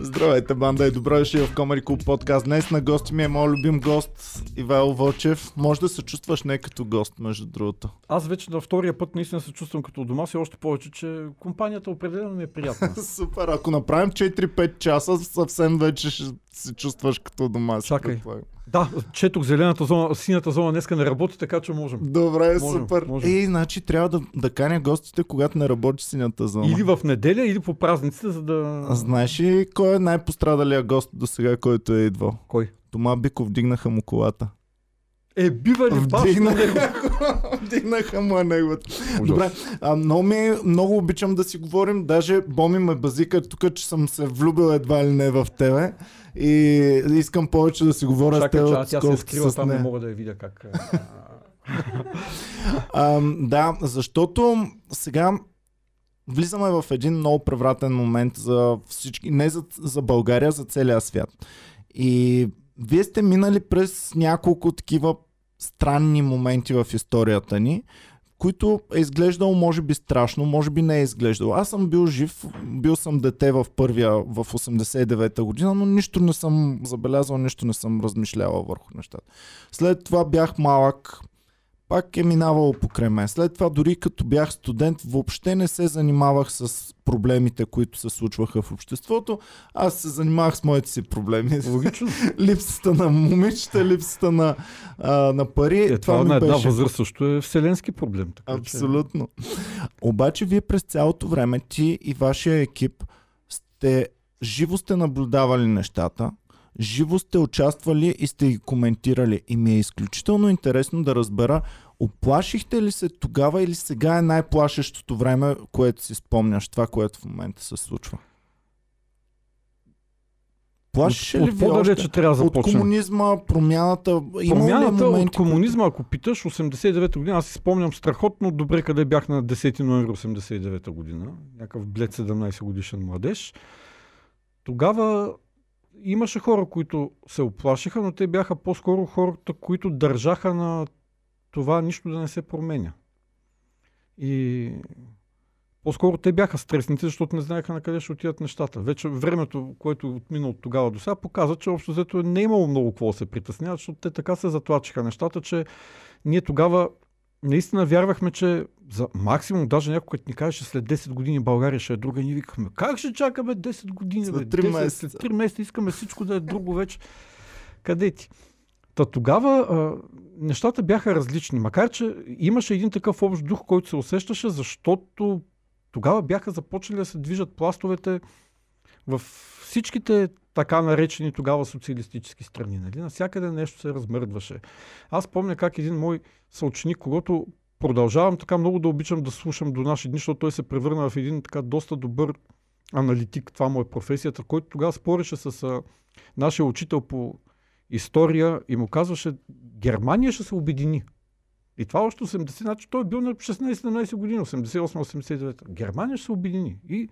Здравейте, банда и добро дошли в Комари Клуб подкаст. Днес на гости ми е моят любим гост Ивайло Вълчев. Може да се чувстваш не като гост, между другото. Аз вече на втория път наистина се чувствам като дома си, още повече, че компанията определено ми е приятна. Супер, ако направим 4-5 часа, съвсем вече ще се чувстваш като дома си. Чакай. да, четох зелената зона, синята зона днеска не работи, така че можем. Добре, Можем, супер. можем. Ей, значи трябва да, да каня гостите, когато не работи синята зона. Или в неделя, или по празниците, за да... А знаеш ли кой е най-пострадалия гост до сега, който е идвал? Кой? Тома Биков вдигнаха му колата. Е, бива ли? Вдигнаха, вдигнаха му неговата. Добре, а, много, ми, много обичам да си говорим. Даже Боми ме базика тук, че съм се влюбил едва ли не в тебе. И искам повече да си говоря с Чакай, теб, че аз се скрива с там, не мога да я видя как... А, да, защото сега влизаме в един много превратен момент за всички, не за, за България, за целия свят. И вие сте минали през няколко такива странни моменти в историята ни, които е изглеждало може би страшно, може би не е изглеждало. Аз съм бил жив, бил съм дете в първия, в 89-та година, но нищо не съм забелязал, нищо не съм размишлявал върху нещата. След това бях малък, пак е минавало покрай мен. След това, дори като бях студент, въобще не се занимавах с проблемите, които се случваха в обществото. Аз се занимавах с моите си проблеми. Логично. липсата на момичета, липсата на, а, на пари. Е, това, ми на една беше възраст също е вселенски проблем. Така, че- Абсолютно. Обаче вие през цялото време ти и вашия екип сте живо сте наблюдавали нещата, живо сте участвали и сте ги коментирали. И ми е изключително интересно да разбера, оплашихте ли се тогава или сега е най-плашещото време, което си спомняш, това, което в момента се случва? Плашеше ли от ви още? далече трябва да От започнем? комунизма, промяната, има ли Промяната моменти, от комунизма, ако питаш, 89-та година, аз си спомням страхотно добре къде бях на 10 ноември 89-та година, някакъв блед 17 годишен младеж. Тогава имаше хора, които се оплашиха, но те бяха по-скоро хората, които държаха на това нищо да не се променя. И по-скоро те бяха стресните, защото не знаеха на къде ще отидат нещата. Вече времето, което е отмина от тогава до сега, показва, че общо взето не е имало много какво да се притесняват, защото те така се затлачиха нещата, че ние тогава наистина вярвахме, че за максимум, даже някой като ни каже, че след 10 години България ще е друга, ние викахме, как ще чакаме 10 години? След бе? три 10, месеца. След 3 месеца искаме всичко да е друго вече. Къде ти? Та тогава а, нещата бяха различни, макар че имаше един такъв общ дух, който се усещаше, защото тогава бяха започнали да се движат пластовете в всичките така наречени тогава социалистически страни. Нали? Навсякъде нещо се размърдваше. Аз помня как един мой съученик, когато продължавам така много да обичам да слушам до наши дни, защото той се превърна в един така доста добър аналитик, това му е професията, който тогава спореше с а, нашия учител по история и му казваше, Германия ще се обедини. И това още 80, значи той е бил на 16-17 години, 88-89. Германия ще се обедини. И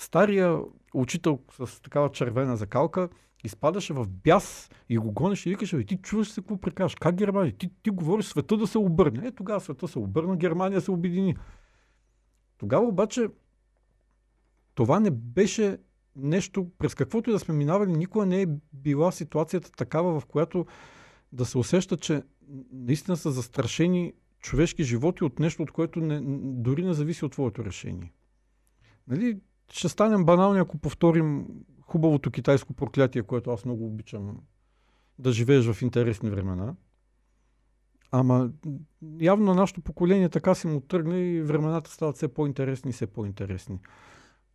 стария учител с такава червена закалка изпадаше в бяс и го гонеше и викаше, «Бе, ти чуваш се какво прекаш? Как Германия? Ти, ти говориш света да се обърне. Е, тогава света се обърна, Германия се обедини. Тогава обаче това не беше нещо, през каквото и да сме минавали, никога не е била ситуацията такава, в която да се усеща, че наистина са застрашени човешки животи от нещо, от което не, дори не зависи от твоето решение. Нали? Ще станем банални, ако повторим хубавото китайско проклятие, което аз много обичам да живееш в интересни времена. Ама явно на нашето поколение така си му тръгне и времената стават все по-интересни и все по-интересни.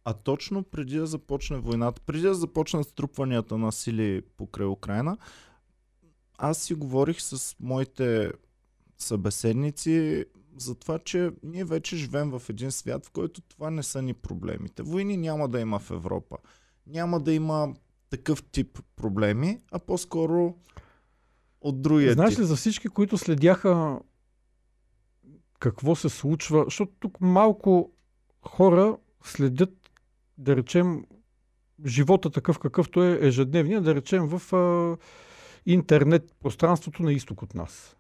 А точно преди да започне войната, преди да започнат струпванията на сили покрай Украина, аз си говорих с моите събеседници за това, че ние вече живеем в един свят, в който това не са ни проблемите. Войни няма да има в Европа. Няма да има такъв тип проблеми, а по-скоро от другия Знаеш тип. ли, за всички, които следяха какво се случва, защото тук малко хора следят, да речем, живота такъв какъвто е ежедневния, да речем в а, интернет пространството на изток от нас.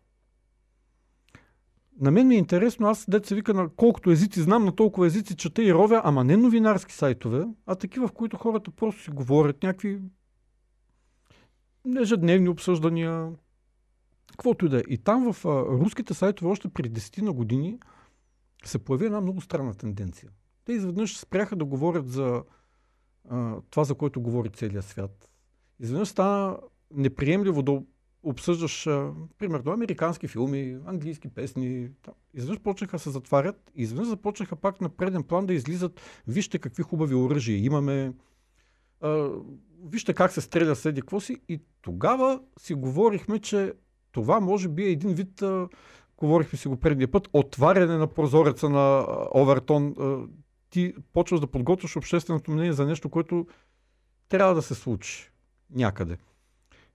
На мен ми е интересно, аз деца вика на колкото езици знам, на толкова езици чета и ровя, ама не новинарски сайтове, а такива, в които хората просто си говорят някакви ежедневни обсъждания, каквото и да е. И там в а, руските сайтове още преди 10 на години се появи една много странна тенденция. Те изведнъж спряха да говорят за а, това, за което говори целият свят. Изведнъж стана неприемливо да обсъждаш, примерно, американски филми, английски песни. Там. Изведнъж почнаха се затварят изведнъж започнаха пак на преден план да излизат. Вижте какви хубави оръжия имаме. А, вижте как се стреля седи какво си. И тогава си говорихме, че това може би е един вид, а, говорихме си го предния път, отваряне на прозореца на Овертон. Ти почваш да подготвяш общественото мнение за нещо, което трябва да се случи някъде.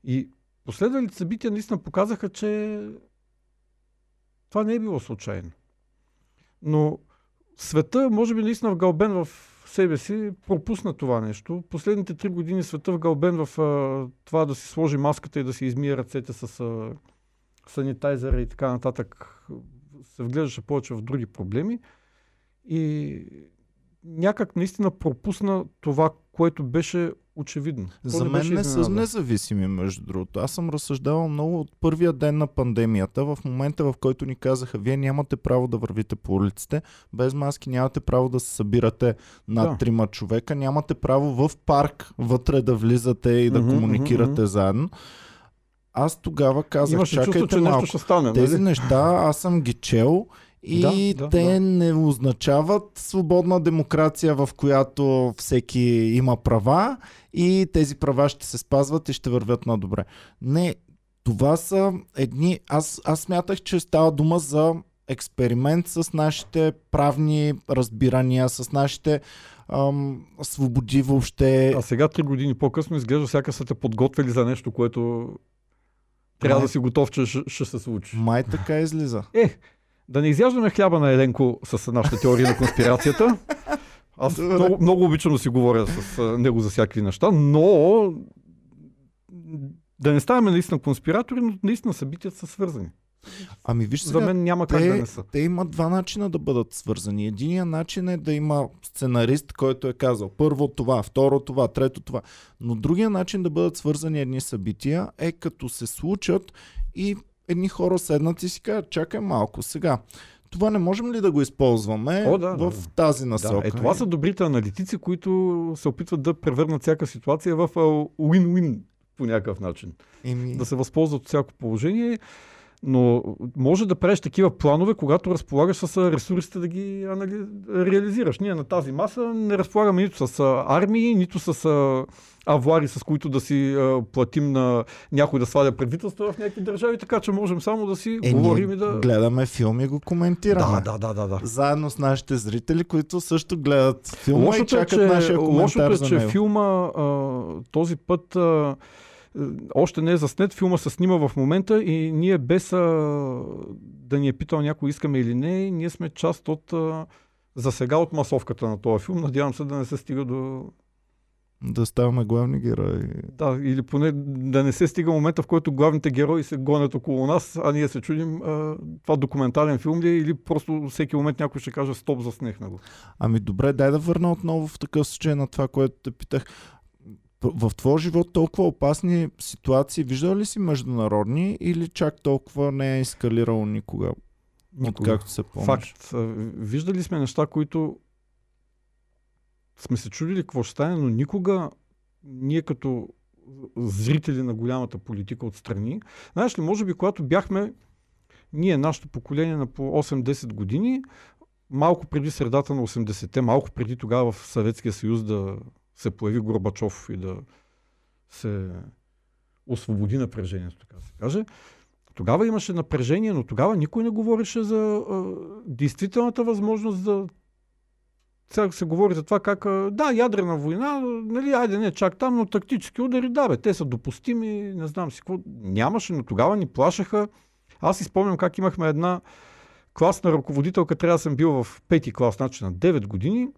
И последвалите събития наистина показаха, че това не е било случайно. Но света, може би наистина вгълбен в себе си, пропусна това нещо. Последните три години света вгълбен в а, това да си сложи маската и да си измие ръцете с а, санитайзера и така нататък, се вглеждаше повече в други проблеми. И някак наистина пропусна това, което беше очевидно. За мен не са независими, между другото. Аз съм разсъждавал много от първия ден на пандемията, в момента в който ни казаха, вие нямате право да вървите по улиците, без маски нямате право да се събирате над да. трима човека, нямате право в парк вътре да влизате и да mm-hmm, комуникирате mm-hmm. заедно. Аз тогава казах, Имаше чакайте чувство, че малко. нещо ще стане. Тези нали? неща аз съм ги чел и да, да, те да. не означават свободна демокрация, в която всеки има права и тези права ще се спазват и ще вървят на добре. Не, това са едни... Аз, аз смятах, че става дума за експеримент с нашите правни разбирания, с нашите ам, свободи въобще. А сега, три години по-късно, изглежда всяка са те подготвили за нещо, което трябва Май... да си готов, че ще, ще се случи. Май така излиза. Е, да не изяждаме хляба на Еленко с нашата теория на конспирацията. Аз много, много обичам да си говоря с него за всякакви неща, но да не ставаме наистина конспиратори, но наистина събитията са свързани. Ами виж сега, За мен няма как те, да не са. Те имат два начина да бъдат свързани. Единият начин е да има сценарист, който е казал първо това, второ това, трето това. Но другия начин да бъдат свързани едни събития е като се случат и едни хора седнат и си кажат, чакай малко сега. Това не можем ли да го използваме О, да, в да. тази насока? Да, е, това са добрите аналитици, които се опитват да превърнат всяка ситуация в win-win по някакъв начин. Еми... Да се възползват от всяко положение. Но може да правиш такива планове, когато разполагаш с ресурсите да ги анали... реализираш. Ние на тази маса не разполагаме нито с армии, нито с авуари, с които да си а, платим на някой да сваля правителства в някакви държави, така че можем само да си е, говорим и да... гледаме филми и го коментираме. Да, да, да, да, да. Заедно с нашите зрители, които също гледат филма лошото и чакат е, че, нашия коментар лошото е, че него. филма а, този път а, още не е заснет, филма се снима в момента и ние без а, да ни е питал някой искаме или не, ние сме част от а, за сега от масовката на този филм. Надявам се да не се стига до Да ставаме главни герои. Да, или поне да не се стига момента, в който главните герои се гонят около нас, а ние се чудим а, това документален филм ли е или просто всеки момент някой ще каже стоп, заснехме го. Ами добре, дай да върна отново в такъв случай на това, което те питах. В твоя живот толкова опасни ситуации, виждал ли си международни или чак толкова не е ескалирало никога? Никога. Откакто се помниш. Факт. Виждали сме неща, които сме се чудили какво ще стане, но никога ние като зрители на голямата политика отстрани, знаеш ли, може би когато бяхме ние, нашето поколение на по 8-10 години, малко преди средата на 80-те, малко преди тогава в Съветския съюз да се появи Горбачов и да се освободи напрежението, така се каже. Тогава имаше напрежение, но тогава никой не говореше за а, действителната възможност за сега се говори за това как, да, ядрена война, нали, айде не чак там, но тактически удари, да, бе, те са допустими, не знам си какво. Нямаше, но тогава ни плашаха. Аз си спомням как имахме една класна ръководителка, трябва да съм бил в пети клас, значи на 9 години,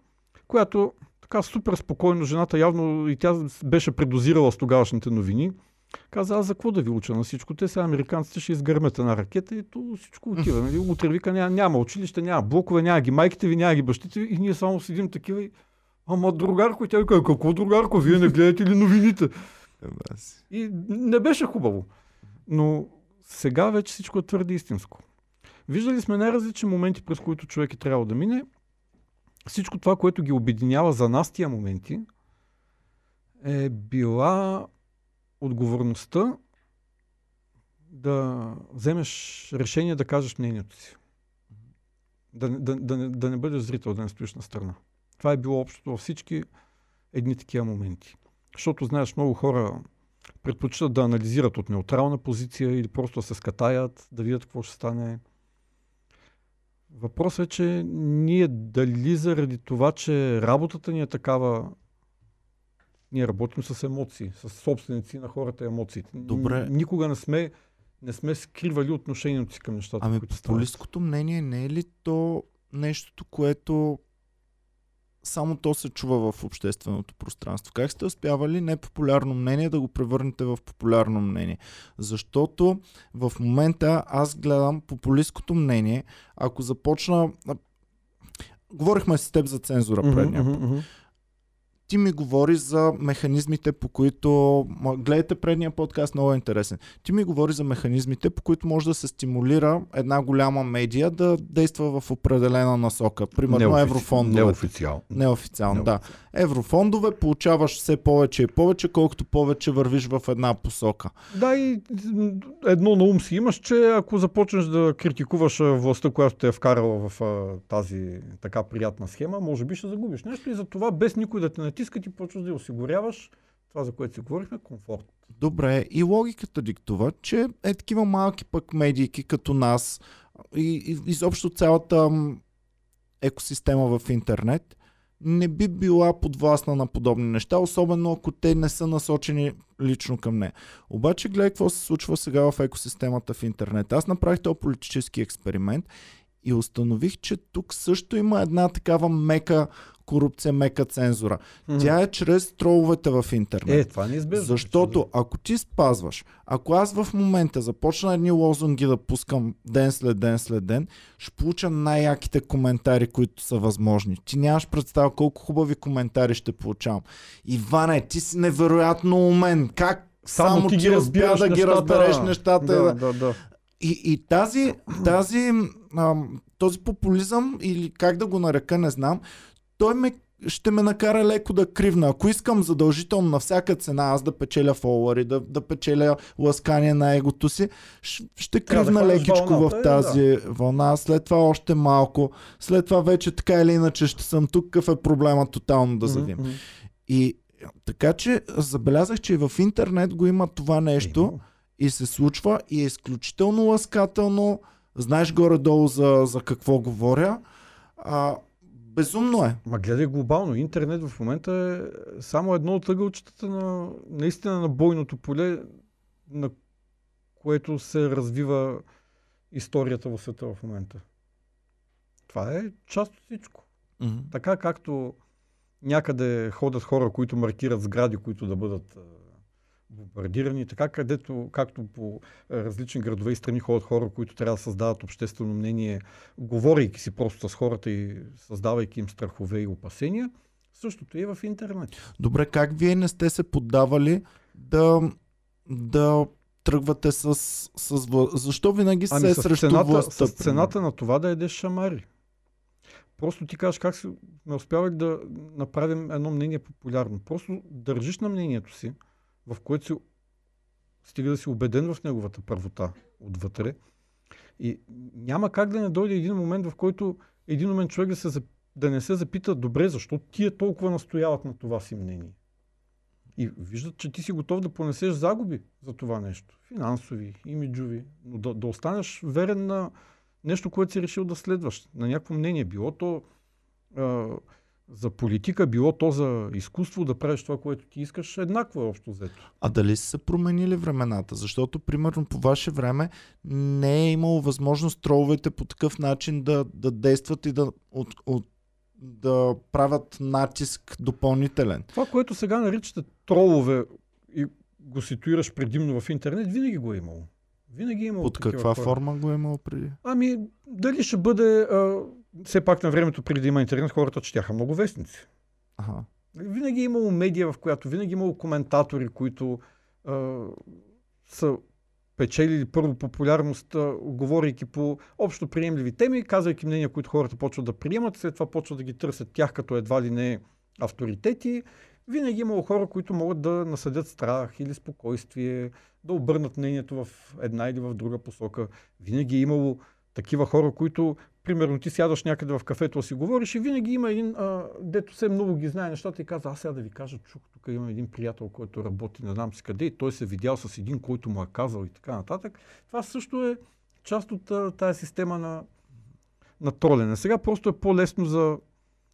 която така супер спокойно, жената явно и тя беше предозирала с тогавашните новини. Каза, аз за какво да ви уча на всичко? Те сега американците ще изгърмят една ракета и то всичко отива. Нали? Утре вика, няма, няма училище, няма блокове, няма ги майките ви, няма ги бащите ви и ние само седим такива и Ама другарко, тя вика, какво другарко, вие не гледате ли новините? И не беше хубаво. Но сега вече всичко е твърде истинско. Виждали сме най-различни моменти, през които човек е трябвало да мине. Всичко това, което ги обединява за нас тия моменти, е била отговорността да вземеш решение да кажеш мнението си. Да, да, да, да не бъдеш зрител, да не стоиш на страна. Това е било общото във всички едни такива моменти. Защото, знаеш, много хора предпочитат да анализират от неутрална позиция или просто да се скатаят, да видят какво ще стане. Въпросът е, че ние дали заради това, че работата ни е такава, ние работим с емоции, с собственици на хората емоциите. Добре. Никога не сме, не сме скривали отношението си към нещата, ами. Популистското мнение не е ли то нещото, което само то се чува в общественото пространство. Как сте успявали непопулярно мнение да го превърнете в популярно мнение? Защото в момента аз гледам популистското мнение, ако започна... Говорихме с теб за цензура предния път. Mm-hmm, ти ми говори за механизмите, по които... Гледайте предния подкаст, много е интересен. Ти ми говори за механизмите, по които може да се стимулира една голяма медия да действа в определена насока. Примерно Неофици... еврофондове. Неофициално. Неофициално, да. Еврофондове получаваш все повече и повече, колкото повече вървиш в една посока. Да, и едно на ум си имаш, че ако започнеш да критикуваш властта, която те е вкарала в тази така приятна схема, може би ще загубиш нещо и за това без никой да те натисне натиска, ти почваш да осигуряваш това, за което си говорихме, комфорт. Добре, и логиката диктува, че е такива малки пък медийки като нас и, и изобщо цялата екосистема в интернет не би била подвластна на подобни неща, особено ако те не са насочени лично към нея. Обаче гледай какво се случва сега в екосистемата в интернет. Аз направих този политически експеримент и установих, че тук също има една такава мека корупция, мека цензура. Mm-hmm. Тя е чрез троловете в интернет. Е, това не избежда. Защото ако ти спазваш, ако аз в момента започна едни лозунги да пускам ден след ден след ден, ще получа най-яките коментари, които са възможни. Ти нямаш представа колко хубави коментари ще получавам. Иване, ти си невероятно умен. Как само, само ти ги разбираш да ги разбереш нещата. Да, да, да. И, и тази, тази, ам, този популизъм, или как да го нарека, не знам, той ме ще ме накара леко да кривна. Ако искам задължително на всяка цена аз да печеля фолуари, да, да печеля ласкание на егото си, ще кривна да лекичко вълната, в тази да. вълна. След това още малко. След това вече така или иначе ще съм тук. Какъв е проблема тотално да завим. Mm-hmm. И така че забелязах, че и в интернет го има това нещо mm-hmm. И се случва и е изключително ласкателно. Знаеш горе-долу за, за какво говоря. А, Безумно е. Ма гледай глобално. Интернет в момента е само едно от ъгълчетата на наистина на бойното поле, на което се развива историята в света в момента. Това е част от всичко. Mm-hmm. Така както някъде ходят хора, които маркират сгради, които да бъдат бомбардирани, така където, както по е, различни градове и страни ходят хора, които трябва да създават обществено мнение, говорейки си просто с хората и създавайки им страхове и опасения, същото е в интернет. Добре, как вие не сте се поддавали да, да тръгвате с, с... Защо винаги ами се е срещу цената, властта? С цената на това да едеш шамари. Просто ти кажеш как сме успявали да направим едно мнение популярно. Просто държиш на мнението си, в което си стига да си убеден в неговата първота отвътре. И няма как да не дойде един момент, в който един момент човек да, се, да не се запита, добре, защо тия толкова настояват на това си мнение? И виждат, че ти си готов да понесеш загуби за това нещо. Финансови, имиджови, но да, да останеш верен на нещо, което си решил да следваш, на някакво мнение. Било то а, за политика, било то за изкуство, да правиш това, което ти искаш, еднакво е общо взето. А дали са се променили времената? Защото, примерно, по ваше време не е имало възможност троловете по такъв начин да, да действат и да, от, от, да правят натиск допълнителен. Това, което сега наричате тролове, и го ситуираш предимно в интернет, винаги го е имало. Винаги е имало. Под каква хора. форма го е имало преди? Ами, дали ще бъде. А, все пак на времето, преди да има интернет, хората четяха много вестници. Ага. Винаги е имало медия, в която винаги е имало коментатори, които а, са печелили първо популярност, говорейки по общо приемливи теми, казвайки мнения, които хората почват да приемат, след това почват да ги търсят тях като едва ли не авторитети. Винаги е имало хора, които могат да насъдят страх или спокойствие, да обърнат мнението в една или в друга посока. Винаги е имало такива хора, които, примерно, ти сядаш някъде в кафето да си говориш и винаги има един, а, дето се много ги знае нещата и казва, аз сега да ви кажа, чух, тук има един приятел, който работи, не знам си къде, и той се е видял с един, който му е казал и така нататък. Това също е част от тази система на, на тролене. Сега просто е по-лесно за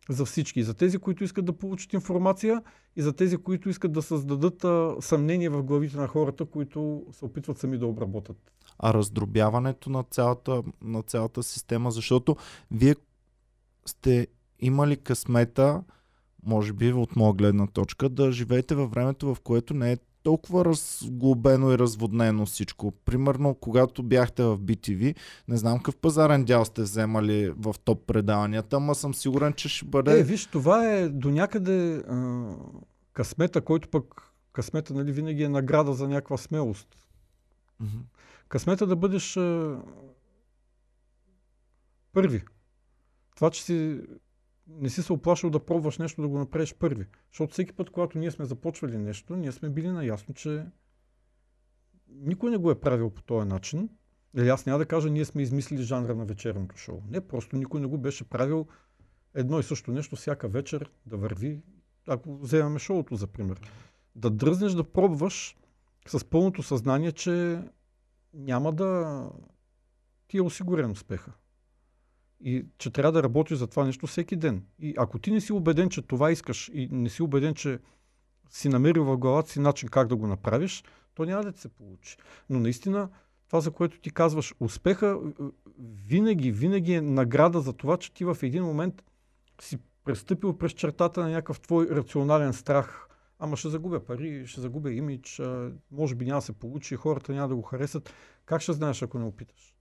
за всички. За тези, които искат да получат информация и за тези, които искат да създадат а, съмнение в главите на хората, които се опитват сами да обработят. А раздробяването на цялата, на цялата система, защото вие сте имали късмета, може би от моя гледна точка, да живеете във времето, в което не е толкова разглобено и разводнено всичко. Примерно, когато бяхте в BTV, не знам какъв пазарен дял сте вземали в топ предаванията, ама съм сигурен, че ще бъде... Е, виж, това е до някъде а, късмета, който пък късмета нали, винаги е награда за някаква смелост. Mm-hmm. Късмета да бъдеш а, първи. Това, че си не си се оплашил да пробваш нещо, да го направиш първи. Защото всеки път, когато ние сме започвали нещо, ние сме били наясно, че никой не го е правил по този начин. Или аз няма да кажа, ние сме измислили жанра на вечерното шоу. Не, просто никой не го беше правил едно и също нещо всяка вечер да върви. Ако вземаме шоуто, за пример. Да дръзнеш да пробваш с пълното съзнание, че няма да ти е осигурен успеха. И че трябва да работиш за това нещо всеки ден. И ако ти не си убеден, че това искаш и не си убеден, че си намерил в главата си начин как да го направиш, то няма да ти се получи. Но наистина, това за което ти казваш, успеха винаги, винаги е награда за това, че ти в един момент си престъпил през чертата на някакъв твой рационален страх. Ама ще загубя пари, ще загубя имидж, може би няма да се получи, хората няма да го харесат. Как ще знаеш, ако не опиташ?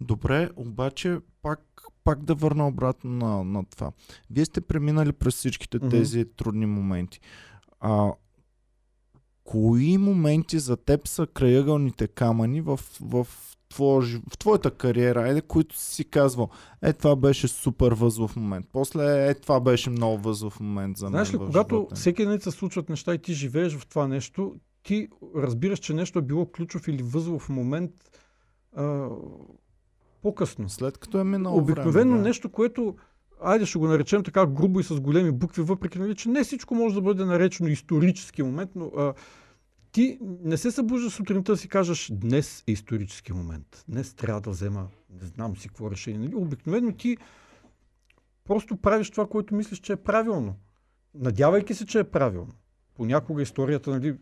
Добре, обаче пак, пак да върна обратно на, на това. Вие сте преминали през всичките тези mm-hmm. трудни моменти. А, кои моменти за теб са краягълните камъни в, в, твоя, в твоята кариера, е, които си казвал, е това беше супер възлов момент. После е това беше много възлов момент за мен. Знаеш ли, когато живота. всеки ден се случват неща и ти живееш в това нещо, ти разбираш, че нещо е било ключов или възлов момент а, по-късно. След като е минало Обикновено време, да. нещо, което айде ще го наречем така грубо и с големи букви, въпреки нали, че не всичко може да бъде наречено исторически момент, но а, ти не се събуждаш сутринта да си кажеш, днес е исторически момент. Днес трябва да взема, не знам си какво решение. Нали? Обикновено ти просто правиш това, което мислиш, че е правилно. Надявайки се, че е правилно. Понякога историята, нали,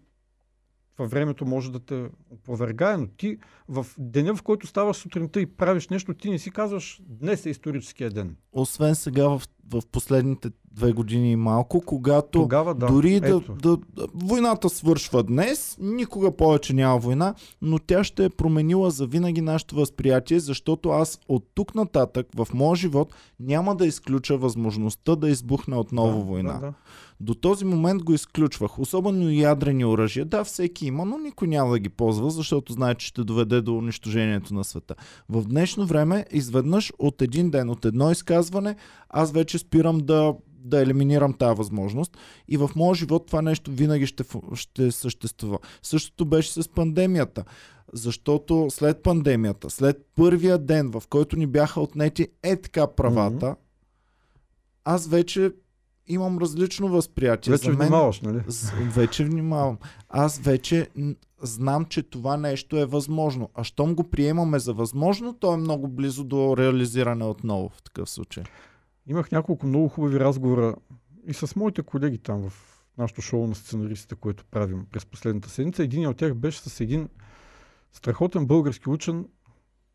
във времето може да те опровергае, но ти в деня, в който ставаш сутринта и правиш нещо, ти не си казваш днес е историческия ден. Освен сега в, в последните две години и малко, когато Тогава, да. дори да, да, да, войната свършва днес, никога повече няма война, но тя ще е променила за винаги нашето възприятие, защото аз от тук нататък в моя живот няма да изключа възможността да избухне отново да, война. Да, да. До този момент го изключвах. Особено и ядрени оръжия. Да, всеки има, но никой няма да ги ползва, защото знае, че ще доведе до унищожението на света. В днешно време, изведнъж от един ден, от едно изказване, аз вече спирам да да елиминирам тази възможност. И в моя живот това нещо винаги ще, ще съществува. Същото беше с пандемията. Защото след пандемията, след първия ден, в който ни бяха отнети е така правата, mm-hmm. аз вече имам различно възприятие. Вече За мен, внимаваш, нали? Вече внимавам. Аз вече знам, че това нещо е възможно. А щом го приемаме за възможно, то е много близо до реализиране отново в такъв случай. Имах няколко много хубави разговора и с моите колеги там в нашото шоу на сценаристите, което правим през последната седмица. Един от тях беше с един страхотен български учен,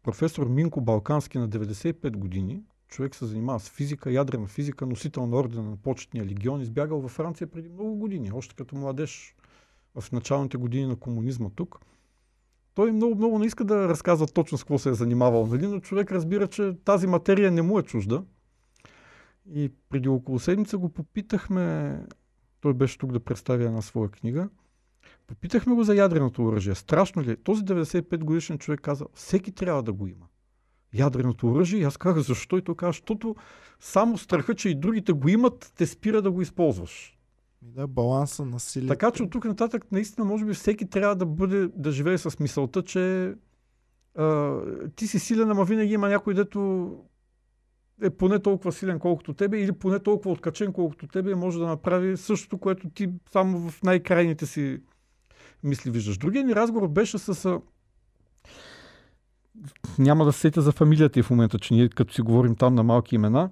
професор Минко Балкански на 95 години. Човек се занимава с физика, ядрена физика, носител на ордена на почетния легион, избягал във Франция преди много години, още като младеж в началните години на комунизма тук. Той много, много не иска да разказва точно с какво се е занимавал, нали? но човек разбира, че тази материя не му е чужда. И преди около седмица го попитахме, той беше тук да представя една своя книга, попитахме го за ядреното оръжие. Страшно ли е? Този 95 годишен човек каза, всеки трябва да го има. Ядреното оръжие. И аз казах, защо? И той каза, защото само страха, че и другите го имат, те спира да го използваш. Да, баланса на силите. Така че от тук нататък наистина може би всеки трябва да бъде, да живее с мисълта, че а, ти си силен, ама винаги има някой, дето е поне толкова силен, колкото тебе, или поне толкова откачен, колкото тебе, може да направи същото, което ти само в най-крайните си мисли виждаш. Другия ни разговор беше с... Няма да се сетя за фамилията и в момента, че ние като си говорим там на малки имена.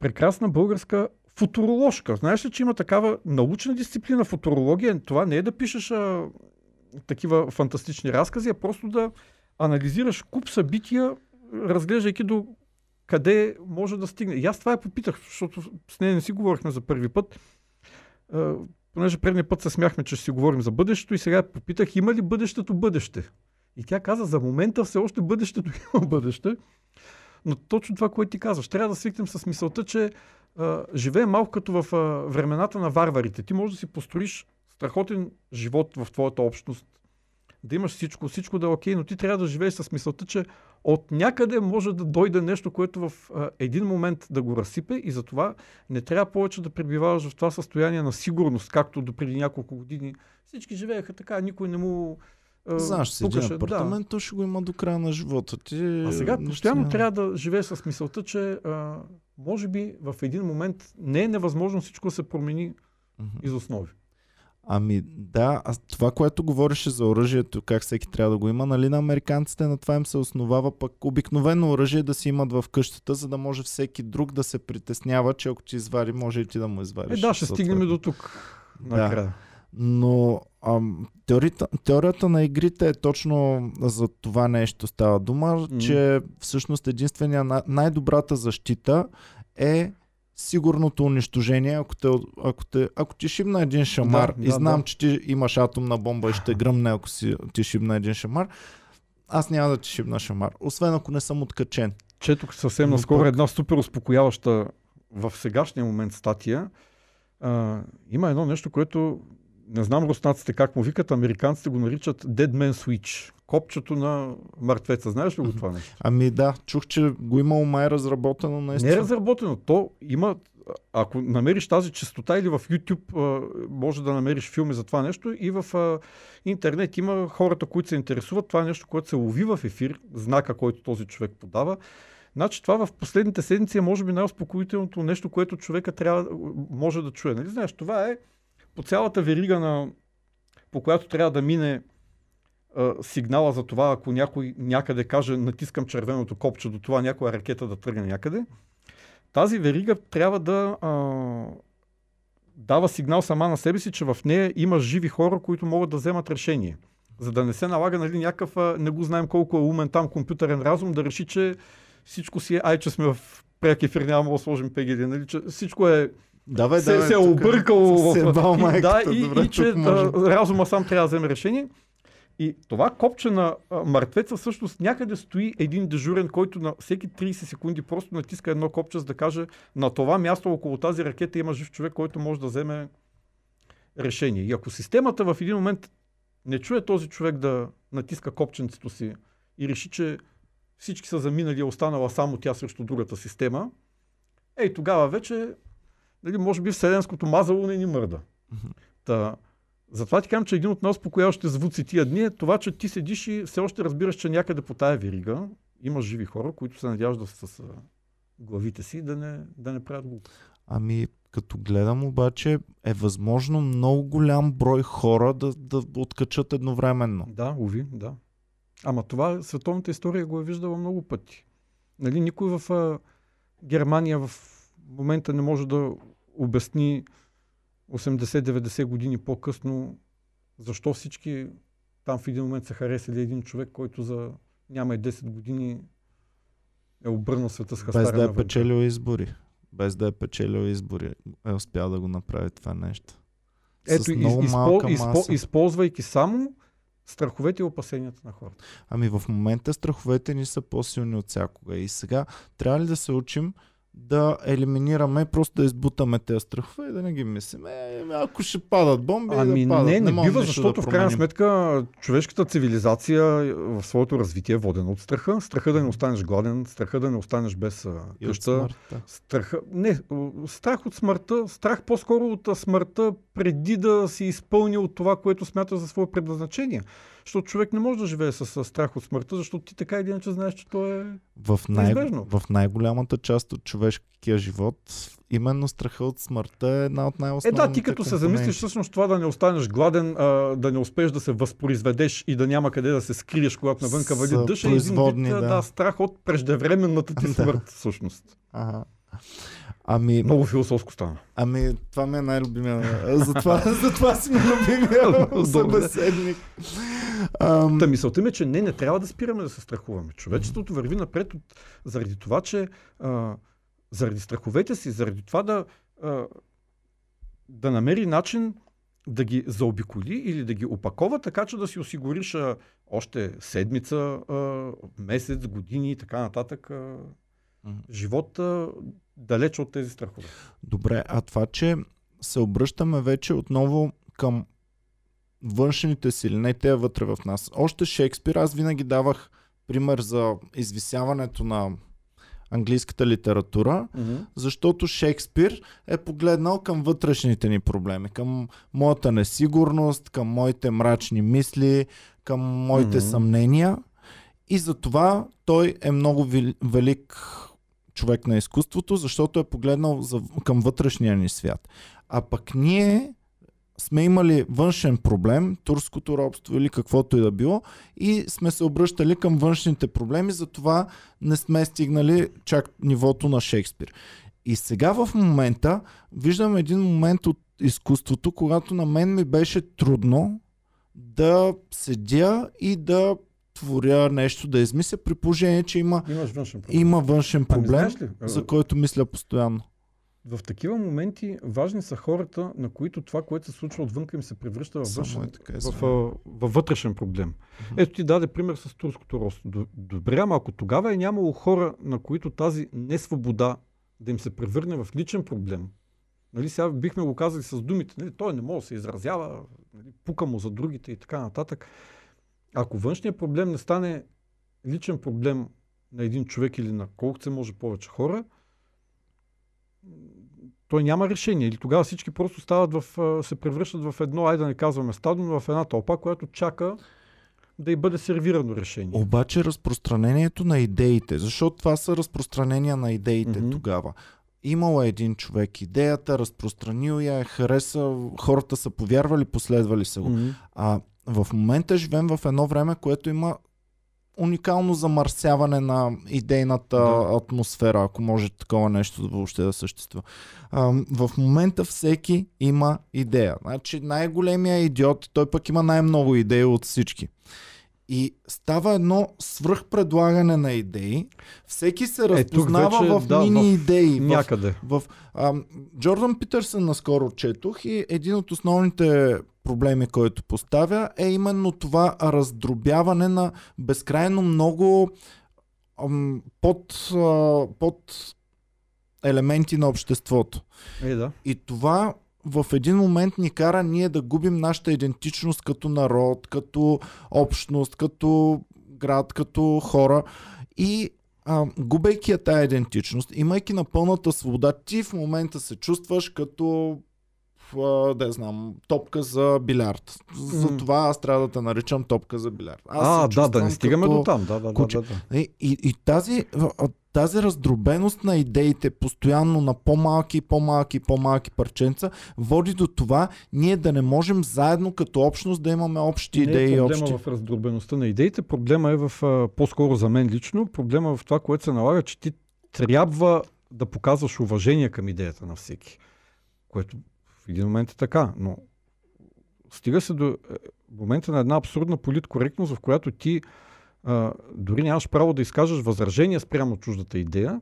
Прекрасна българска футуроложка. Знаеш ли, че има такава научна дисциплина футурология? Това не е да пишеш а, такива фантастични разкази, а просто да анализираш куп събития, разглеждайки до къде може да стигне. И аз това я попитах, защото с нея не си говорихме за първи път. Понеже предния път се смяхме, че ще си говорим за бъдещето и сега попитах, има ли бъдещето бъдеще? И тя каза, за момента все още бъдещето има бъдеще. Но точно това, което ти казваш, трябва да свикнем с мисълта, че а, живее малко като в времената на варварите. Ти можеш да си построиш страхотен живот в твоята общност, да имаш всичко, всичко да е окей, но ти трябва да живееш с мисълта, че от някъде може да дойде нещо, което в а, един момент да го разсипе и затова не трябва повече да пребиваваш в това състояние на сигурност, както до преди няколко години. Всички живееха така, никой не му Знаеш си, един апартамент, да. ще го има до края на живота ти. А сега постоянно трябва да живееш с мисълта, че а, може би в един момент не е невъзможно всичко да се промени mm-hmm. из основи. Ами да, а това, което говореше за оръжието, как всеки трябва да го има, нали на американците на това им се основава пък обикновено оръжие да си имат в къщата, за да може всеки друг да се притеснява, че ако ти извади, може и ти да му извадиш. Е, да, ще стигнем до тук. Накрая. Да. Но ам, теорията, теорията на игрите е точно за това нещо става дума, mm. че всъщност единствения най-добрата защита е сигурното унищожение, ако, те, ако, те, ако ти шибна един шамар да, и да, знам, да. че ти имаш атомна бомба и ще гръмне, ако си, ти шибна един шамар, аз няма да ти шибна шамар, освен ако не съм откачен. Четох съвсем Но наскоро пък... една супер успокояваща в сегашния момент статия. А, има едно нещо, което не знам руснаците как му викат, американците го наричат Dead Man Switch. Копчето на мъртвеца. Знаеш ли го това нещо? Ами да, чух, че го има май разработено наистина. Не е разработено. То има ако намериш тази частота или в YouTube може да намериш филми за това нещо и в интернет има хората, които се интересуват. Това е нещо, което се лови в ефир, знака, който този човек подава. Значи това в последните седмици е може би най-успокоителното нещо, което човека трябва, може да чуе. Нали знаеш, това е по цялата верига, на, по която трябва да мине а, сигнала за това, ако някой някъде каже натискам червеното копче до това някоя ракета да тръгне някъде, тази верига трябва да а, дава сигнал сама на себе си, че в нея има живи хора, които могат да вземат решение. За да не се налага нали, някакъв, не го знаем колко е умен там компютърен разум, да реши, че всичко си е, ай, че сме в пряк ефир, няма да сложим ПГД, нали, че всичко е Давай, се, давай, се е объркал в... майката, да, и, добре, и че а, разума сам трябва да вземе решение. И това копче на мъртвеца всъщност някъде стои един дежурен, който на всеки 30 секунди просто натиска едно копче, за да каже на това място около тази ракета има жив човек, който може да вземе решение. И ако системата в един момент не чуе този човек да натиска копченцето си и реши, че всички са заминали, е останала само тя срещу другата система, ей тогава вече нали, може би вселенското мазало не ни мърда. Та, затова ти казвам, че един от най-успокояващите звуци тия дни е това, че ти седиш и все още разбираш, че някъде по тая верига има живи хора, които се надяждат с главите си да не, да не правят глупост. Ами, като гледам обаче, е възможно много голям брой хора да, да откачат едновременно. Да, уви, да. Ама това световната история го е виждала много пъти. Нали, никой в а, Германия в момента не може да обясни 80-90 години по-късно защо всички там в един момент са харесали един човек, който за няма и 10 години е обърнал света с хастара. Без да е печелил избори. Без да е печелил избори. Е успял да го направи това нещо. Ето, с много изпо, малка изпо, маса. използвайки само страховете и опасенията на хората. Ами в момента страховете ни са по-силни от всякога. И сега трябва ли да се учим да елиминираме, просто да избутаме тези страхове и да не ги мислим. Е, ако ще падат бомби, Ами да падат. не, не можем бива, защото да в крайна сметка човешката цивилизация в своето развитие е водена от страха. Страха да не останеш гладен, страха да не останеш без И къща. Страха, не, страх от смъртта, страх по-скоро от смъртта преди да си изпълнил това, което смята за свое предназначение. Защото човек не може да живее с, с страх от смъртта, защото ти така или иначе знаеш, че то е... В, най- Неизбежно. в най-голямата част от човешкия живот, именно страха от смъртта е една от Е най-основните да, ти като се компоненти. замислиш всъщност това да не останеш гладен, а, да не успееш да се възпроизведеш и да няма къде да се скриеш, когато навънка вали дъжд, е един вид да. да, страх от преждевременната ти Да. смърт всъщност. Ага. Ами, Много философско стана. ами, това ми е най-любимия. Затова, затова си ми любимия Добре. събеседник. Ам, Та мисълта ми е, че не, не трябва да спираме да се страхуваме. Човечеството върви напред от, заради това, че а, заради страховете си, заради това да, а, да намери начин да ги заобиколи или да ги опакова, така че да си осигуриш а, още седмица, а, месец, години и така нататък а, Мгм. живот а, далеч от тези страхове. Добре, а това, че се обръщаме вече отново към външните сили, не те вътре в нас. Още Шекспир, аз винаги давах пример за извисяването на английската литература, защото Шекспир е погледнал към вътрешните ни проблеми, към моята несигурност, към моите мрачни мисли, към моите Мгм. съмнения и затова той е много вели- велик човек на изкуството, защото е погледнал за, към вътрешния ни свят. А пък ние сме имали външен проблем, турското робство или каквото и да било, и сме се обръщали към външните проблеми, затова не сме стигнали чак нивото на Шекспир. И сега в момента виждам един момент от изкуството, когато на мен ми беше трудно да седя и да творя нещо, да измисля, при положение, че има, външен проблем. има външен Ами, проблем, знаеш ли, а, за който мисля постоянно. В такива моменти важни са хората, на които това, което се случва отвънка им се превръща в, Само външен, е така, в, а, във вътрешен проблем. Ето ти даде пример с турското росто. Добре, ама ако тогава е нямало хора, на които тази несвобода да им се превърне в личен проблем, нали, сега бихме го казали с думите, нали, той не може да се изразява, нали, пука му за другите и така нататък. Ако външният проблем не стане личен проблем на един човек или на колкото се може повече хора, той няма решение. Или тогава всички просто стават в, се превръщат в едно, айде да не казваме стадо, но в една тълпа, която чака да й бъде сервирано решение. Обаче разпространението на идеите, защото това са разпространения на идеите Мгм. тогава. Имало е един човек идеята, разпространил я, е хареса, хората са повярвали, последвали са го. Мгм. А в момента живеем в едно време, което има уникално замърсяване на идейната Да. атмосфера, ако може такова нещо въобще да съществува. А, в момента всеки има идея. Значи най-големия идиот, той пък има най-много идеи от всички. И става едно свръхпредлагане на идеи. Всеки се Е, разпознава вече, в да, мини в идеи. В Някъде. в, а, Джордан Питърсън наскоро четох и един от основните проблеми, който поставя е именно това раздробяване на безкрайно много ам, под, а, под елементи на обществото. Е, да. И това в един момент ни кара ние да губим нашата идентичност като народ, като общност, като град, като хора. И а, губейки я тая идентичност, имайки на пълната свобода, ти в момента се чувстваш като да я знам, топка за билярд. За М. това аз трябва да те наричам топка за билярд. Аз а, да, да не стигаме като- до там. Да, да, да, куче. да, да. и, и, и тази, тази раздробеност на идеите, постоянно на по-малки, по-малки, по-малки парченца, води до това ние да не можем заедно като общност да имаме общи Не идеи е проблема общи. в раздробеността на идеите, проблема е в, по-скоро за мен лично, проблема е в това, което се налага, че ти трябва да показваш уважение към идеята на всеки. Което в един момент е така, но стига се до е, момента на една абсурдна политкоректност, в която ти а, дори нямаш право да изкажеш възражения спрямо чуждата идея,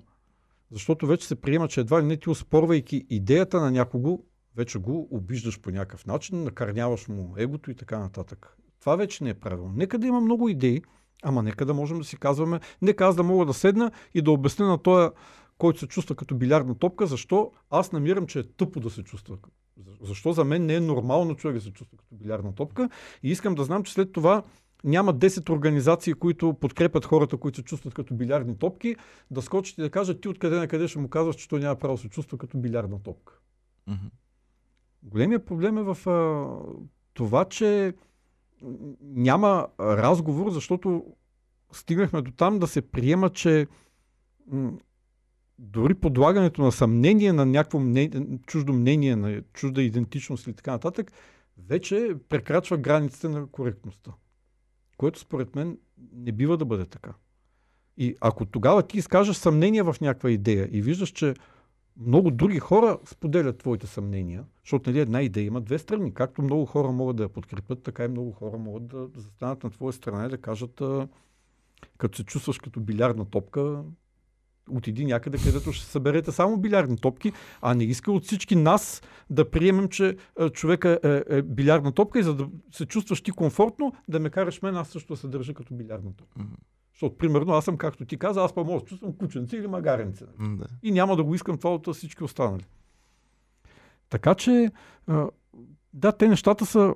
защото вече се приема, че едва ли не ти оспорвайки идеята на някого, вече го обиждаш по някакъв начин, накърняваш му егото и така нататък. Това вече не е правилно. Нека да има много идеи, ама нека да можем да си казваме, нека аз да мога да седна и да обясня на този, който се чувства като билярдна топка, защо аз намирам, че е тъпо да се чувства. Защо за мен не е нормално човек да се чувства като билярдна топка. И искам да знам, че след това няма 10 организации, които подкрепят хората, които се чувстват като билярдни топки, да скочат и да кажат ти откъде на къде ще му казваш, че той няма право да се чувства като билярдна топка. Mm-hmm. Големия проблем е в а, това, че няма разговор, защото стигнахме до там да се приема, че дори подлагането на съмнение на някакво мнение, чуждо мнение, на чужда идентичност или така нататък, вече прекрачва границите на коректността. Което според мен не бива да бъде така. И ако тогава ти изкажеш съмнение в някаква идея и виждаш, че много други хора споделят твоите съмнения, защото нали, една идея има две страни. Както много хора могат да я подкрепят, така и много хора могат да, застанат на твоя страна и да кажат, като се чувстваш като билярдна топка, отиди някъде, където ще съберете само билярдни топки, а не иска от всички нас да приемем, че човека е, е билярдна топка и за да се чувстваш ти комфортно, да ме караш мен, аз също да се държа като билярдна топка. Mm-hmm. Защото, примерно, аз съм, както ти каза, аз па мога да чувствам кученце или магаренце. Mm-hmm. И няма да го искам това от всички останали. Така че, да, те нещата са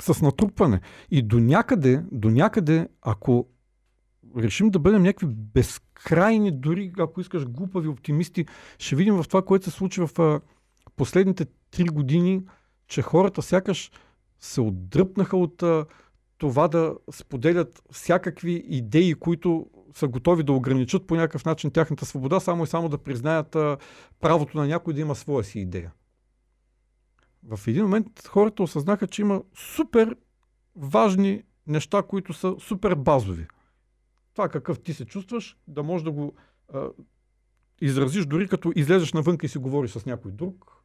с натрупване. И до някъде, до някъде, ако решим да бъдем някакви безкрайни, дори ако искаш глупави оптимисти, ще видим в това, което се случи в последните три години, че хората сякаш се отдръпнаха от това да споделят всякакви идеи, които са готови да ограничат по някакъв начин тяхната свобода, само и само да признаят правото на някой да има своя си идея. В един момент хората осъзнаха, че има супер важни неща, които са супер базови. Това какъв ти се чувстваш, да можеш да го а, изразиш дори като излезеш навън и си говориш с някой друг,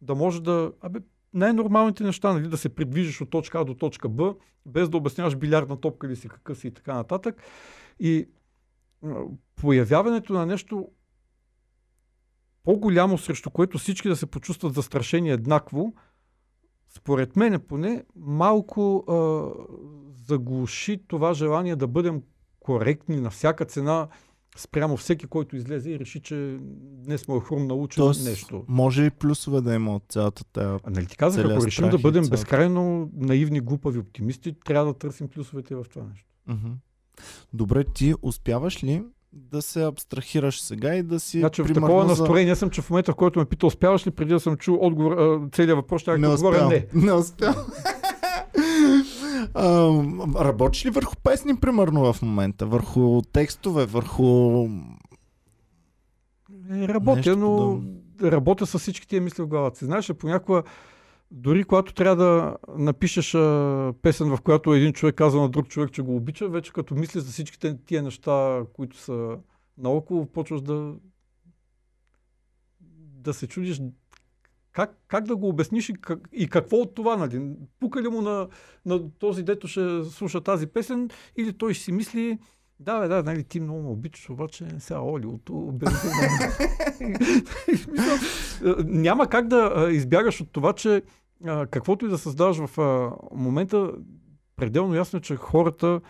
да може да... Абе, най-нормалните неща, нали, да се придвижиш от точка А до точка Б, без да обясняваш билярдна топка или си какъв си и така нататък. И появяването на нещо по-голямо, срещу което всички да се почувстват застрашени еднакво, според мен поне малко а, заглуши това желание да бъдем коректни на всяка цена спрямо всеки, който излезе и реши, че днес му е хрум научен Тоест, нещо. Може и плюсове да има от цялата тая. А нали ти казах, ако решим да бъдем цялата... безкрайно наивни, глупави оптимисти, трябва да търсим плюсовете в това нещо. Uh-huh. Добре, ти успяваш ли да се абстрахираш сега и да си. Значи в такова за... настроение съм, че в момента, в който ме пита, успяваш ли, преди да съм чул отговор, целият въпрос, ще да отговоря не. Не успя. А, работиш ли върху песни, примерно, в момента? Върху текстове, върху... Е, работя, Нещо но подобно. работя с всички тия мисли в главата си. Знаеш, понякога дори когато трябва да напишеш а, песен, в която един човек казва на друг човек, че го обича, вече като мислиш за всичките тия неща, които са наоколо, почваш да да се чудиш как, как да го обясниш и, как, и какво от това? Нали? Пука ли му на, на този, дето ще слуша тази песен, или той ще си мисли, да, бе, да, нали, ти много ме обичаш, обаче сега олиото, бензина. Няма как да избягаш от това, че каквото и да създаваш в момента, пределно ясно е, че хората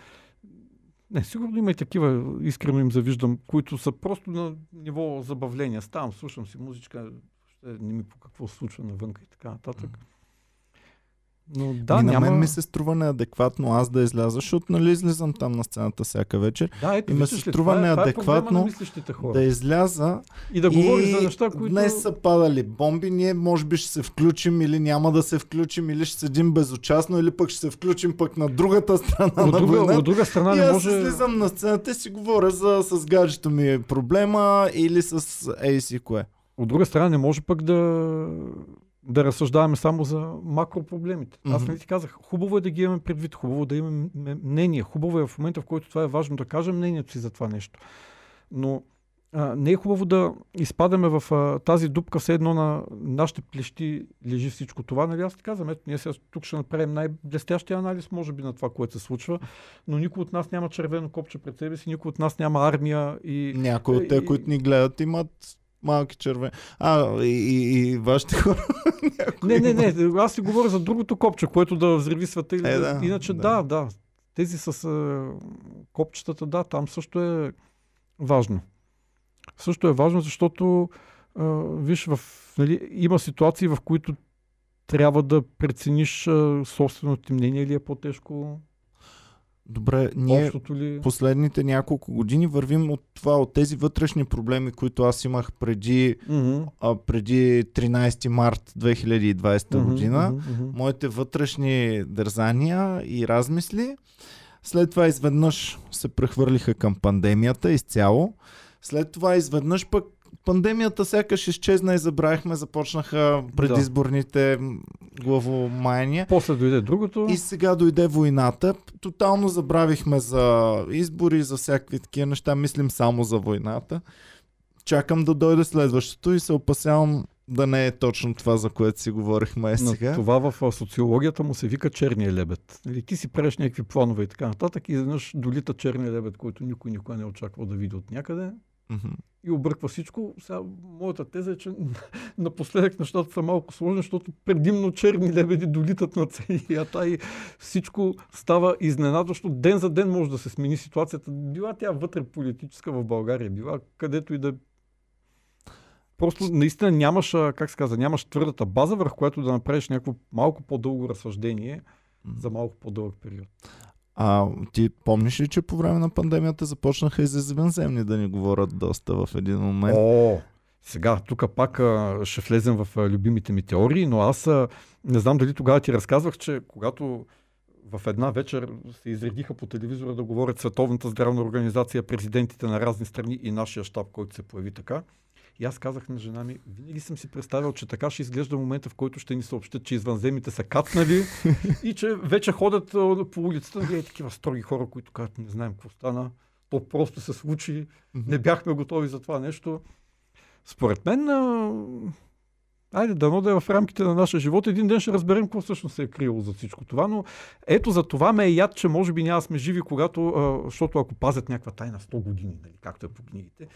не, сигурно има и такива, искрено им завиждам, които са просто на ниво забавления. Ставам, слушам си музичка, не ми по какво случва навънка и така нататък. Но да, и на няма... мен ми се струва неадекватно аз да изляза, защото нали излизам там на сцената всяка вечер. Да, ето, и ми се струва това е- неадекватно е, да изляза и да говори за неща, които... Днес са падали бомби, ние може би ще се включим или няма да се включим, или ще седим безучастно, или пък ще се включим пък на другата страна от на друга, От друга страна и не аз може... слизам на сцената и си говоря за, с гаджето ми проблема или с ей си кое. От друга страна не може пък да, да разсъждаваме само за макропроблемите. Mm-hmm. Аз не ти казах, хубаво е да ги имаме предвид, хубаво е да имаме мнение, хубаво е в момента, в който това е важно да кажем мнението си за това нещо. Но а, не е хубаво да изпадаме в а, тази дупка, все едно на нашите плещи лежи всичко това. Нали аз ти казвам, ето ние сега тук ще направим най-блестящия анализ, може би, на това, което се случва, но никой от нас няма червено копче пред себе си, никой от нас няма армия и... Някои от те, които ни гледат, имат малки червени. А, и, и, и вашите хора. Не, не, не, аз си говоря за другото копче, което да взриви света. Е, да, Иначе да. да, да. Тези с а, копчетата, да, там също е важно. Също е важно, защото а, виж, в, нали, има ситуации, в които трябва да прецениш а, собственото ти мнение или е по-тежко Добре, ние ли. последните няколко години вървим от това, от тези вътрешни проблеми, които аз имах преди, Мгм. а, преди 13 март 2020 Мгм, година. мгм. Моите вътрешни дързания и размисли. След това изведнъж се прехвърлиха към пандемията изцяло. След това изведнъж пък пандемията сякаш изчезна и забравихме, започнаха предизборните м, главомаяния. После дойде другото. И сега дойде войната. Тотално забравихме за избори, за всякакви такива неща. Мислим само за войната. Чакам да дойде следващото и се опасявам да не е точно това, за което си говорихме На сега. това в социологията му се вика черния лебед. Нали, ти си правиш някакви планове и така нататък и изведнъж долита черния лебед, който никой никога не е очаквал да види от някъде Мгм. И обърква всичко. Сега, моята теза е, че напоследък нещата са малко сложни, защото предимно черни лебеди долитат на целията и всичко става изненадващо. Ден за ден може да се смени ситуацията. Била тя вътре политическа в България, била където и да Просто наистина нямаш, как се казва, нямаш твърдата база, върху която да направиш някакво малко по-дълго разсъждение за малко по-дълъг период. А ти помниш ли, че по време на пандемията започнаха и за извънземни да ни говорят доста в един момент? О, сега, тук пак а, ще влезем в а, любимите ми теории, но аз а, не знам дали тогава ти разказвах, че когато в една вечер се изредиха по телевизора да говорят Световната здравна организация, президентите на разни страни и нашия щаб, който се появи така. И аз казах на жена ми, винаги съм си представил, че така ще изглежда момента, в който ще ни съобщат, че извънземните са кацнали и че вече ходят по улицата. Нали, е такива строги хора, които казват, не знаем какво стана. То просто се случи. Не бяхме готови за това нещо. Според мен, айде, дано да е в рамките на нашия живот. Един ден ще разберем какво всъщност се е криело за всичко това, но ето за това ме е яд, че може би няма сме живи, когато, а, защото ако пазят някаква тайна 100 години, нали, както е по книгите,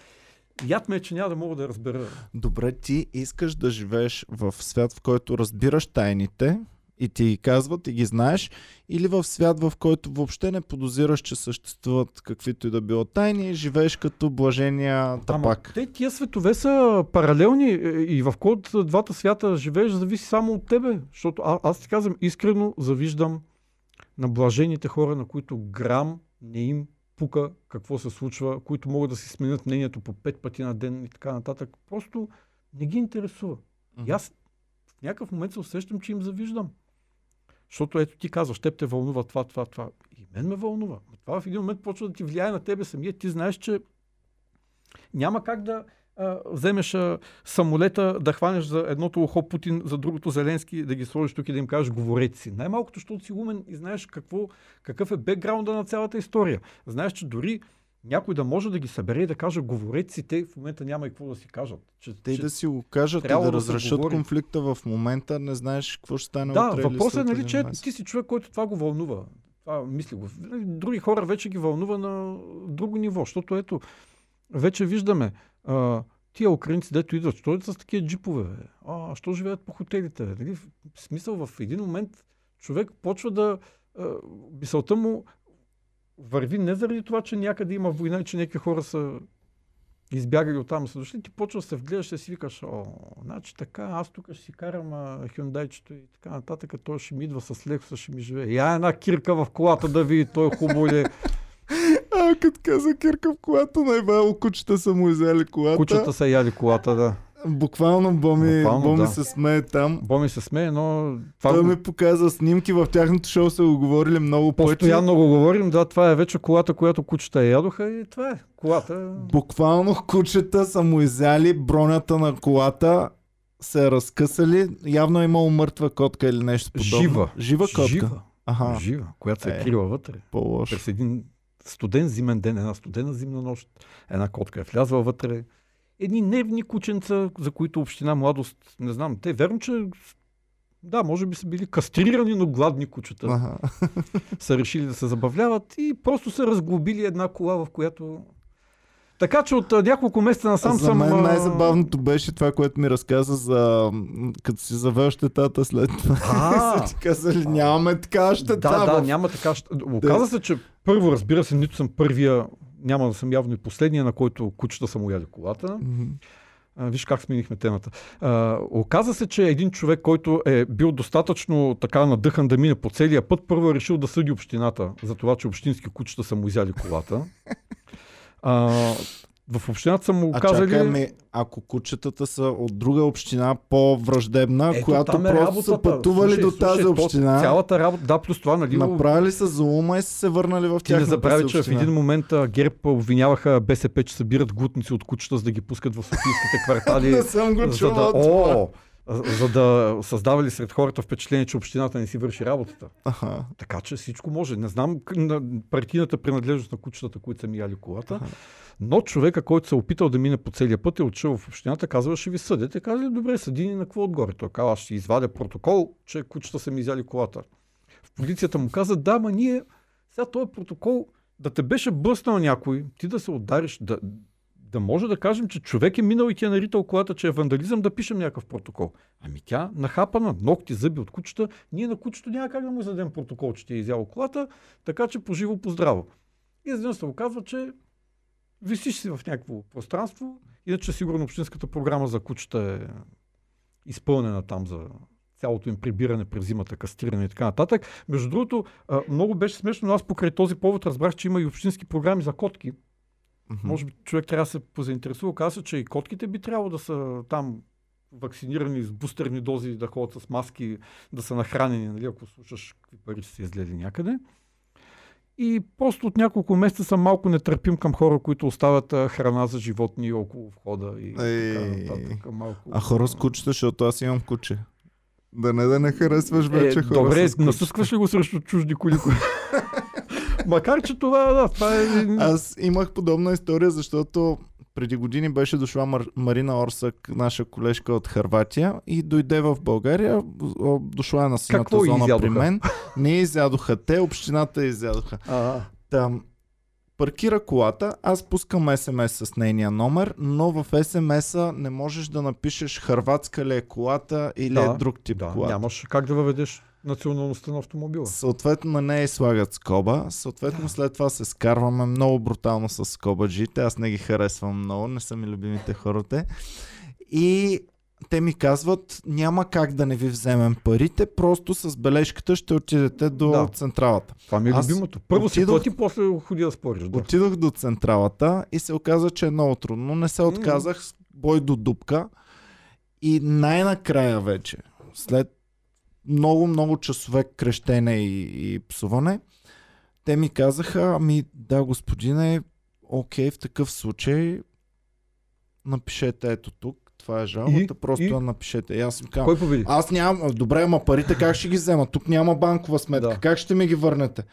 яд ме е, че няма да мога да разбера. Добре, ти искаш да живееш в свят, в който разбираш тайните и ти ги казват и ги знаеш, или в свят, в който въобще не подозираш, че съществуват каквито и да било тайни и живееш като блажения тапак. те тия светове са паралелни е, и в кой от двата свята живееш зависи само от тебе. Защото а, аз ти казвам, искрено завиждам на блажените хора, на които грам не им пука какво се случва, които могат да си сменят мнението по пет пъти на ден и така нататък. Просто не ги интересува. И аз в някакъв момент се усещам, че им завиждам. Защото ето ти казваш, теб те вълнува това, това, това. И мен ме вълнува. Това в един момент почва да ти влияе на тебе самия. Ти знаеш, че няма как да вземеш самолета, да хванеш за едното ухо Путин, за другото Зеленски, да ги сложиш тук и да им кажеш говорете си. Най-малкото, защото си умен и знаеш какво, какъв е бекграунда на цялата история. Знаеш, че дори някой да може да ги събере и да каже говорете си, те в момента няма и какво да си кажат. Че, Те че... да си го кажат и да да разрешат говори. конфликта в момента, не знаеш какво ще стане Да, утре или въпросът е, нали, че ти си човек, който това го вълнува. Това мисли го. Нали, Други хора вече ги вълнува на друго ниво, защото ето, вече виждаме а, тия украинци, дето идват, що идват с такива джипове? Бе? А, що живеят по хотелите? Бе? Нали? В смисъл, в един момент човек почва да... А, мисълта му върви не заради това, че някъде има война и че някакви хора са избягали оттам са дошли, ти почва да се вгледаш и си викаш, о, значи така, аз тук ще си карам хюндайчето и така нататък, той ще ми идва с Лексус, ще ми живее. Я една кирка в колата да види, той хубаво ли А, като каза Кирка в колата, най-бало кучета са му изяли колата. Кучета са яли колата, да. Буквално Боми, Буквално, Боми да. се смее там. Боми се смее, но това Той ми показа снимки, в тяхното шоу са го говорили много пъти. постоянно го говорим, да, това е вече колата, която кучета ядоха и това е колата. Буквално кучета са му изяли бронята на колата, се е разкъсали. Явно е имало мъртва котка или нещо подобно. Жива. Жива котка. Жива. Аха, Жива, която се е Е. крила вътре. по-лошо. През един студен зимен ден, една студена зимна нощ, една котка е влязла вътре. Едни нервни кученца, за които община младост, не знам, те верно, че да, може би са били кастрирани, но гладни кучета. Аха. Са решили да се забавляват и просто са разглобили една кола, в която Така че от няколко месеца насам за съм... мен най-забавното беше това, което ми разказа за като си завел щетата след това. А, ти казали, нямаме така щета. да, да, няма така. щ- Оказа се, че първо, разбира се, нито съм първия, няма да съм явно и последния, на който кучета са му яли колата. Виж как сменихме темата. А, оказа се, че един човек, който е бил достатъчно така надъхан да мине по целия път, първо е решил да съди общината за това, че общински кучета са му изяли колата. А, в общината са му А казали... чакай, ми, ако кучетата са от друга община, по-враждебна, Ето, която е просто са работата. пътували Слушай, до тази община, Цялата работа, да, плюс това, нали, направили са заума и са се върнали в Ти не забрави, че в един момент ГЕРБ обвиняваха БСП, че събират глутници от кучета, за да ги пускат в софийските квартали. Не съм го за чувал да, о, за да създавали сред хората впечатление, че общината не си върши работата. Аха. Така че всичко може. Не знам партийната принадлежност на кучетата, които са ми яли колата, Аха. но човека, който се е опитал да мине по целия път, е отишъл в общината, казва, ще ви съдят. Те казали, добре, съди ни на какво отгоре. Той казва, аз ще извадя протокол, че кучета са ми изяли колата. В полицията му каза, да, ма ние, сега този протокол, да те беше блъснал някой, ти да се удариш, да, да може да кажем, че човек е минал и ти е наритал колата, че е вандализъм, да пишем някакъв протокол. Ами тя нахапана, ногти, зъби от кучета, ние на кучето няма как да му издадем протокол, че ти е изяло колата, така че поживо поздраво. И изведнъж се оказва, че висиш си в някакво пространство, иначе сигурно общинската програма за кучета е изпълнена там за цялото им прибиране през зимата, кастриране и така нататък. Между другото, много беше смешно, но аз покрай този повод разбрах, че има и общински програми за котки. Мгм. Може би човек трябва да се позаинтересува. Каза се, че и котките би трябвало да са там вакцинирани с бустерни дози, да ходят с маски, да са нахранени, нали, ако слушаш какви пари са си изгледали някъде. И просто от няколко месеца съм малко нетърпим към хора, които оставят а, храна за животни около входа и Ей. така нататък. Малко... А хора с кучета, защото аз имам куче. Да не да не харесваш вече е, хора Добре, с насъскваш ли го срещу чужди коли? Макар, че това, да, това е... Аз имах подобна история, защото преди години беше дошла Мар... Марина Орсък, наша колежка от Харватия и дойде в България, дошла е на сината Какво зона при изядоха? мен. Не изядоха те, общината изядоха. А, Там паркира колата, аз пускам СМС с нейния номер, но в СМС-а не можеш да напишеш хърватска ли е колата или Да, е друг тип да, колата. нямаш как да въведеш националността на автомобила. Съответно на нея слагат скоба, съответно Да. след това се скарваме много брутално с скобаджите, аз не ги харесвам много, не са ми любимите хората. И те ми казват, няма как да не ви вземем парите, просто с бележката ще отидете до Да. централата. Това ми е Аз любимото. Първо си отидох- плати, после ходи да спориш. Да. Отидох до централата и се оказа, че е много трудно. Не се отказах бой до дупка. И най-накрая вече, след много-много часове крещене и, и псуване, те ми казаха, ами да, господине, окей, в такъв случай напишете ето тук, това е жалбата, И? просто И? я напишете. И аз им казвам, Кой победи? аз нямам. Добре, ама парите как ще ги взема? Тук няма банкова сметка. Да. Как ще ми ги върнете?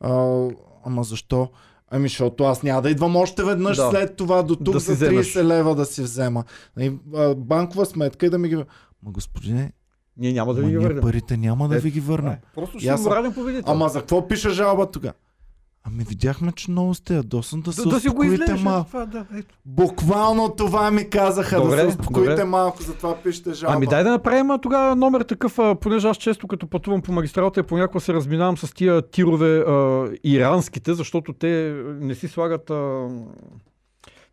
А, ама защо? Ами, защото аз няма да идвам още веднъж Да. след това до тук Да за 30 вземеш. лева да си взема. И, а, банкова сметка и да ми ги. Ма, господине, Ние няма да ви ги ние върнем. парите няма да Е, ви ги върнем. Е, Просто ще съм- морален победител. Ама за какво пише жалба тогава? Ами видяхме, че много сте ядосан да, се да, да си го успокоите излезеш. малко. Това, да, ето. Буквално това ми казаха, Добре, да се успокоите добре. малко, затова пишете жалба. Ами дай да направим а, тогава номер такъв, а, понеже аз често като пътувам по магистралата и понякога се разминавам с тия тирове а, иранските, защото те не си слагат а,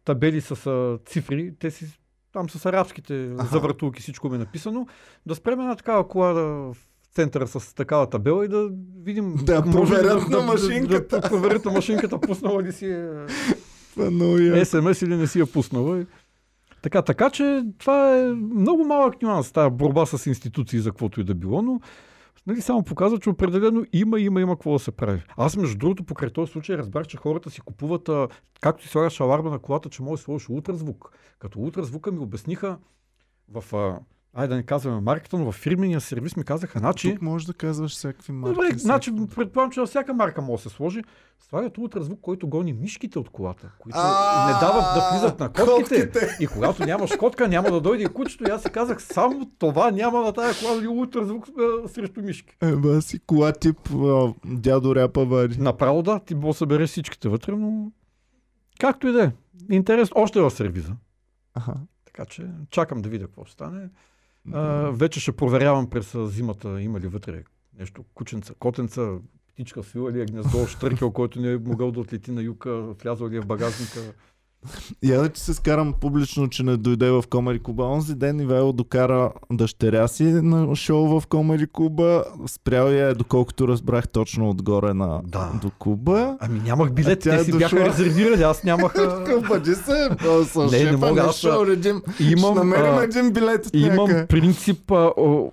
табели с а, цифри, те си там с арабските Аха. завъртулки, всичко ми е написано. Да спрем една такава кола в центъра с такава табела и да видим. Да проверят на машинката. Да, да, проверят на машинката, пуснала ли си е Това е. СМС или не си я пуснала. Така, така че това е много малък нюанс, тази борба с институции за каквото и да било, но нали, само показва, че определено има, има, има какво да се прави. Аз, между другото, покрай този случай разбрах, че хората си купуват, а, както си слагаш аларма на колата, че може да сложиш ултразвук. Като ултразвука ми обясниха в, а, айде да не казваме марката, но в фирмения сервис ми казаха, значи... Тук можеш да казваш всякакви марки. Добре, всякакви- значи предполагам, че във всяка марка може да се сложи. Слагат ултразвук, който гони мишките от колата, които не дават да влизат на котките. котките. И когато нямаш котка, няма да дойде и кучето. И аз си казах, само това няма на тази кола да ултразвук срещу мишки. Еба си кола тип дядо ряпа вари. Направо да, ти да събереш всичките вътре, но Както и да е. Интерес още е в сервиза. Аха. Така че чакам да видя какво стане. А, вече ще проверявам през зимата има ли вътре нещо, кученца, котенца, птичка свила ли е гнездо, штъркел, който не е могъл да отлети на юка, влязъл ли е в багажника. Я да ти се скарам публично, че не дойде в Комери Куба. Онзи ден Ивайло докара дъщеря си на шоу в Комери Куба. Спрял я е, доколкото разбрах точно отгоре на, Да. до Куба. Ами нямах билет, А тя те е си дошла. бяха резервирали, аз нямах... а, Къпади се, с Не, не мога, аз, шоу редим. Имам, Ще намерим а, един билет Имам някъде. принцип, а, о,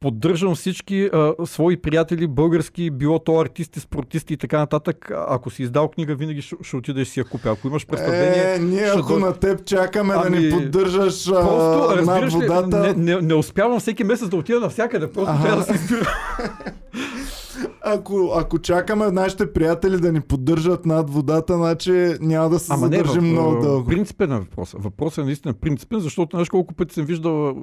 поддържам всички а, свои приятели, български, било то артисти, спортисти и така нататък. Ако си издал книга, винаги ще, ще отидеш да си я купя. Ако имаш представление, Е, ние ако дой- на теб чакаме да Ами, ни поддържаш а, просто, над разбираш ли, водата, не, не, не успявам всеки месец да отида навсякъде. Просто Аха. трябва да се избира. ако, ако чакаме нашите приятели да ни поддържат над водата, значи няма да се Ама не, задържим в, много дълго. принципен е въпрос. Въпросът е наистина принципен, защото знаеш колко пъти съм виждал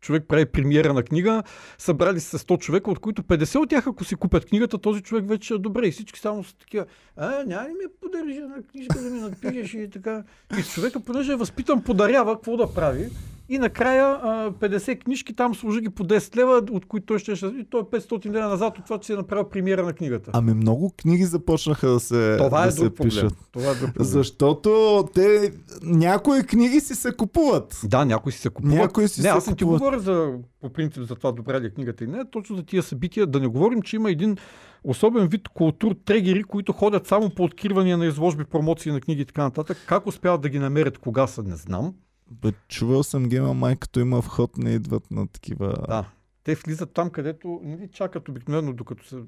човек прави премиера на книга, събрали се 100 човека, от които 50 от тях, ако си купят книгата, този човек вече е добре. И всички само са такива, а, няма ли ми подариш една книжка да ми напишеш и така. И човека, понеже е възпитан, подарява, какво да прави. И накрая а, 50 книжки, там служи ги по 10 лева, от които той ще... И той е 500 лева назад от това, че си е направил премиера на книгата. Ами много книги започнаха да се, това да е се друг проблем. пишат. Това е друг проблем. Защото те някои книги си се купуват. Да, някои си се купуват. Някои си не, се аз не ти говоря за, по принцип за това добра ли е книгата или не, точно за тия събития. Да не говорим, че има един особен вид култур трегери, които ходят само по откривания на изложби, промоции на книги и така нататък. Как успяват да ги намерят, кога са, не знам. Бе, чувал съм ги, ама май като има вход, не идват на такива... Да. Те влизат там, където не ги чакат обикновено, докато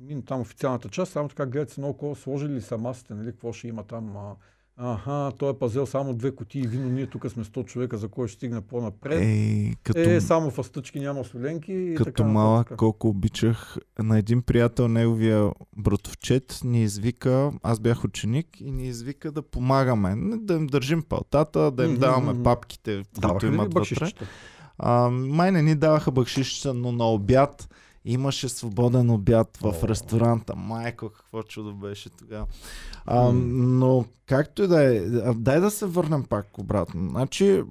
мине там официалната част, само така гледат се наоколо, сложили ли са масите, нали, какво ще има там. А, аха, той е пазел само две кутии вино, ние тук сме 100 човека, за кой ще стигне по-напред. Ей, като, Е, само фастъчки, няма соленки. и като така малък, нататък. колко обичах на един приятел, неговия братовчет, ни извика, аз бях ученик и ни извика да помагаме, да им държим палтата, да им Мгм, даваме мгм. папките, които Даваха имат вътре. А, май не ни даваха бакшишчета, но на обяд имаше свободен обяд в ресторанта. Майко, какво чудо беше тогава. А, но както и да е, дай да се върнем пак обратно. Значи,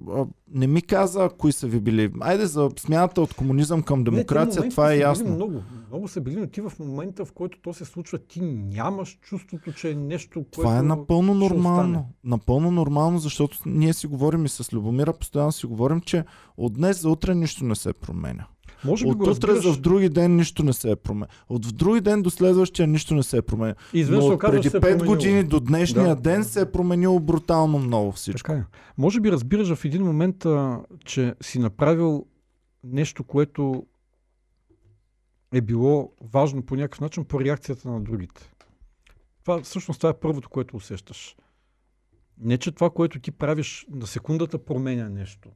не ми каза кои са ви били. Айде за смяната от комунизъм към Не, демокрация, моменти това е ясно. Много, много са били, но ти в момента, в който то се случва, ти нямаш чувството, че е нещо, което... Това е напълно нормално. Напълно нормално, защото ние си говорим и с Любомира, постоянно си говорим, че от днес за утре нищо не се променя. Може би От го утре разбираш. за в други ден нищо не се е променя. От в други ден до следващия нищо не се е променя. И изведнъж Но се от оказва, че преди се е 5 променило. години до днешния Да. ден се е променило брутално много всичко. Така е. Може би разбираш в един момент, а, че си направил нещо, което е било важно по някакъв начин по реакцията на другите. Това всъщност това е първото, което усещаш. Не, че това, което ти правиш на секундата променя нещо.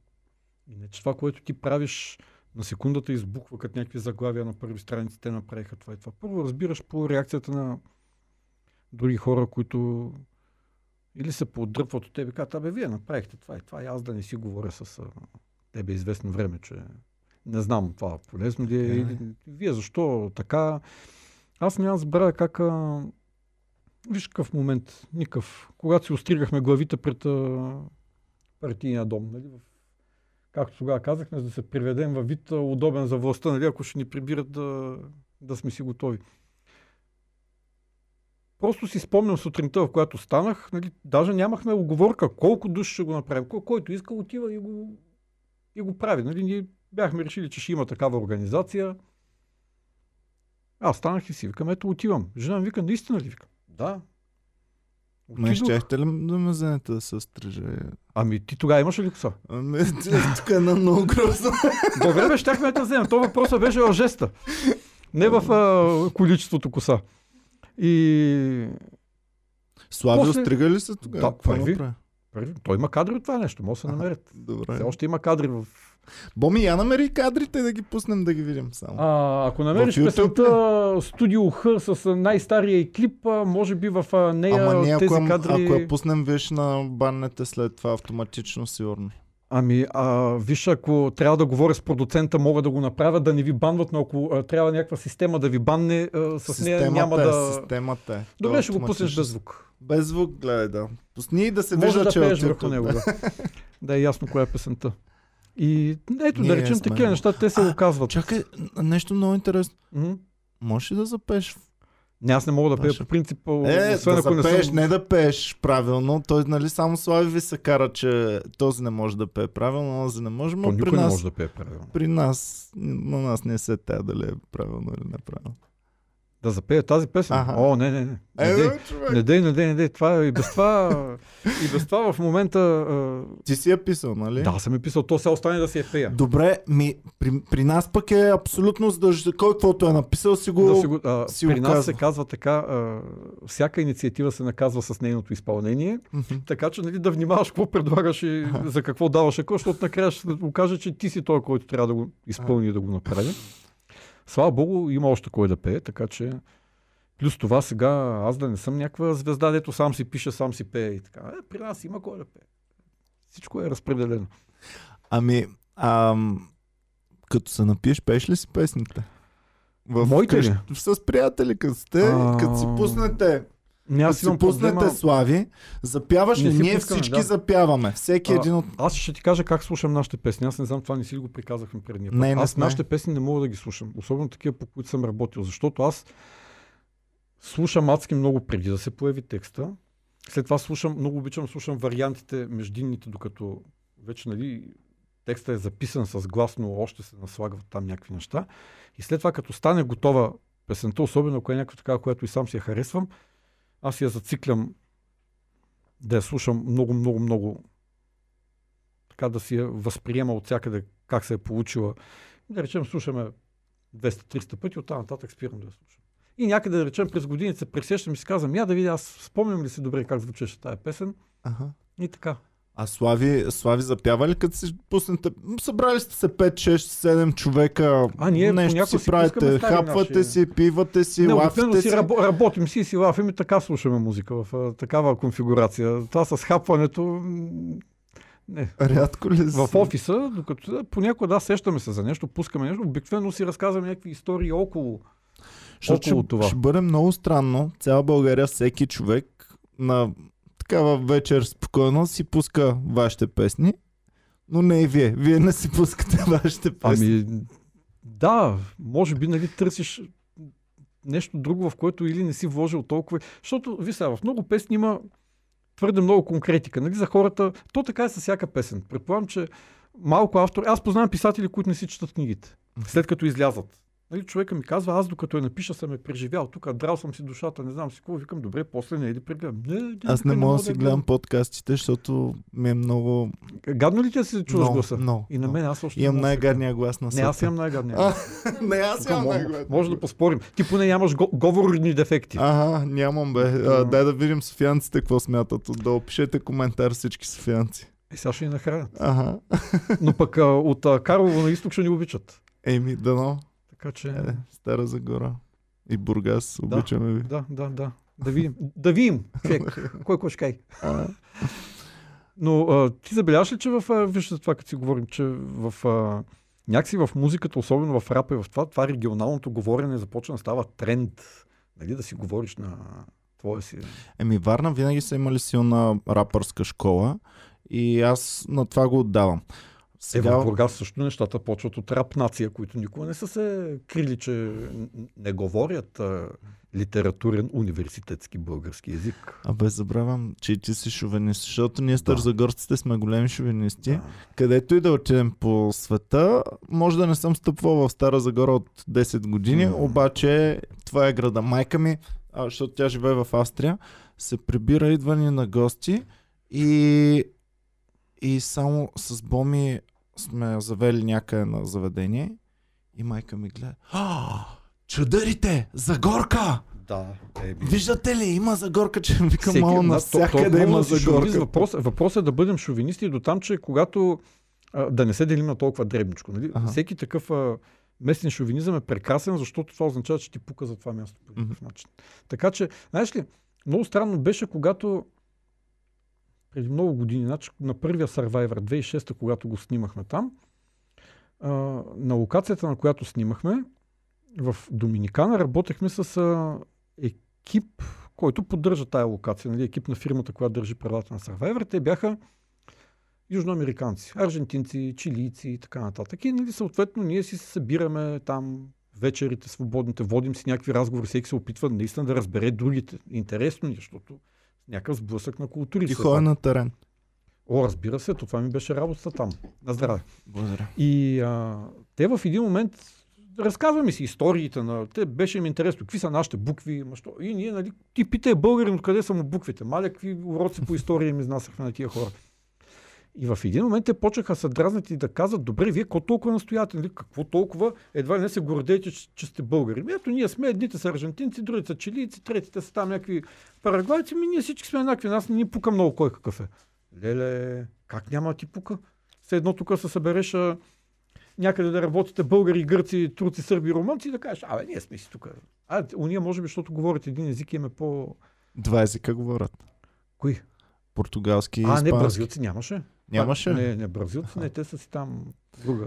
И не, че това, което ти правиш на секундата избухва като някакви заглавия на първи страници, те направиха това и това. Първо разбираш по реакцията на други хора, които или се поотдръпват от тебе и казват, абе, вие направихте това и това, и аз да не си говоря с тебе известно време, че не знам това полезно ли е. Така е. Или, вие защо така? Аз да забравя как а, виж какъв момент, никакъв. Когато си остригахме главите пред а, партийния дом, нали, в, както тогава казахме, за да се приведем във вид удобен за властта, нали, ако ще ни прибират да, да сме си готови. Просто си спомням сутринта, в която станах, нали, даже нямахме оговорка колко души ще го направим. Кой, който иска, отива и го, и го прави. Нали, ние бяхме решили, че ще има такава организация. Аз станах и си викам, ето отивам. Жена ми вика, наистина ли? Викам, да. Ме щяхте ли да ме вземете да се стриже? Ами ти тогава имаш ли коса? Ами, тук е една много грозна. Добре, бе, щяхме да вземем. Това въпросът беше в жеста. Не в а, количеството коса. И Слави После- острига ли се тогава? Да, първи. Той има кадри от това нещо, може да се намерят. Все Добре. още има кадри в... Боми, я намери кадрите да ги пуснем да ги видим само. А, ако намериш песента Студио Х с най-стария клип, може би в нея Ама ние, тези ако, кадри... ако я пуснем, виж на баннете след това автоматично, сигурно. Ами, а, виж, ако трябва да говоря с продуцента, мога да го направя, да не ви банват, но ако а, трябва някаква система да ви банне, а, с нея системата няма е, да... Системата е. Добре, ще го пуснеш без звук. Без звук, гледай, да. Пусни и да се вижда, да че е върху него, да. да е ясно коя е песента. И ето, Ние да речем сме- такива неща, те се А, оказват. Чакай, нещо много интересно. М? Можеш ли да запееш? Не, аз не мога да пея по принцип, Е, освен да ако не запееш, съм... не да пееш правилно. Той, нали, само Слави ви се кара, че този не може да пее правилно, този не може, но при никой не нас, може да пее правилно. при нас, на нас не се тя дали е правилно или неправилно. Да запее тази песен? Аха. О, не, не, не. Не Е, дей, не дей, не дей, не дей. Това е и без това, и без това в момента... а, Ти си я писал, нали? Да, съм е писал, то се остане да си я пея. Добре, ми, при, при нас пък е абсолютно задължително. Кой каквото е написал, си го... Да си го, а, си при го нас казва. се казва така, а, всяка инициатива се наказва с нейното изпълнение, така че нали, да внимаваш какво предлагаш и за какво даваш, ако, защото накрая ще окаже, че ти си той, който трябва да го изпълни и да го направи. Слава Богу, има още кой да пее, така че плюс това сега аз да не съм някаква звезда, дето сам си пише, сам си пее и така. Е, при нас има кой да пее. Всичко е разпределено. Ами, ам, като се напиеш, пееш ли си песните? В Моите ли? къщ- С приятели, като сте, А, като си пуснете, Не, като аз си имам пуснете проблема. слави, запяваш Не ли? Ние пускаме, всички да. запяваме. Всеки А, един от... Аз ще ти кажа как слушам нашите песни. Аз не знам, това не си ли го приказахме предния път. Не, не аз сме. нашите песни не мога да ги слушам. Особено такива, по които съм работил. Защото аз слушам адски много преди да се появи текста. След това слушам, много обичам, слушам вариантите междинните, докато вече нали, текста е записан с гласно, още се наслагват там някакви неща. И след това, като стане готова песента, особено ако е някаква такава, която и сам си я харесвам, аз я зациклям да я слушам много, много, много така да си я възприема от всякъде как се е получила. Да речем, слушаме 200-300 пъти, оттам нататък спирам да я слушам. И някъде, да речем, през годините се пресещам и си казвам, я да видя, аз спомням ли си добре как звучеше тази песен. Аха. И така. А Слави, Слави запява ли като си пуснете? Събрали сте се 5, 6, 7 човека. А, ние нещо си си правите. Хапвате наши- си, пивате си, Не, лафите си си. рабо, работим си и си лафим и така слушаме музика в такава конфигурация. Това с хапването... Не. Рядко ли В си? офиса, докато да, понякога да, сещаме се за нещо, пускаме нещо, обикновено си разказваме някакви истории около. Защото около ще, това. ще бъде много странно. Цяла България, всеки човек на такава вечер спокойно си пуска вашите песни, но не и вие. Вие не си пускате вашите песни. Ами, да, може би, нали, търсиш нещо друго, в което или не си вложил толкова. Защото, ви сега, в много песни има твърде много конкретика. Нали, за хората, то така е с всяка песен. Предполагам, че малко автор. Аз познавам писатели, които не си четат книгите, след като излязат. Нали, човека ми казва, аз докато я напиша съм е преживял. Тук драл съм си душата, не знам си какво. Викам, добре, после не е ли прегледам. Не, не, Аз не мога да си гледам подкастите, защото ми е много... Гадно ли ти да си чуваш много, гласа? много, И на мен аз още Имам не се- най-гадния глас на Не, света. аз имам най-гадния. А, не, аз имам най-гадния може да глас. поспорим. Ти поне нямаш го, говорни дефекти. Ага, нямам бе. А, дай да видим софианците какво смятат отдолу. Пишете коментар всички софианци. Е, сега ще ни нахранят. Ага. Но пък а, от а, Карлово на изток ще ни обичат. Еми, дано. Така че, Е, Стара Загора. И Бургас. Обичаме ви. да, да, да. Да видим. Да видим, човек. Кой кой ще Но а, ти забеляваш ли, че в... А, вижте това, като си говорим, че в... А, някакси в музиката, особено в рапа и в това, това регионалното говорене започва да става тренд. Нали, да си говориш на твоя си. Еми, Варна винаги са имали силна рапърска школа и аз на това го отдавам. Сега... Е, в Бургас също нещата почват от рап нация, които никога не са се крили, че не говорят а, литературен университетски български язик. абе, забравям, че и ти си шовинист, защото ние Да. старозагорците сме големи шовинисти. Да. Където и да отидем по света, може да не съм стъпвал в Стара Загора от 10 години, М. обаче това е града. Майка ми, а, защото тя живее в Австрия, се прибира идвани на гости и, и само с Боми сме завели някъде на заведение и майка ми гледа. А, чударите! Загорка! Да, е, би. Виждате ли? Има загорка, че викам мало навсякъде може има загорка. Въпрос, въпрос е да бъдем шовинисти до там, че когато а, да не се делим на толкова дребничко. Нали? Ага. Всеки такъв а, местен шовинизъм е прекрасен, защото това означава, че ти пука за това място по някакъв начин. Така че, знаеш ли, много странно беше, когато преди много години, значи на първия Survivor 2006, когато го снимахме там, а, на локацията, на която снимахме, в Доминикана работехме с а, екип, който поддържа тая локация, нали, екип на фирмата, която държи правата на Survivor, те бяха южноамериканци, аржентинци, чилийци и така нататък. И нали, съответно ние си се събираме там вечерите свободните, водим си някакви разговори, всеки се опитва наистина да разбере другите. Интересно ни, защото някакъв сблъсък на култури. Ходя пак. на терен. О, разбира се, то това ми беше работата там. На здраве. Благодаря. И а, те в един момент разказваме ми си историите на... Те беше ми интересно, какви са нашите букви, ма що? И ние, нали, ти питай българин, откъде са му буквите. Маля, какви уроци по история им изнасяхме на тия хора. И в един момент те почнаха се дразнат и да казват, добре, вие какво толкова настояте, нали? какво толкова, едва ли не се гордеете, че, че сте българи. Ми, ето ние сме, едните са аржентинци, другите са чилийци, третите са там някакви парагвайци, ми ние всички сме еднакви, нас не ни пука много кой какъв е. Леле, как няма ти пука? Все едно тук се събереш а, някъде да работите българи, гърци, турци, сърби, румънци и да кажеш, абе, ние сме си тук. А, уния може би, защото говорят един език и им е по... Два езика говорят. Кои? Португалски и а, не, бразилци нямаше. Нямаше? Не, не, бразилци, не, те са си там друга.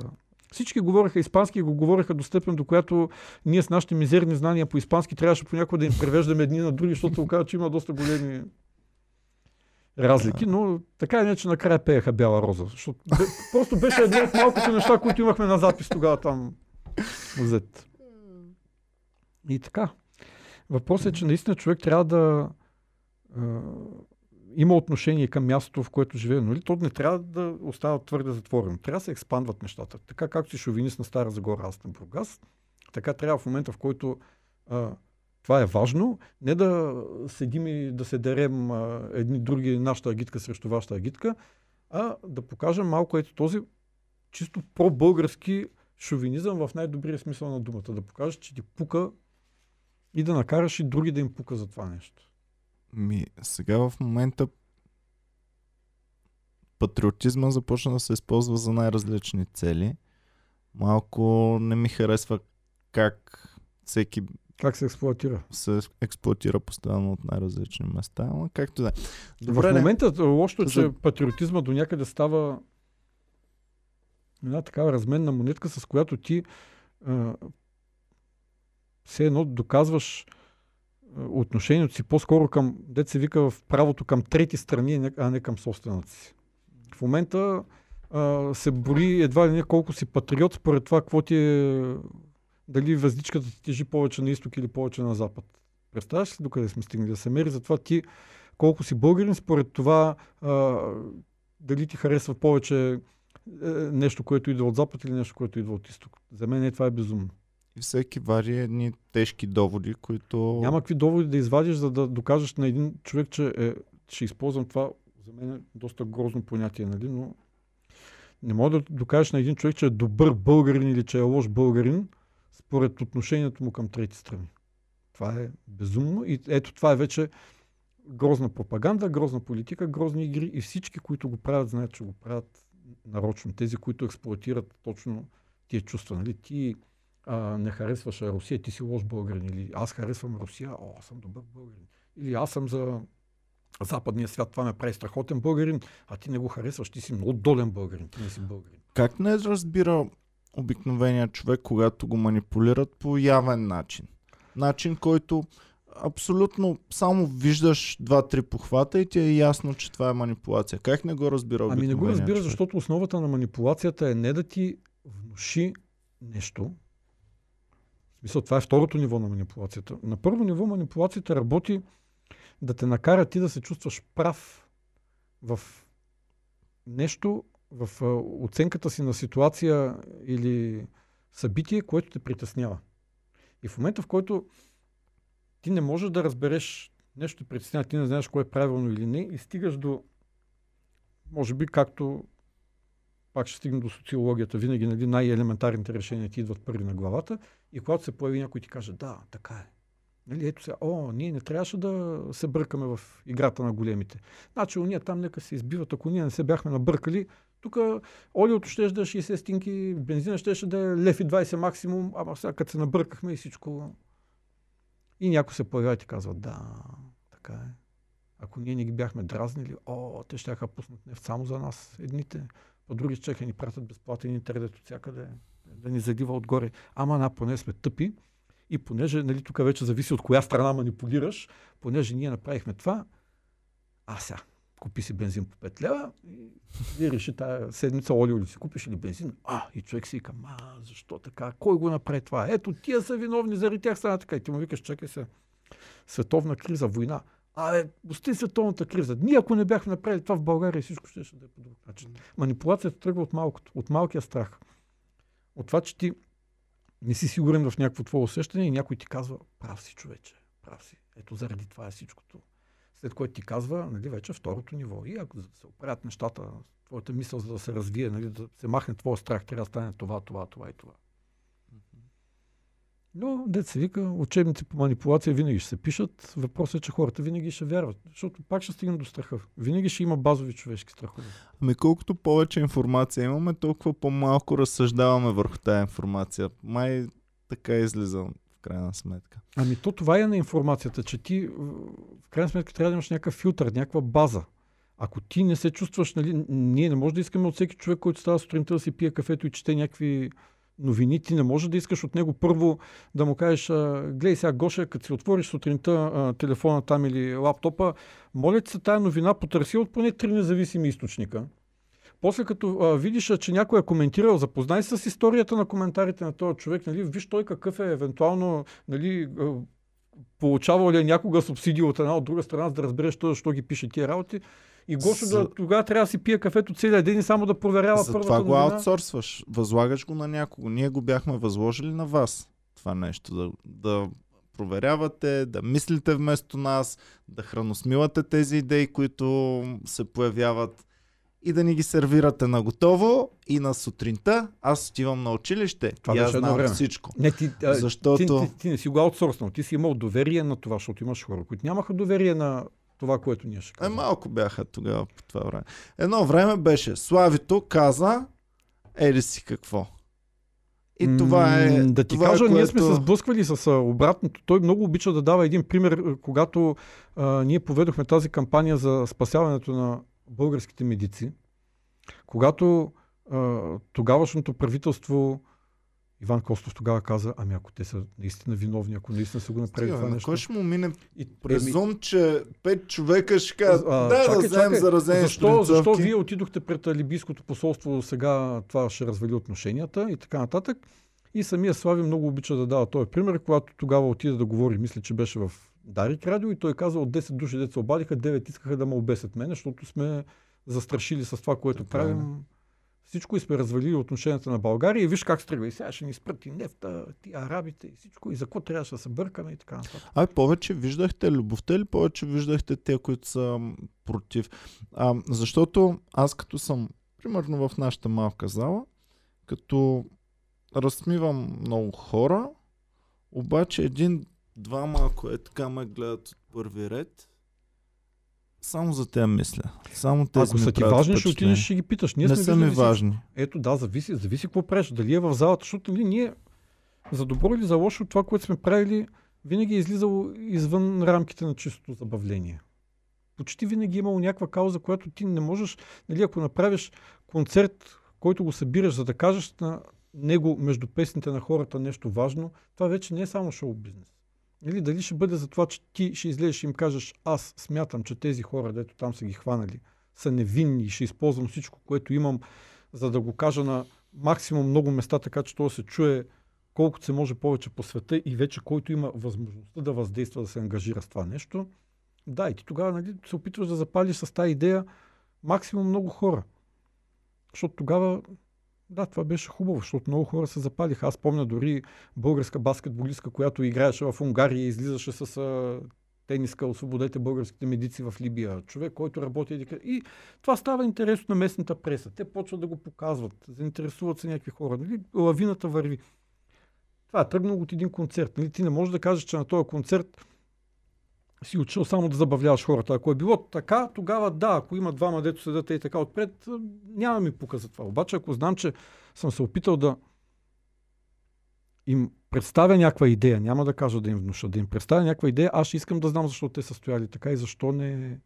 Всички говореха испански и го говореха до степен, до която ние с нашите мизерни знания по испански трябваше понякога да им превеждаме едни на други, защото оказа, че има доста големи разлики, но така или иначе накрая пееха Бяла роза. Защото просто беше едно от малкото неща, които имахме на запис тогава там взет. И така. Въпросът е, че наистина човек трябва да има отношение към мястото, в което живее. Нали? То не трябва да остава твърде затворено. Трябва да се експандват нещата. Така както си шовинист на Стара Загора, аз на Бургас, така трябва в момента, в който а, това е важно, не да седим и да се дерем а, едни други, нашата агитка срещу вашата агитка, а да покажем малко ето този чисто по-български шовинизъм в най-добрия смисъл на думата. Да покажеш, че ти пука и да накараш и други да им пука за това нещо. Ми, сега в момента патриотизма започна да се използва за най-различни цели. Малко не ми харесва как всеки Как се експлуатира? се експлуатира постоянно от най-различни места, ама както да е. в не. момента лошото е, че За- патриотизма до някъде става една такава разменна монетка, с която ти а, все едно доказваш отношението си по-скоро към, дет се вика в правото към трети страни, а не към собствената си. В момента а, се бори едва ли не колко си патриот, според това какво ти е, дали въздичката ти тежи повече на изток или повече на запад. Представяш ли докъде сме стигнали да се мери? Затова ти колко си българин, според това а, дали ти харесва повече е, нещо, което идва от запад или нещо, което идва от изток. За мен е, това е безумно. И всеки вади едни тежки доводи, които... Няма какви доводи да извадиш, за да докажеш на един човек, че е, ще използвам това. За мен е доста грозно понятие, нали? но не мога да докажеш на един човек, че е добър българин или че е лош българин, според отношението му към трети страни. Това е безумно и ето това е вече грозна пропаганда, грозна политика, грозни игри и всички, които го правят, знаят, че го правят нарочно. Тези, които експлуатират точно тия чувства. Нали? Ти а, не харесваш Русия, ти си лош българин. Или аз харесвам Русия, о, аз съм добър българин. Или аз съм за западния свят, това ме прави страхотен българин, а ти не го харесваш, ти си много долен българин, ти не си българин. Как не разбира обикновения човек, когато го манипулират по явен начин? Начин, който абсолютно само виждаш два-три похвата и ти е ясно, че това е манипулация. Как не го разбира Ами не го разбира, човек? защото основата на манипулацията е не да ти внуши нещо. Смисъл, това е второто ниво на манипулацията. На първо ниво манипулацията работи да те накара ти да се чувстваш прав в нещо, в оценката си на ситуация или събитие, което те притеснява. И в момента, в който ти не можеш да разбереш нещо те притеснява, ти не знаеш кое е правилно или не и стигаш до може би както пак ще стигнем до социологията, винаги нали, най-елементарните решения ти идват първи на главата и когато се появи някой ти каже, да, така е. Нали, ето сега, о, ние не трябваше да се бъркаме в играта на големите. Значи, уния там нека се избиват, ако ние не се бяхме набъркали, тук олиото ще да е 60 стинки, бензина ще да е лев и 20 максимум, ама сега като се набъркахме и всичко... И някой се появява и ти казва, да, така е. Ако ние не ги бяхме дразнили, о, те ще пуснат нефт само за нас, едните. По други чеха ни пратят безплатен интернет от всякъде, да ни залива отгоре. Ама на поне сме тъпи И понеже, нали, тук вече зависи от коя страна манипулираш, понеже ние направихме това, а сега, купи си бензин по 5 лева и, и реши тази седмица олио ли си купиш или бензин. А, и човек си вика, ма, защо така? Кой го направи това? Ето, тия са виновни, заради тях стана така. И ти му викаш, чакай се, световна криза, война. Абе, пусти световната криза. Ние ако не бяхме направили това в България, всичко ще, ще да е по друг начин. Манипулацията тръгва от малкото, от малкия страх. От това, че ти не си сигурен в някакво твое усещане и някой ти казва, прав си човече, прав си. Ето заради това е всичкото. След което ти казва, нали, вече второто ниво. И ако се оправят нещата, твоята мисъл за да се развие, нали, да се махне твоя страх, трябва да стане това, това, това и това. Но, дет се вика, учебници по манипулация винаги ще се пишат. Въпросът е, че хората винаги ще вярват. Защото пак ще стигнем до страха. Винаги ще има базови човешки страхове. Ами колкото повече информация имаме, толкова по-малко разсъждаваме върху тази информация. Май така излиза в крайна сметка. Ами то това е на информацията, че ти в крайна сметка трябва да имаш някакъв филтър, някаква база. Ако ти не се чувстваш, нали, ние не можем да искаме от всеки човек, който става сутринта да си пие кафето и чете някакви новини, ти не можеш да искаш от него първо да му кажеш, гледай сега Гоша, като си отвориш сутринта а, телефона там или лаптопа, моля ти се тая новина потърси от поне три независими източника. После като а, видиш, че някой е коментирал, запознай се с историята на коментарите на този човек, нали, виж той какъв е евентуално, нали, получавал ли е някога субсидия от една от друга страна, за да разбереш защо ги пише тия работи. И Гошо За... да, тогава трябва да си пие кафето целия ден и само да проверява За първата това го новина. аутсорсваш. Възлагаш го на някого. Ние го бяхме възложили на вас. Това нещо. Да, да проверявате, да мислите вместо нас, да храносмивате тези идеи, които се появяват и да ни ги сервирате на готово и на сутринта аз отивам на училище Това и аз знам време. всичко. Не, ти, а, Защото- ти, ти, ти, не си го аутсорснал. Ти си имал доверие на това, защото имаш хора, които нямаха доверие на това, което ние ще Е, кажем. малко бяха тогава по това време. Едно време беше, Славито каза, ели си какво. И това е. Да ти това кажа, е, ние сме което- се сблъсквали с обратното. Той много обича да дава един пример, когато а, ние поведохме тази кампания за спасяването на българските медици. Когато а, тогавашното правителство Иван Костов тогава каза, ами ако те са наистина виновни, ако наистина са го направили Стига, това на нещо. кой ще му мине И, презум, че пет човека ще кажат, да чакай, вземем заразени защо, защо вие отидохте пред Либийското посолство, сега това ще развали отношенията и така нататък. И самия Слави много обича да дава този пример, когато тогава отида да говори, мисля, че беше в Дарик радио и той каза от 10 души, деца обадиха, 9 искаха да ме обесят мене, защото сме застрашили с това, което Така е. правим. Всичко и сме развалили отношенията на България и виж как се тръгва. И сега ще ни спрат и нефта, ти арабите и всичко. И за какво трябваше да се бъркаме и така нататък. Ай, повече виждахте любовта или повече виждахте те, които са против? А, защото аз като съм, примерно в нашата малка зала, като разсмивам много хора, обаче един, двама, ако е така ме гледат от първи ред, само за те мисля. Само тези Ако са ти важни, ще отидеш ще ги питаш. Ние Не сме са ми важни. Ето да, зависи, зависи какво правиш. Дали е в залата, защото нали, ние за добро или за лошо това, което сме правили, винаги е излизало извън рамките на чистото забавление. Почти винаги е имало някаква кауза, която ти не можеш, нали, ако направиш концерт, който го събираш, за да кажеш на него между песните на хората нещо важно, това вече не е само шоу бизнес. Или дали ще бъде за това, че ти ще излезеш и им кажеш, аз смятам, че тези хора, дето там са ги хванали, са невинни и ще използвам всичко, което имам, за да го кажа на максимум много места, така че то се чуе колкото се може повече по света и вече който има възможността да въздейства, да се ангажира с това нещо. Да, и ти тогава нали, се опитваш да запалиш с тази идея максимум много хора. Защото тогава, да, това беше хубаво, защото много хора се запалиха. Аз помня дори българска баскетболистка, която играеше в Унгария и излизаше с а, тениска Освободете българските медици в Либия. Човек, който работи и, и това става интересно на местната преса. Те почват да го показват, заинтересуват се някакви хора. Нали? Лавината върви. Това е тръгнало от един концерт. Нали? Ти не можеш да кажеш, че на този концерт си учил само да забавляваш хората. Ако е било така, тогава да, ако има двама дето седят и така отпред, няма ми пука за това. Обаче, ако знам, че съм се опитал да им представя някаква идея, няма да кажа да им внуша, да им представя някаква идея, аз искам да знам защо те са стояли така и защо не...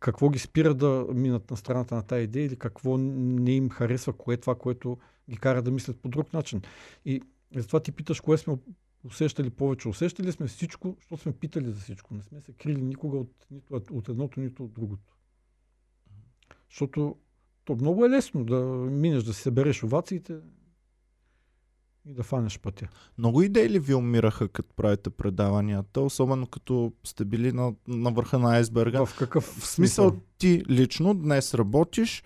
Какво ги спира да минат на страната на тази идея или какво не им харесва, кое е това, което ги кара да мислят по друг начин. И затова ти питаш, кое сме усещали повече. Усещали сме всичко, защото сме питали за всичко. Не сме се крили никога от, нито от- от едното, нито от другото. Защото то много е лесно да минеш, да си събереш овациите и да фанеш пътя. Много идеи ли ви умираха, като правите предаванията, особено като сте били на, на върха на айсберга? В какъв В смисъл ти лично днес работиш,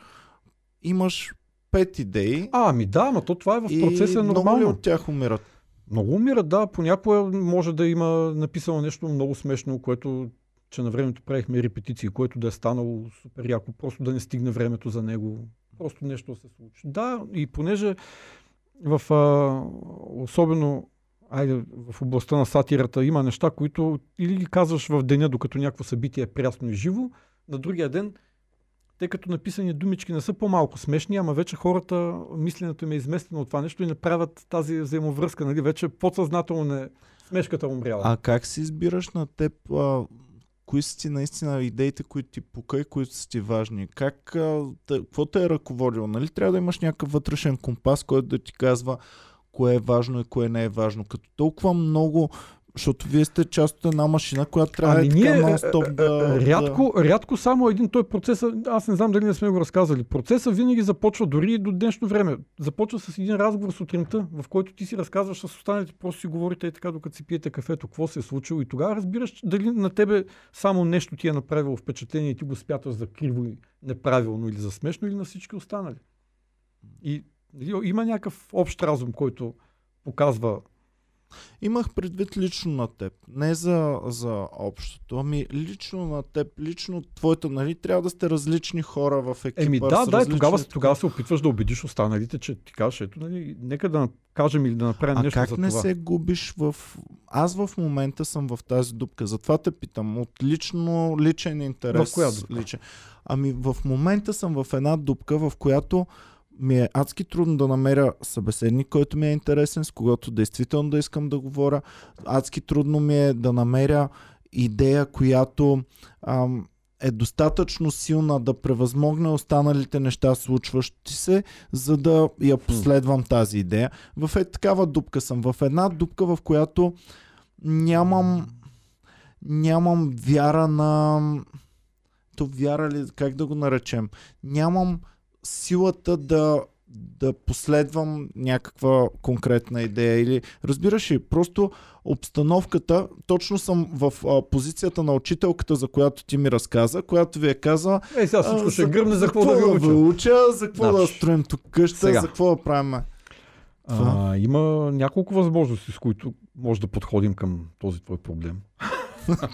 имаш пет идеи А, ами да, но то това е в процеса е много ли нормално. от тях умират? Много умират, да. Понякога може да има написано нещо много смешно, което че на времето правихме репетиции, което да е станало супер яко, просто да не стигне времето за него. Просто нещо се случи. Да, и понеже в а, особено айде, в областта на сатирата има неща, които или ги казваш в деня, докато някакво събитие е прясно и живо, на другия ден, тъй като написани думички не са по-малко смешни, ама вече хората, мисленето им е изместено от това нещо и не правят тази взаимовръзка, нали? Вече подсъзнателно не смешката умряла. А как си избираш на теб а, кои са ти наистина идеите, които ти пука и които са ти важни? Как, а, те, какво те е ръководило? Нали трябва да имаш някакъв вътрешен компас, който да ти казва кое е важно и кое не е важно. Като толкова много, защото вие сте част от една машина, която трябва Ами е така ние, нон-стоп да... да... рядко, рядко само един той процес, аз не знам дали не сме го разказали. Процеса винаги започва дори и до днешно време. Започва с един разговор сутринта, в който ти си разказваш с останалите, просто си говорите и така, докато си пиете кафето, какво се е случило и тогава разбираш дали на тебе само нещо ти е направило впечатление и ти го смяташ за криво и неправилно или за смешно или на всички останали. И нали, има някакъв общ разум, който показва Имах предвид лично на теб. Не за, за общото, ами лично на теб, лично твоята, нали, трябва да сте различни хора в екипа. Еми да, да, различни тогава, тогава се опитваш да убедиш останалите, че ти кажеш, ето, нали, нека да кажем или да направим А нещо как за не това. се губиш в... Аз в момента съм в тази дупка, затова те питам. От лично, личен интерес. В коя дупка? Личен. Ами в момента съм в една дупка, в която ми е адски трудно да намеря събеседник, който ми е интересен, с когото действително да искам да говоря. Адски трудно ми е да намеря идея, която ам, е достатъчно силна да превъзмогне останалите неща, случващи се, за да я последвам тази идея. В е такава дупка съм. В една дупка, в която нямам нямам вяра на то вяра ли, как да го наречем? Нямам силата да да последвам някаква конкретна идея или разбираш ли, просто обстановката, точно съм в а, позицията на учителката, за която ти ми разказа, която ви е каза Ей, сега всичко а, ще гръмне за какво да ви уча. уча, за какво да Значи, строим тук къща, сега. за какво да правим. А, има няколко възможности, с които може да подходим към този твой проблем.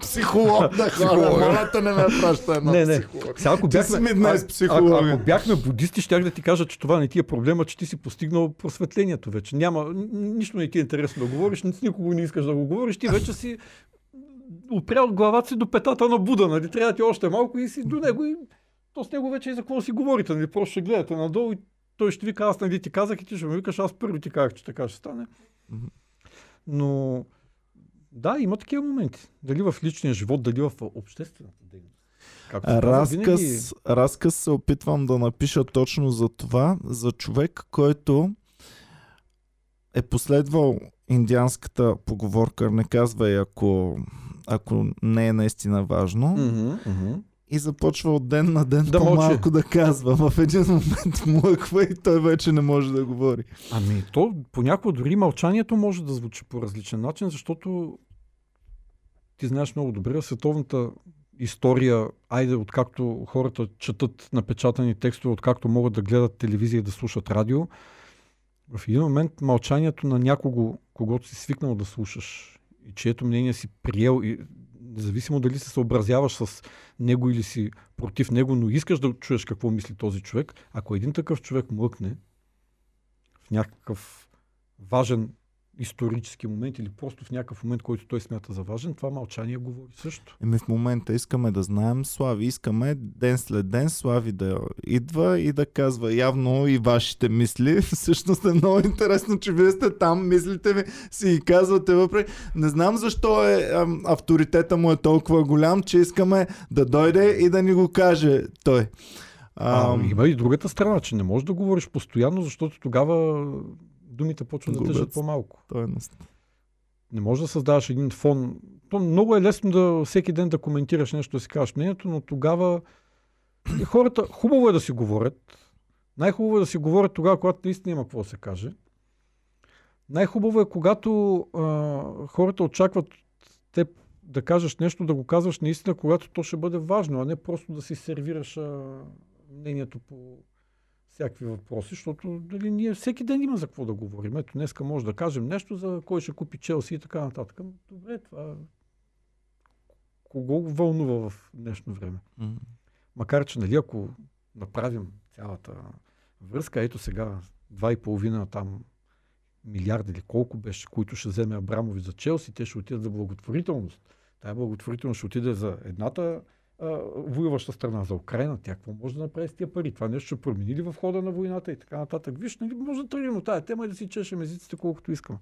Психолог да хора, моля те не ме праща на не, не. психолог. Сега, ако Ти бяхме, си ми днес психолог. Ако, ако бяхме будисти, щях да ти кажа, че това не ти е проблема, че ти си постигнал просветлението вече. Няма, нищо не ти е интересно да говориш, с никого не искаш да го говориш, ти вече си опрял главата си до петата на Буда, нали? Трябва ти още малко и си до него и то с него вече и за какво си говорите, нали? Просто ще гледате надолу и той ще вика, аз нали ти казах и ти ще ме викаш, аз първи ти казах, че така ще стане. Но да, има такива моменти. Дали в личния живот, дали в обществената дейност. Както се казва, винаги- Разказ, разказ се опитвам да напиша точно за това, за човек, който е последвал индианската поговорка, не казвай ако, ако не е наистина важно, Мгм, мгм. И започва от ден на ден Да по-малко да казва. В един момент млъква и той вече не може да говори. Ами то понякога дори мълчанието може да звучи по различен начин, защото ти знаеш много добре, световната история, айде откакто хората четат напечатани текстове, откакто могат да гледат телевизия и да слушат радио, в един момент мълчанието на някого, когато си свикнал да слушаш и чието мнение си приел, и независимо дали се съобразяваш с него или си против него, но искаш да чуеш какво мисли този човек, ако един такъв човек млъкне, в някакъв важен исторически момент или просто в някакъв момент, който той смята за важен, това мълчание говори също. Еми в момента искаме да знаем Слави. Искаме ден след ден Слави да идва и да казва явно и вашите мисли. Всъщност е много интересно, че вие сте там, мислите ви си ги казвате въпреки. Не знам защо е ам, авторитета му е толкова голям, че искаме да дойде и да ни го каже той. А, Ам, има и другата страна, че не можеш да говориш постоянно, защото тогава думите почват да тежат по-малко. Стойност. Не можеш да създаваш един фон. То много е лесно да всеки ден да коментираш нещо, да си кажеш мнението, но тогава и хората, хубаво е да си говорят. Най-хубаво е да си говорят тогава, когато наистина има какво да се каже. Най-хубаво е, когато а, хората очакват теб да кажеш нещо, да го казваш наистина, когато то ще бъде важно, а не просто да си сервираш а, мнението по всякакви въпроси, защото дали, ние всеки ден има за какво да говорим. Ето, днеска може да кажем нещо за кой ще купи Челси и така нататък. Добре, това кого го вълнува в днешно време? М. Макар, че нали, ако направим цялата връзка, ето сега 2,5 там милиарда или колко беше, които ще вземе Абрамови за Челси, те ще отидат за благотворителност. Тая благотворителност ще отиде за едната воюваща страна, за Украина. Тя какво може да направи с тия пари? Това нещо ще промени ли в хода на войната и така нататък? Виж, нали, може да тръгнем от тая тема и да си чешем езиците колкото искам.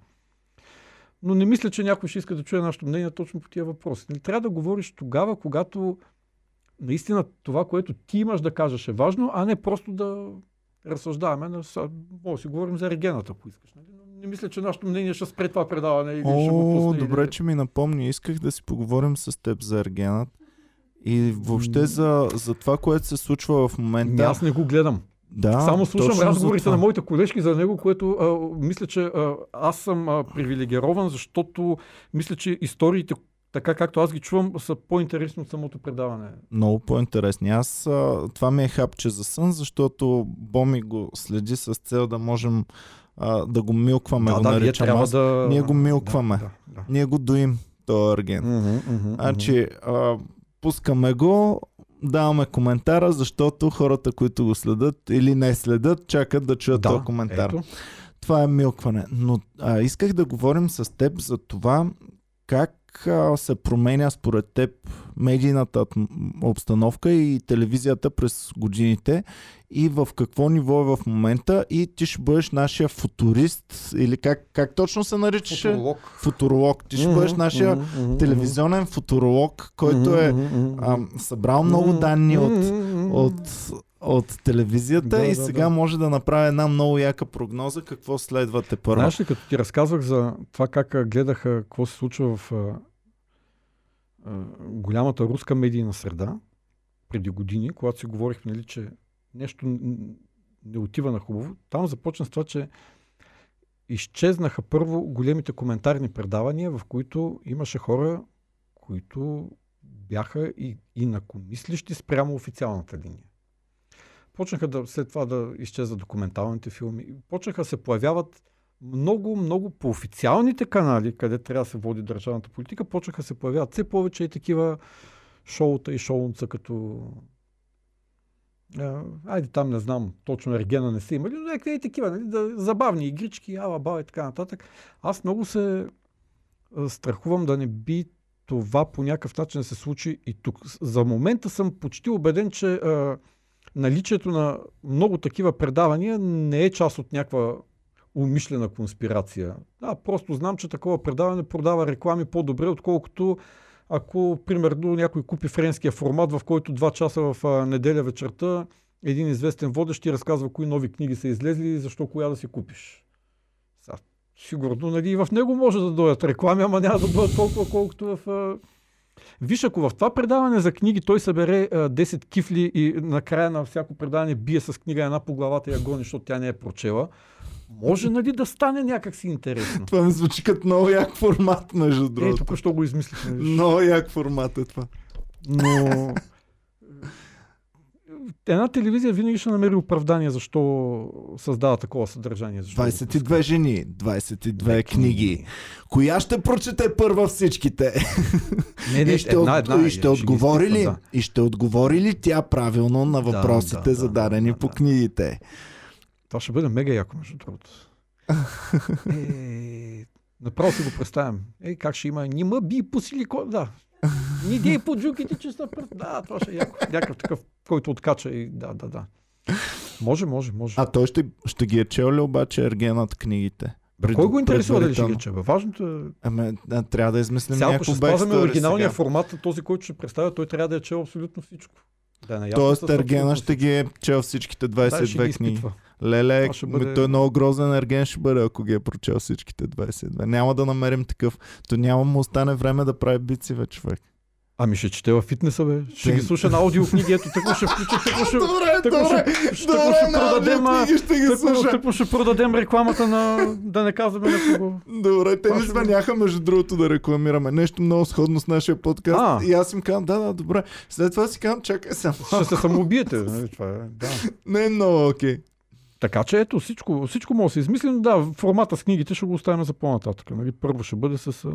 Но не мисля, че някой ще иска да чуе нашето мнение точно по тия въпроси. Нали, трябва да говориш тогава, когато наистина това, което ти имаш да кажеш е важно, а не просто да разсъждаваме. На, може си говорим за регената, ако искаш. Нали? Не мисля, че нашето мнение ще спре това предаване или ще го О, пусне. добре, или... че ми напомни. Исках да си поговорим с теб за Ергенът. И въобще за, за това, което се случва в момента. Ами Аз не го гледам. Да, Само слушам разговорите на моите колежки за него, което а, мисля, че а, аз съм а, привилегирован, защото мисля, че историите, така както аз ги чувам, са по-интересни от самото предаване. Много по-интересни. Аз а, това ми е хапче за сън, защото Боми го следи с цел да можем а, да го милкваме, да, го да, ние наричам аз. да... Ние го милкваме. Да, да, да. Ние го доим, този Ерген. Мгм, мгм, Значи, а, пускаме го, даваме коментара, защото хората, които го следят или не следят, чакат да чуят да, този коментар. Ето. Това е милкване. Но а, исках да говорим с теб за това как а, се променя според теб медийната обстановка и телевизията през годините и в какво ниво е в момента и ти ще бъдеш нашия футурист или как, как точно се наричаше? Футуролог. Футуролог. Ти ще бъдеш Мгм, нашия мгм, телевизионен футуролог, който е а, събрал много данни от, от, от телевизията Да, и да, сега да. може да направи една много яка прогноза какво следва те първо. Знаеш ли, като ти разказвах за това как гледаха какво се случва в голямата руска медийна среда преди години, когато си говорихме, нали, че нещо не отива на хубаво, там започна с това, че изчезнаха първо големите коментарни предавания, в които имаше хора, които бяха и инакомислищи спрямо официалната линия. Почнаха да, след това да изчезват документалните филми. Почнаха се появяват много, много по официалните канали, къде трябва да се води държавната политика, почнаха се появяват все повече и такива шоута и шоунца, като айде там не знам, точно Ергена не са имали, но някакви и такива, нали, да, забавни игрички, ала, баба и така нататък. Аз много се страхувам да не би това по някакъв начин да се случи и тук. За момента съм почти убеден, че а, наличието на много такива предавания не е част от някаква умишлена конспирация. Да, просто знам, че такова предаване продава реклами по-добре, отколкото ако, примерно, някой купи френския формат, в който два часа в а, неделя вечерта един известен водещ ти разказва кои нови книги са излезли и защо коя да си купиш. Сега, сигурно, нали, и в него може да дойдат реклами, ама няма да дойдат толкова, колкото в... А... Виж, ако в това предаване за книги той събере а, 10 кифли и накрая на всяко предаване бие с книга една по главата и я гони, защото тя не е прочела, може нали да стане някакси интересно. Това ми звучи като много як формат, между Е, другото. тук що го измислихме. Много як формат е това. Но една телевизия винаги ще намери оправдание защо създава такова съдържание. Защо го пуска. 22 жени, 22 книги. Коя ще прочете първа всичките? Не, не, и ще, една, една, и ще ще отговори ли? да. И ще отговори ли тя правилно на въпросите, да, да, зададени да, по да. книгите? Това ще бъде мега яко, между другото. Е, направо си го представям. Ей, как ще има? Нима би по силикон. Да. Ни дей по джуките, че са пръст. Да, това ще е яко. Някакъв такъв, който откача и да, да, да. Може, може, може. А той ще, ще ги е чел ли обаче Ергенът книгите? Бе, Кой го интересува дали ще ги предварително? чеба? Важното е Ами, да, трябва да измислим Сега, някакво ще спазваме оригиналния сега. формат, този, който ще представя, той трябва да е чел абсолютно всичко. Да е Тоест с Ергена ще ги е чел всичките Да, ще 22 ги книги. изпитва. Леле, ще бъде... той е много грозен ерген ще бъде, ако ги е прочел всичките 22. Няма да намерим такъв. То няма му остане време да прави бици вече, човек. Ами ще чете във фитнеса, бе. Ще Те- ги слуша на аудиокниги. Ето, тъкмо ще включа, тъкмо ще, Добре, тъкмо добре, ще, ще, добре, ще продадем, ще ги тъкмо, тъкмо ще продадем рекламата на, да не казваме на кого. Добре, те ни звъняха между другото да рекламираме нещо много сходно с нашия подкаст. А. И аз им казвам, да, да, добре. След това си казвам, чакай само. Ще се самоубиете. Нали? Това е, да. Не е много окей. Така че ето, всичко, всичко може да се измисли, но да, формата с книгите ще го оставим за по-нататък. Нали? Първо ще бъде с... А...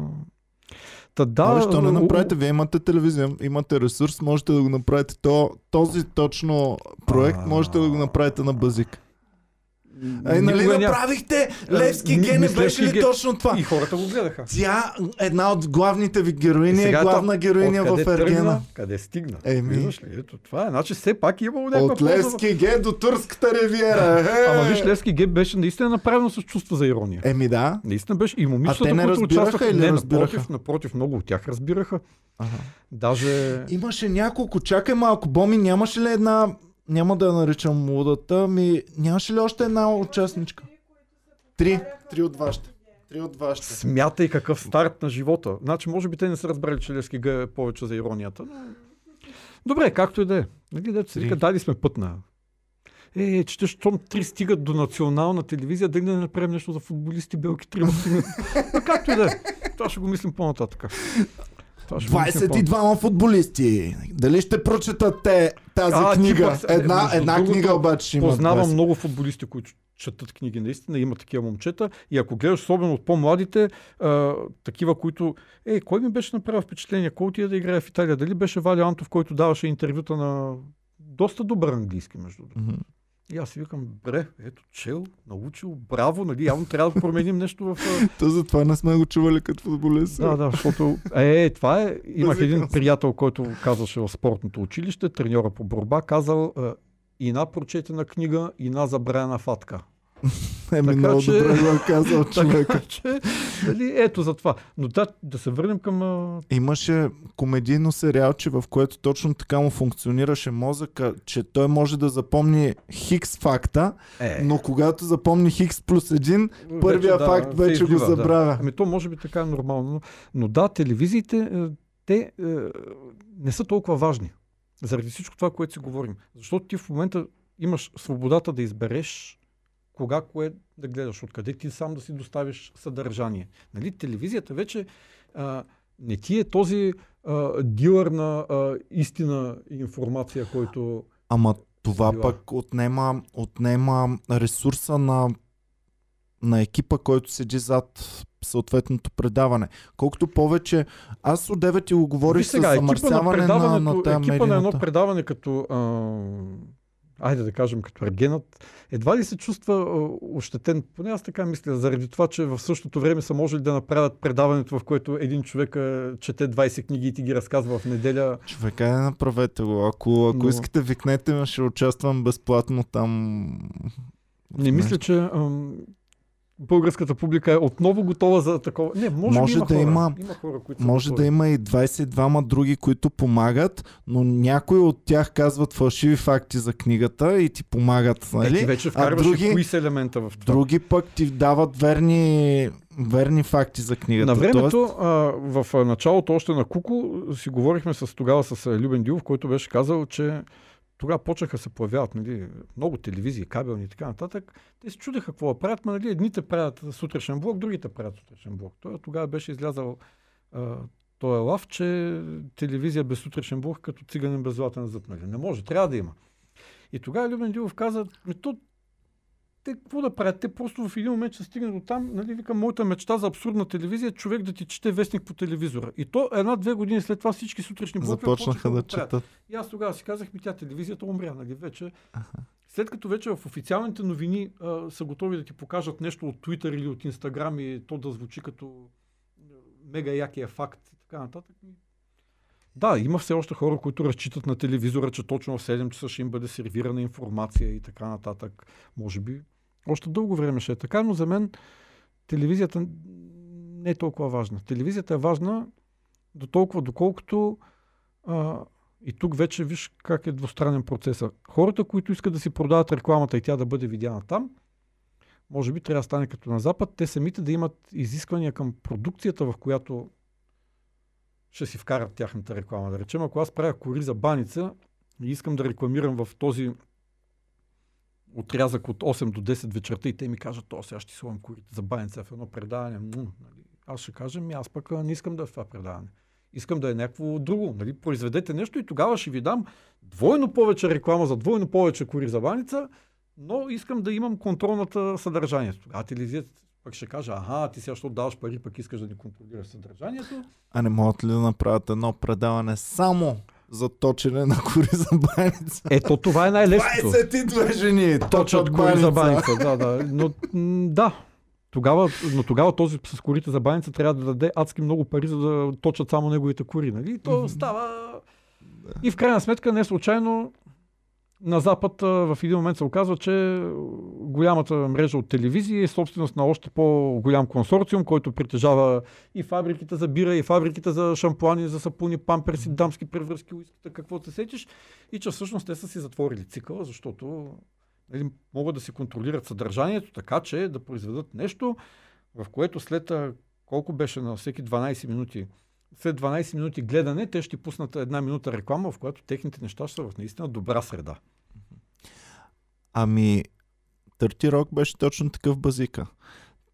Та, да, Да, защо не направите? Вие имате телевизия, имате ресурс, можете да го направите. То, този точно проект А. можете да го направите на базик. Никога нали направихте? А, Левски ген не беше ли ген. точно това? И хората го гледаха. Тя, една от главните ви героини, е главна героиня в Ергена. Къде стигна? Еми. Виждаш ли? Ето това е. Значи все пак е имало някаква От Левски ген до Турската ривиера. Е! Ама виж, Левски Геб беше наистина направено с чувство за ирония. Еми да. Наистина беше. И момичетата, А те не които участваха, или не, напротив, напротив, много от тях разбираха. Ага. Даже... Имаше няколко. Чакай малко, Боми, нямаше ли една... Няма да я наричам лудата, ми... Нямаше ли още една участничка? Три. Три от вашите. Три от вашите. Смятай какъв старт на живота. Значи, може би те не са разбрали, че Левски Г е повече за иронията. Но... Добре, както и да е. Нали, дето се Три. вика, дали сме пътна. Е, че те, щом три стигат до национална телевизия, да не направим нещо за футболисти, белки. Но както и да е. Това ще го мислим по-нататък. Това ще го мислим по-нататък. 22 футболисти. Дали ще прочетат те тази А, книга? пък- Една, между една другото, книга обаче ще има. Познавам 20. много футболисти, които четат книги, наистина, има такива момчета. И ако гледаш особено от по-младите, а, такива, които... Е, кой ми беше направил впечатление? Кой отиде да играе в Италия? Дали беше Валя Антов, който даваше интервюта на доста добър английски, между другото. Мгм. И аз си викам, бре, ето, чел, научил, браво, нали, явно трябва да променим нещо в... а, То затова не сме го чували като футболист. Да, да, защото... Е, това е... Имах един приятел, който казваше в спортното училище, треньора по борба, казал а, и на прочетена книга, и на забравена фатка. Еми, Така много че- добре го е казал че, нали, ето за това. Но да, да се върнем към... Имаше комедийно сериалче, в което точно така му функционираше мозъка, че той може да запомни хикс факта, Е, но когато запомни хикс плюс един, първия факт се вече го излива, забравя. Да. Ами то може би така е нормално. Но, но да, телевизиите, е, те е, не са толкова важни. Заради всичко това, което си говорим. Защото ти в момента имаш свободата да избереш кога кое да гледаш, откъде ти сам да си доставиш съдържание. Нали, телевизията вече а, не ти е този а, дилър на а, истина и информация, който... Ама това Била. пък отнема, отнема ресурса на, на екипа, който седи зад съответното предаване. Колкото повече... Аз от 9 ти го говорих с сега, на замърсяване на, на, предаването, тая екипа на едно предаване като, а, айде да кажем, като Ергенът, едва ли се чувства ощетен, поне аз така мисля, заради това, че в същото време са можели да направят предаването, в което един човек чете 20 книги и ти ги разказва в неделя. Човек, айде направете го. Ако, ако Но- искате, викнете ме, ще участвам безплатно там. Не мисля, че ам, българската публика е отново готова за такова. Не, може, Може би има да хора. има- има хора, които Може готови. да има и 22 други, които помагат, но някои от тях казват фалшиви факти за книгата и ти помагат. Е, Нали? ти вече вкарваш други- кои са елемента в това. Други пък ти дават верни, верни факти за книгата. На времето, Тоест, а, в а, началото още на Куко, си говорихме с тогава с а, Любен Дилов, който беше казал, че тогава почнаха се появяват нали, много телевизии, кабелни и така нататък. Те се чудеха какво да правят, но нали, едните правят сутрешен блок, другите правят сутрешен блок. Той тогава беше излязал а, той е лав, че телевизия без сутрешен блок като циганен без златен зъб. Нали? Не може, трябва да има. И тогава Любен Дилов каза, то те какво да правят? Те просто в един момент ще стигнат до там, нали, викам, моята мечта за абсурдна телевизия е човек да ти чете вестник по телевизора. И то една-две години след това всички сутрешни блокове започнаха да правят. четат. И аз тогава си казах, ми тя телевизията умря, нали, вече. След като вече в официалните новини а, са готови да ти покажат нещо от Twitter или от Instagram и то да звучи като мега якия факт и така нататък. Да, има все още хора, които разчитат на телевизора, че точно в 7 часа ще им бъде сервирана информация и така нататък. Може би още дълго време ще е така, но за мен телевизията не е толкова важна. Телевизията е важна до толкова, доколкото а, И тук вече виж как е двустранен процес. Хората, които искат да си продават рекламата и тя да бъде видяна там, може би трябва да стане като на Запад, те самите да имат изисквания към продукцията, в която ще си вкарат тяхната реклама. Да речем, ако аз правя кори за баница и искам да рекламирам в този отрязък от 8 до 10 вечерта и те ми кажат, то сега ще слагам корите за баница в едно предаване. Му, нали? Аз ще кажа, ми аз пък не искам да е в това предаване. Искам да е някакво друго. Нали? Произведете нещо и тогава ще ви дам двойно повече реклама за двойно повече кори за баница, но искам да имам контрол над съдържанието. А телевизията пък ще каже, аха, ти сега, защото даваш пари, пък искаш да ни контролираш съдържанието. А не могат ли да направят едно предаване само за точене на кори за баница? Ето това е най-лесното. 22 жени Точат кори за баница. Да, да. Но, да. Тогава, но тогава този с корите за баница трябва да даде адски много пари, за да точат само неговите кори. Нали? И то става... И в крайна сметка не случайно на Запад в един момент се оказва, че голямата мрежа от телевизии е собственост на още по-голям консорциум, който притежава и фабриките за бира, и фабриките за шампуани, за сапуни, памперси, дамски превръзки, уиската, какво те сетиш. И че всъщност те са си затворили цикъла, защото нали, могат да си контролират съдържанието, така че да произведат нещо, в което след колко беше на всеки 12 минути, след 12 минути гледане, те ще пуснат една минута реклама, в която техните неща ще са в наистина добра среда. Ами, Търти Рок беше точно такъв базика.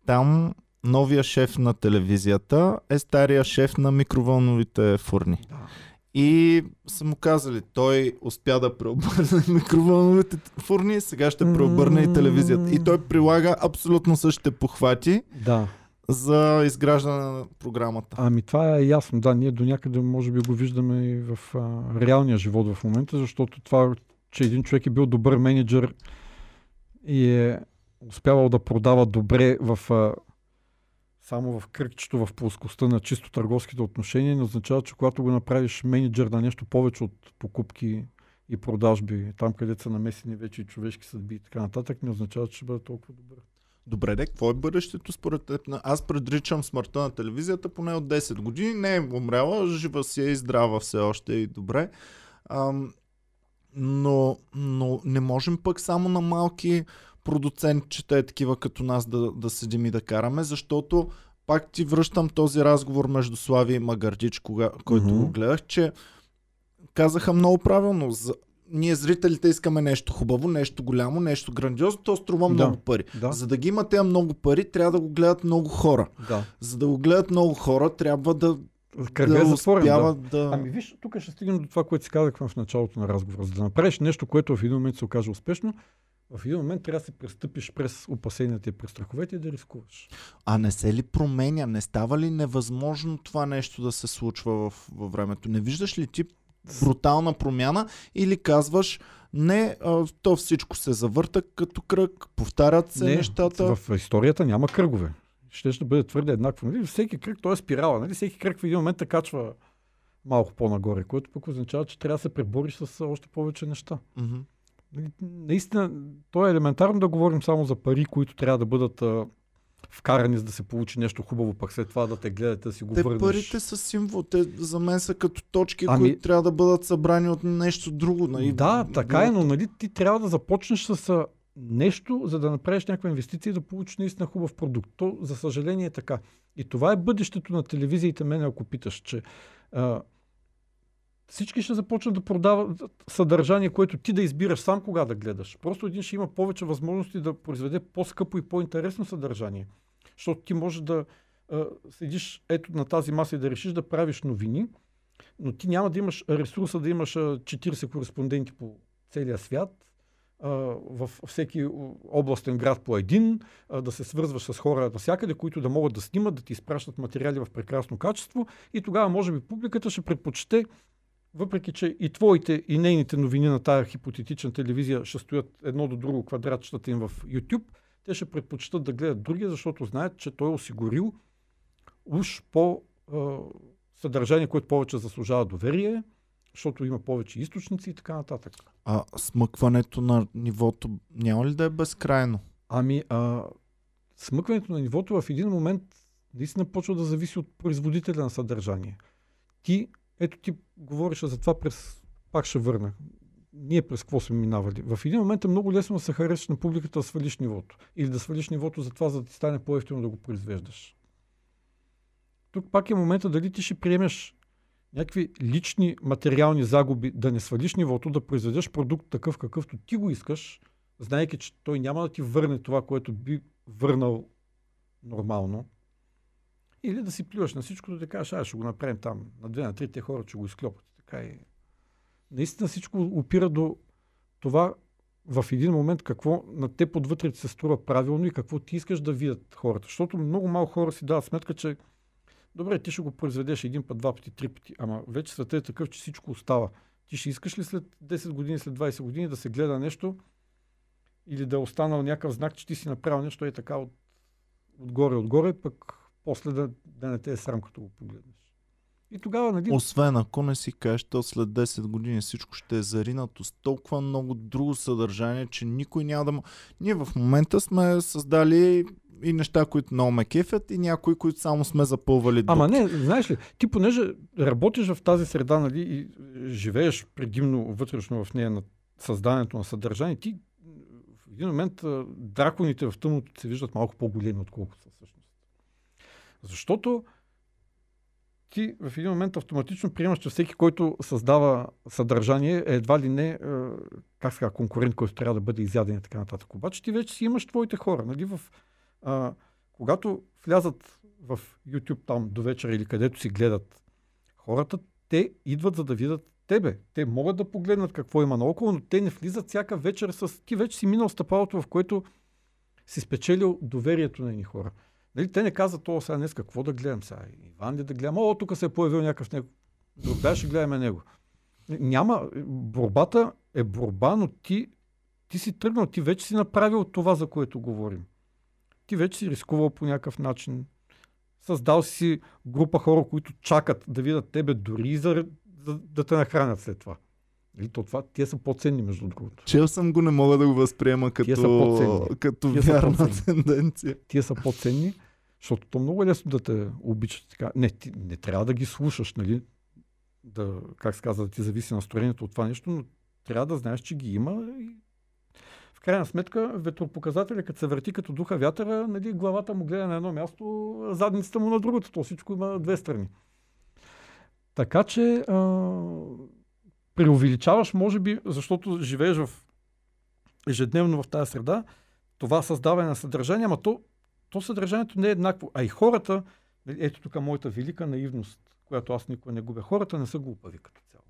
Там новия шеф на телевизията е стария шеф на микровълновите фурни. Да. И са му казали, той успя да преобърне микровълновите фурни, сега ще преобърне и телевизията. И той прилага абсолютно същите похвати да. За изграждане на програмата. Ами това е ясно. Да, ние до някъде може би го виждаме и в а, реалния живот в момента, защото това, че един човек е бил добър менеджер и е успявал да продава добре в а, само в кръгчето в плоскостта на чисто търговските отношения, не означава, че когато го направиш менеджер на нещо повече от покупки и продажби, там където са намесени вече и човешки съдби и така нататък, не означава, че ще бъде толкова добър. Добре, де, какво е бъдещето според теб? Аз предричам смъртта на телевизията поне от 10 години. Не е умряла, жива си е и здрава все още и добре. Ам, но, но не можем пък само на малки продуцентчета е такива като нас да, да седим и да караме, защото пак ти връщам този разговор между Слави и Магардич, кога, който Мгм. го гледах, че казаха много правилно. За, ние зрителите искаме нещо хубаво, нещо голямо, нещо грандиозно, то струва Да. много пари. Да, За да ги има тези много пари, трябва да го гледат много хора. да. За да го гледат много хора, трябва да, Кръгът да е затворен. Да. да... Ами виж, тук ще стигнем до това, което си казахме в началото на разговора. За да направиш нещо, което в един момент се окаже успешно, в един момент трябва да се престъпиш през опасенията и през страховете и да рискуваш. А не се ли променя? Не става ли невъзможно това нещо да се случва в, във времето? Не виждаш ли ти брутална промяна или казваш не, а, то всичко се завърта като кръг, повтарят се Не, нещата. В историята няма кръгове. Ще ще бъде твърде еднакво. Нали? Всеки кръг, то е спирала. Нали? Всеки кръг в един момент те качва малко по-нагоре, което пък означава, че трябва да се пребориш с още повече неща. Нали, Наистина, то е елементарно да говорим само за пари, които трябва да бъдат а, вкарани, за да се получи нещо хубаво, пък след това да те гледате, да си го Те върнеш. парите са символ, те за мен са като точки, Ами- които трябва да бъдат събрани от нещо друго. Нали? Да, така е, но нали, ти трябва да започнеш с нещо, за да направиш някаква инвестиция и да получиш наистина хубав продукт. То, за съжаление, е така. И това е бъдещето на телевизиите, мене ако питаш, че а, всички ще започнат да продават съдържание, което ти да избираш сам кога да гледаш. Просто един ще има повече възможности да произведе по-скъпо и по-интересно съдържание. Защото ти можеш да а, седиш ето на тази маса и да решиш да правиш новини, но ти няма да имаш ресурса да имаш а, 40 кореспонденти по целия свят, във всеки областен град по един, да се свързваш с хора навсякъде, които да могат да снимат, да ти изпращат материали в прекрасно качество и тогава може би публиката ще предпочете въпреки, че и твоите и нейните новини на тая хипотетична телевизия ще стоят едно до друго квадратчетата им в YouTube, те ще предпочитат да гледат другия, защото знаят, че той е осигурил уж по а, съдържание, което повече заслужава доверие, защото има повече източници и така нататък. А смъкването на нивото няма ли да е безкрайно? Ами, а, смъкването на нивото в един момент наистина почва да зависи от производителя на съдържание. Ти, ето ти говориш за това през пак ще върна. Ние през какво сме минавали? В един момент е много лесно да се харесаш на публиката да свалиш нивото. Или да свалиш нивото за това, за да ти стане по-ефтино да го произвеждаш. Тук пак е момента дали ти ще приемеш някакви лични материални загуби, да не свалиш нивото, да произведеш продукт такъв какъвто ти го искаш, знаеки, че той няма да ти върне това, което би върнал нормално. Или да си плюваш на всичко, да кажеш, ай, ще го направим там. На две, на три те хора ще го изклепат. Така и... Наистина всичко опира до това в един момент какво на те подвътре се струва правилно и какво ти искаш да видят хората. Защото много малко хора си дават сметка, че добре, ти ще го произведеш един път, два пъти, три пъти, ама вече светът е такъв, че всичко остава. Ти ще искаш ли след 10 години, след 20 години да се гледа нещо или да е останал някакъв знак, че ти си направил нещо е така от, отгоре, отгоре, пък после да, да не те е срам, като го погледнеш. И тогава, нали... Освен ако не си кажеш, то след 10 години всичко ще е заринато с толкова много друго съдържание, че никой няма да... Ние в момента сме създали и неща, които много ме кефят и някои, които само сме запълвали Ама не, знаеш ли, ти понеже работиш в тази среда, нали, и живееш предимно вътрешно в нея на създанието на съдържание, ти в един момент драконите в тъмното се виждат малко по-големи, отколкото са всъщност. Защото ти в един момент автоматично приемаш, че всеки, който създава съдържание, е едва ли не, как сега, конкурент, който трябва да бъде изяден и така нататък. Обаче ти вече си имаш твоите хора. Нали? В, а, когато влязат в YouTube там до вечера или където си гледат хората, те идват за да видят тебе. Те могат да погледнат какво има наоколо, но те не влизат всяка вечер с... Ти вече си минал стъпалото, в което си спечелил доверието на едни хора. Нали, те не казват, о, сега днес какво да гледам сега? Иван ли да гледам? О, тук се е появил някакъв него. Добре, ще гледаме него. Няма. Борбата е борба, но ти, ти си тръгнал, ти вече си направил това, за което говорим. Ти вече си рискувал по някакъв начин. Създал си група хора, които чакат да видят тебе дори за, за да те нахранят след това. Или то това, тия са по-ценни, между другото. Чел съм го, не мога да го възприема като, са като тия вярна са тенденция. Тия са по-ценни, защото то много е лесно да те обичат. Така. Не, ти не трябва да ги слушаш, нали? Да, как се казва, да ти зависи настроението от това нещо, но трябва да знаеш, че ги има и в крайна сметка ветропоказателя, като се върти като духа вятъра, нали, главата му гледа на едно място, задницата му на другото. То всичко има две страни. Така че а, преувеличаваш, може би, защото живееш в ежедневно в тази среда, това създаване на съдържание, ама то, то съдържанието не е еднакво. А и хората, ето тук моята велика наивност, която аз никога не губя, хората не са глупави като цяло.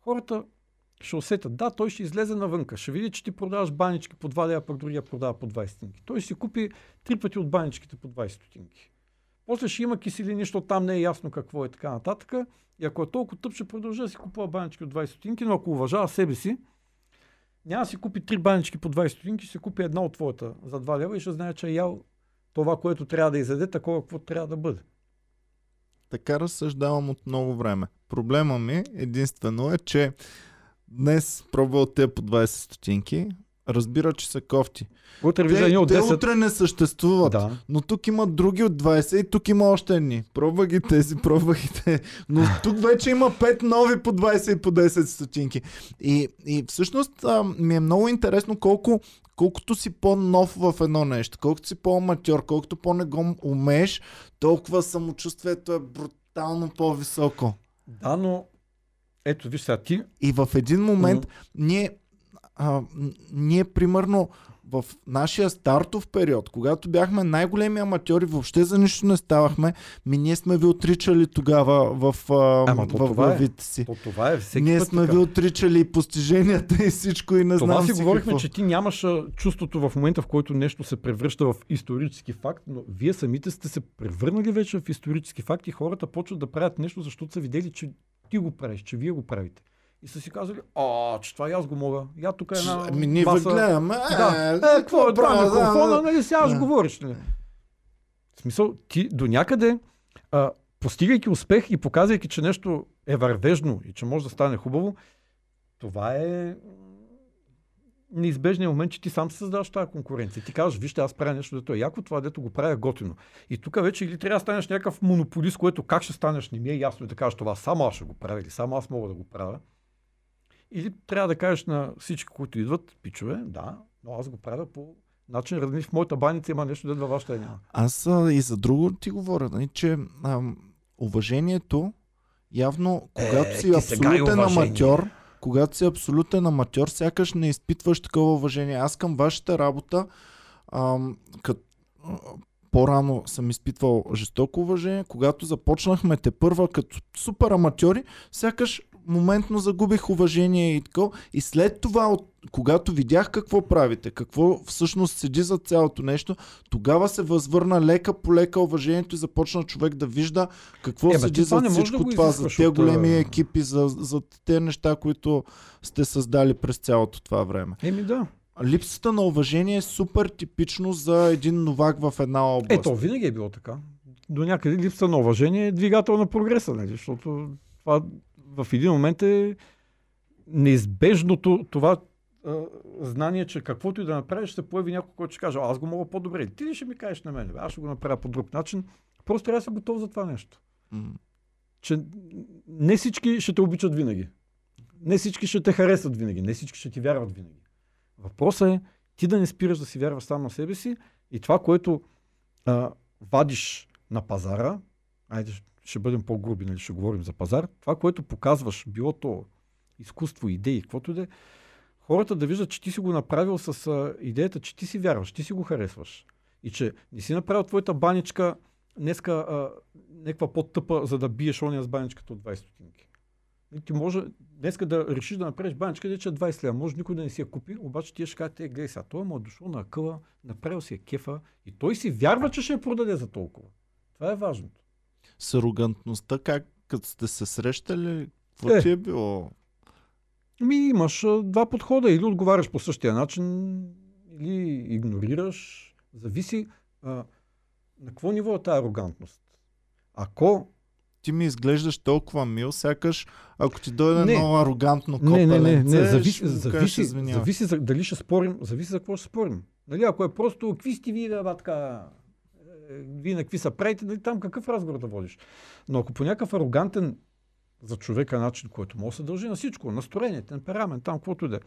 Хората ще усетят, да, той ще излезе навънка, ще види, че ти продаваш банички по 2 лева, пък другия продава по 20 стотинки. Той ще си купи три пъти от баничките по 20 стотинки. После ще има киселини, защото там не е ясно какво е така нататък. И ако е толкова тъп, ще продължа да си купува банички от 20 стотинки, но ако уважава себе си, няма да си купи три банички по 20 стотинки, ще си купи една от твоята за 2 лева и ще знае, че е ял това, което трябва да изяде, такова, какво трябва да бъде. Така разсъждавам от много време. Проблема ми единствено е, че днес пробвал те по 20 стотинки, разбира, че са кофти. Утре вижда едни от 10. Те утре не съществуват, да. но тук има други от 20 и тук има още едни. Пробва ги тези, пробва ги те. Но тук вече има 5 нови по 20 и по 10 стотинки. И, и всъщност а, ми е много интересно колко колкото си по-нов в едно нещо, колкото си по-аматьор, колкото по-не го умееш, толкова самочувствието е брутално по-високо. Да, но ето, виж сега ти. И в един момент mm-hmm. ние а, ние примерно в нашия стартов период, когато бяхме най-големи аматьори, въобще за нищо не ставахме, ми ние сме ви отричали тогава в, Ама, в е. главите си. То, това е всеки ние път сме така. ви отричали и постиженията и всичко и не това знам си говорихме, какво. че ти нямаш чувството в момента, в който нещо се превръща в исторически факт, но вие самите сте се превърнали вече в исторически факт и хората почват да правят нещо, защото са видели, че ти го правиш, че вие го правите. И са си казали, а, че това и аз го мога. Я тук е една Ами ние маса... гледаме. Да. Е, какво е това микрофона, нали сега ще говориш. Нали? В смисъл, ти до някъде, а, постигайки успех и показвайки, че нещо е вървежно и че може да стане хубаво, това е неизбежният момент, че ти сам създаваш тази конкуренция. Ти казваш, вижте, аз правя нещо, дето е яко, това дето го правя готино. И тук вече или трябва да станеш някакъв монополист, което как ще станеш, не ми е ясно и да кажеш това, само аз ще го правя или само аз мога да го правя. Или трябва да кажеш на всички, които идват, пичове, да, но аз го правя по начин, разни в моята баница има нещо, да във вашата няма. Аз а, и за друго ти говоря, нали, че а, уважението явно, когато Е, си абсолютен аматьор, когато си абсолютен аматьор, сякаш не изпитваш такова уважение. Аз към вашата работа, ам, кът, а, по-рано съм изпитвал жестоко уважение. Когато започнахме те първа като супер аматьори, сякаш моментно загубих уважение и такова. И след това, от, когато видях какво правите, какво всъщност седи за цялото нещо, тогава се възвърна лека по лека уважението и започна човек да вижда какво Е, седи за всичко да това, за тези големи екипи, за, за тези неща, които сте създали през цялото това време. Еми да. Липсата на уважение е супер типично за един новак в една област. Ето, винаги е било така. До някъде липса на уважение е двигател на прогреса, нали? защото това в един момент е неизбежното това а, знание, че каквото и да направиш, ще появи някой, който ще каже, «А, аз го мога по-добре. Ти ли ще ми кажеш на мен? Аз ще го направя по друг начин. Просто трябва да си готов за това нещо. М. Че не всички ще те обичат винаги. Не всички ще те харесват винаги. Не всички ще ти вярват винаги. Въпросът е ти да не спираш да си вярваш сам на себе си и това, което а, вадиш на пазара, айде ще бъдем по-груби, нали, ще говорим за пазар, това, което показваш, било то изкуство, идеи, каквото и да е, хората да виждат, че ти си го направил с идеята, че ти си вярваш, ти си го харесваш. И че не си направил твоята баничка днеска някаква по-тъпа, за да биеш ония с баничката от 20 стотинки. Ти може днеска да решиш да направиш баничка, де че е 20 лева. Може никой да не си я купи, обаче ти ще кажете, гледай сега, той му е дошъл на акъла, направил си е кефа и той си вярва, че ще я продаде за толкова. Това е важното. С арогантността, как като сте се срещали, какво Е. ти е било? Ми имаш два подхода. Или отговаряш по същия начин, или игнорираш. Зависи а, на какво ниво е тази арогантност. Ако Ти ми изглеждаш толкова мил, сякаш ако ти дойде Не. едно арогантно Не, не, не, не. копеленце, Зависи, зависи, зависи за, дали ще спорим, зависи за какво ще спорим. Нали, ако е просто, какви сте вие, е, вие на какви са правите, нали, там какъв разговор да водиш. Но ако по някакъв арогантен за човека начин, който може да се дължи на всичко, настроение, темперамент, там, каквото и да е.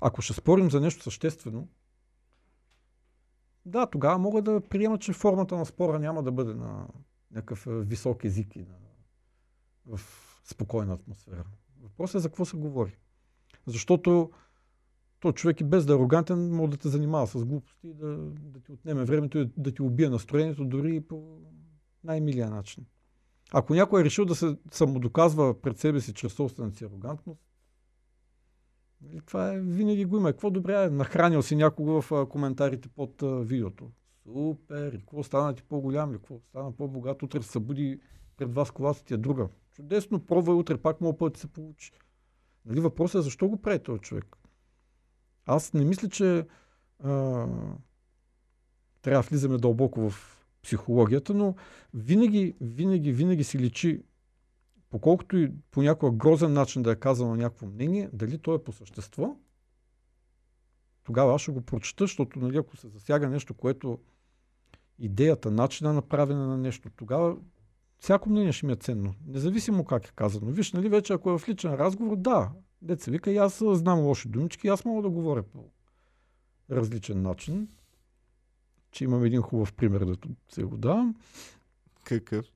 Ако ще спорим за нещо съществено, да, тогава мога да приема, че формата на спора няма да бъде на някакъв висок език и на, в спокойна атмосфера. Въпросът е за какво се говори. Защото то човек и без да е арогантен, може да те занимава с глупости, и да, да ти отнеме времето и да ти убие настроението, дори и по най-милия начин. Ако някой е решил да се самодоказва пред себе си чрез собствената си арогантност, нали, това е, винаги го има. Какво добре е? Нахранил си някого в коментарите под видеото. Супер! И какво стана ти по-голям? Какво стана по-богат? Утре се събуди пред вас колата ти е друга. Чудесно, пробвай утре, пак мога път да се получи. Нали, въпросът е защо го прави този човек? Аз не мисля, че а, трябва да влизаме дълбоко в психологията, но винаги, винаги, винаги си личи, поколкото и по някакъв грозен начин да е казано някакво мнение, дали то е по същество, тогава аз ще го прочета, защото нали, ако се засяга нещо, което идеята, начина на правене на нещо, тогава всяко мнение ще ми е ценно. Независимо как е казано. Виж, нали, вече ако е в личен разговор, да, деца вика, и аз знам лоши думички, аз мога да говоря по различен начин. Че имам един хубав пример да се го дам. Какъв?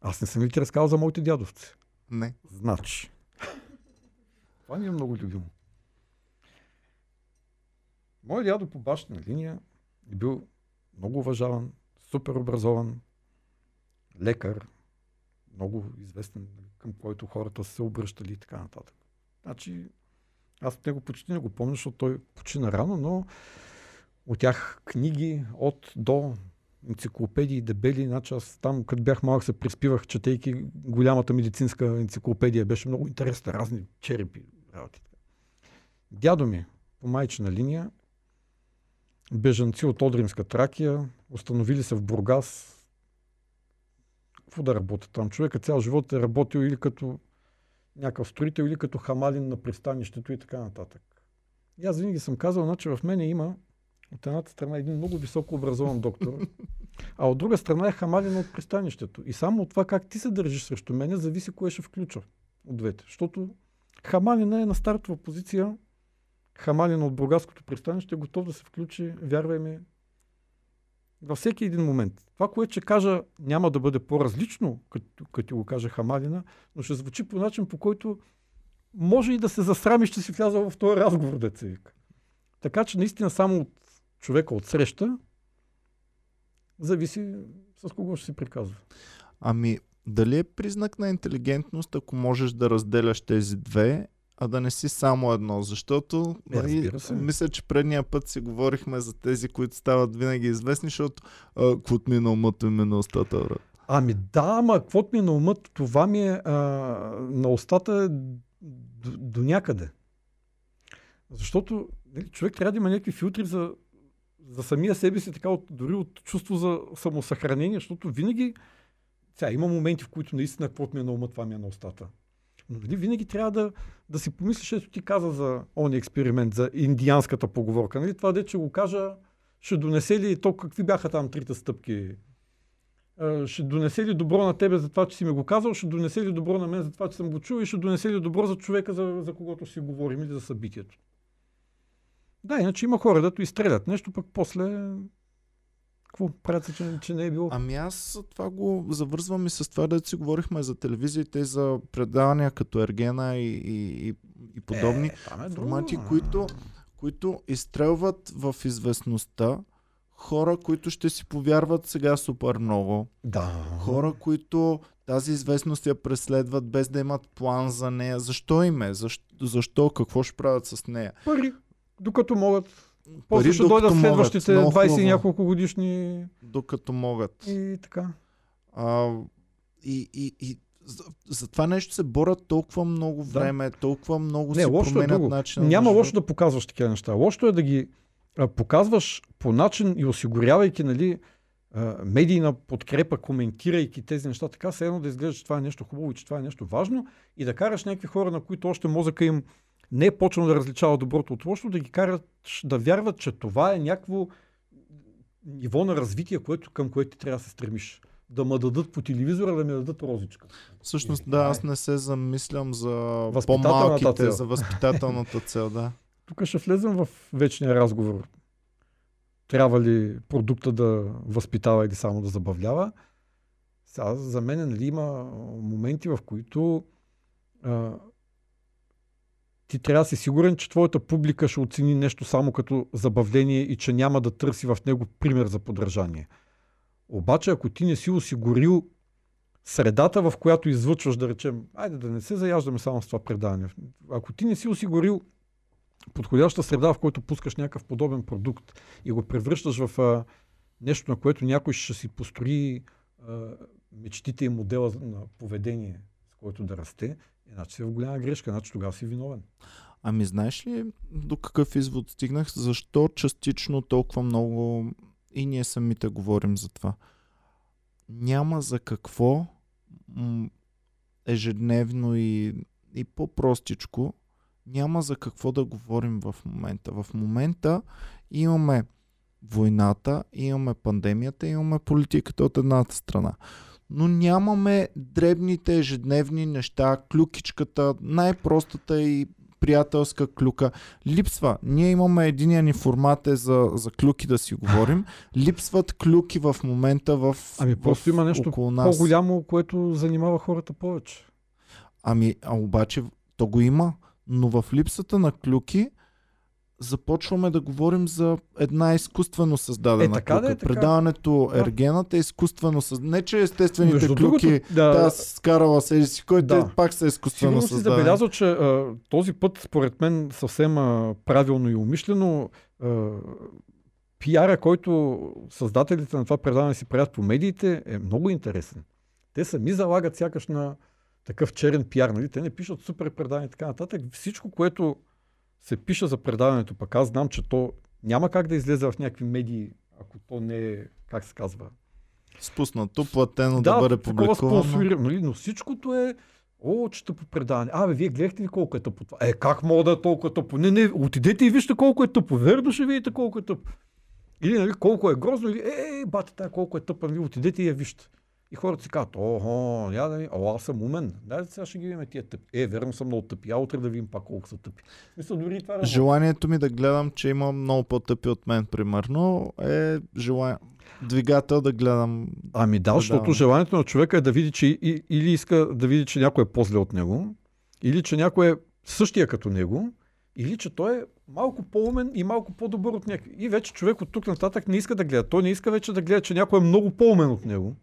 Аз не съм ли ти разказал за моите дядовци? Не. Значи. Това ми е много любимо. Моят дядо по бащина линия е бил много уважаван, супер образован, лекар, много известен, към който хората са се обръщали и така нататък. Значи, аз от него почти не го помня, защото той почина рано, но от тях книги от до енциклопедии, дебели. Значи аз там, като бях малък, се приспивах, четейки голямата медицинска енциклопедия. Беше много интересна, разни черепи. Работи. Дядо ми, по майчина линия, бежанци от Одринска Тракия, установили се в Бургас. Какво да работят там? Човека цял живот е работил или като някакъв строител, или като хамалин на пристанището и така нататък. И аз винаги съм казал, значи в мене има от едната страна един много високо образован доктор, а от друга страна е хамалин от пристанището. И само от това как ти се държиш срещу мене, зависи кое ще включа от двете. Защото Хамалина е на стартова позиция. Хамалина от Бургаското пристанище е готов да се включи, вярвай ми, във всеки един момент. Това, което ще кажа, няма да бъде по-различно, като, като го кажа Хамалина, но ще звучи по начин, по който може и да се засрами, ще си вляза в този разговор, деца вика. Така че наистина само от човека от среща зависи с кого ще си приказва. Ами, дали е признак на интелигентност, ако можеш да разделяш тези две, а да не си само едно? Защото, Е, нали, мисля, че предния път си говорихме за тези, които стават винаги известни, защото а, каквото ми е на умата ми е на устата, брат. Ами да, ама каквото ми е на умът, това ми е а, на устата е до, до някъде. Защото нали, човек трябва да има някакви филтри за, за самия себе си, така от, дори от чувство за самосъхранение, защото винаги, сега има моменти, в които наистина каквото ми е на ума, това ми е на устата. Но нали, винаги трябва да, да си помислиш, ето ти каза за он експеримент, за индианската поговорка. Нали, това де, че го кажа, ще донесе ли то, какви бяха там трите стъпки? Ще донесе ли добро на тебе за това, че си ми го казал, ще донесе ли добро на мен за това, че съм го чул и ще донесе ли добро за човека, за, за когото си говорим или за събитието. Да, иначе има хора, дето изстрелят нещо, пък после какво правят, че, че не е било? Ами аз това го завързвам и с това, да си говорихме за телевизията и за предавания като Ергена и, и, и, и подобни. Е, е друго. формати, които, които изстрелват в известността хора, които ще си повярват сега супер много. Да. Хора, които тази известност я преследват без да имат план за нея. Защо им е? Защо? защо? Какво ще правят с нея? Пари, докато могат. Пари, После ще докато дойдат могат. следващите Много 20 и няколко годишни Докато могат. и така. А, и, и, и за, за това нещо се борят толкова много Да. време, толкова много Не, си лошото е променят друго. начина Няма на лошо да показваш такива неща. Лошото е да ги а, показваш по начин и осигурявайки нали, а, медийна подкрепа, коментирайки тези неща, така все едно да изглежда, че това е нещо хубаво и че това е нещо важно и да караш някакви хора, на които още мозъка им не е почнал да различава доброто от лошото, да ги карат да вярват, че това е някакво ниво на развитие, което, към което ти трябва да се стремиш. Да ме дадат по телевизора, да ми дадат розичка. Всъщност, И да, това е. аз не се замислям за по-малките, цел. за възпитателната цел, да. Тук ще влезем в вечния разговор. Трябва ли продукта да възпитава или само да забавлява? Сега за мен нали, има моменти, в които а, ти трябва да си сигурен, че твоята публика ще оцени нещо само като забавление и че няма да търси в него пример за подражание. Обаче, ако ти не си осигурил средата, в която излъчваш, да речем, айде да не се заяждаме само с това предаване. Ако ти не си осигурил подходяща среда, в който пускаш някакъв подобен продукт и го превръщаш в а, нещо, на което някой ще си построи а, мечтите и модела на поведение, с който да расте, иначе си в голяма грешка, значи тогава си виновен. Ами знаеш ли до какъв извод стигнах? Защо частично толкова много и ние самите говорим за това? Няма за какво ежедневно и, и по-простичко няма за какво да говорим в момента. В момента имаме войната, имаме пандемията, имаме политиката от едната страна. Но нямаме дребните ежедневни неща, клюкичката, най-простата и приятелска клюка. Липсва. Ние имаме единия ни формат е за, за клюки да си говорим. Липсват клюки в момента в Ами в, просто има нещо. По-голямо, което занимава хората повече. Ами, а обаче то го има, но в липсата на клюки започваме да говорим за една изкуствено създадена Е, така да клюка. е, така. Предаването Да. Ергената е изкуствено създадена. Не, че естествените Между клюки другото, да, да, скарала себе си, който Да. да. пак са изкуствено Сигурно си създадени. забелязал, че а, този път, според мен, съвсем а, правилно и умишлено, а, пиара, който създателите на това предаване си правят по медиите, е много интересен. Те сами залагат сякаш на такъв черен пиар. Нали? Те не пишат супер предаване и така нататък. Всичко, което се пише за предаването, пък аз знам, че то няма как да излезе в някакви медии, ако то не е, как се казва, Спуснато, платено да, да бъде публикувано. спонсорирано, нали? но всичкото е О, че тъпо предаване. Абе, вие гледахте ли колко е тъпо това? Е, как мога да е толкова тъпо? Не, не, отидете и вижте колко е тъпо. Верно ще видите колко е тъпо. Или нали, колко е грозно, или е, е, бате, тая колко е тъпа, нали, отидете и я вижте. И хората си казват, охо, я да ми, о, аз съм умен. Дай сега ще ги видим тия тъпи. Е, верно съм много тъпи. А утре да видим пак колко са тъпи. Смисъл, дори това да Желанието ми да гледам, че има много по-тъпи от мен, примерно, е желание... двигател да гледам. Ами да, защото да. желанието на човека е да види, че и, или иска да види, че някой е по-зле от него, или че някой е същия като него, или че той е малко по-умен и малко по-добър от някой. И вече човек от тук нататък не иска да гледа. Той не иска вече да гледа, че някой е много по-умен от него.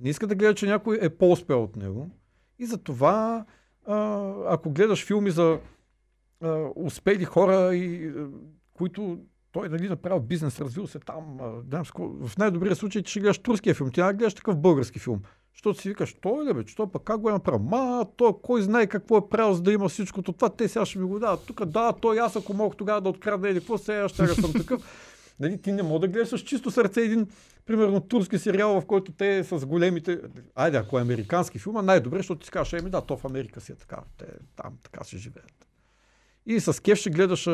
Не иска да гледа, че някой е по-успел от него. И затова, ако гледаш филми за успели хора, и, които той нали, направил бизнес, развил се там. В най-добрия случай ти ще гледаш турския филм, ти не гледаш такъв български филм. Защото си викаш, той ли бе, че той пък как го е направил? Ма, той кой знае какво е правил, за да има всичкото това. Те сега ще ми го дадат. Тук да, той аз ако мога тогава да открадна или какво сега ще съм такъв. Нали, ти не мога да гледаш с чисто сърце един, примерно, турски сериал, в който те с големите... Айде, ако е американски филм, най-добре, защото ти кажеш, еми да, то в Америка си е така. Те там така се живеят. И с кеф ще гледаш,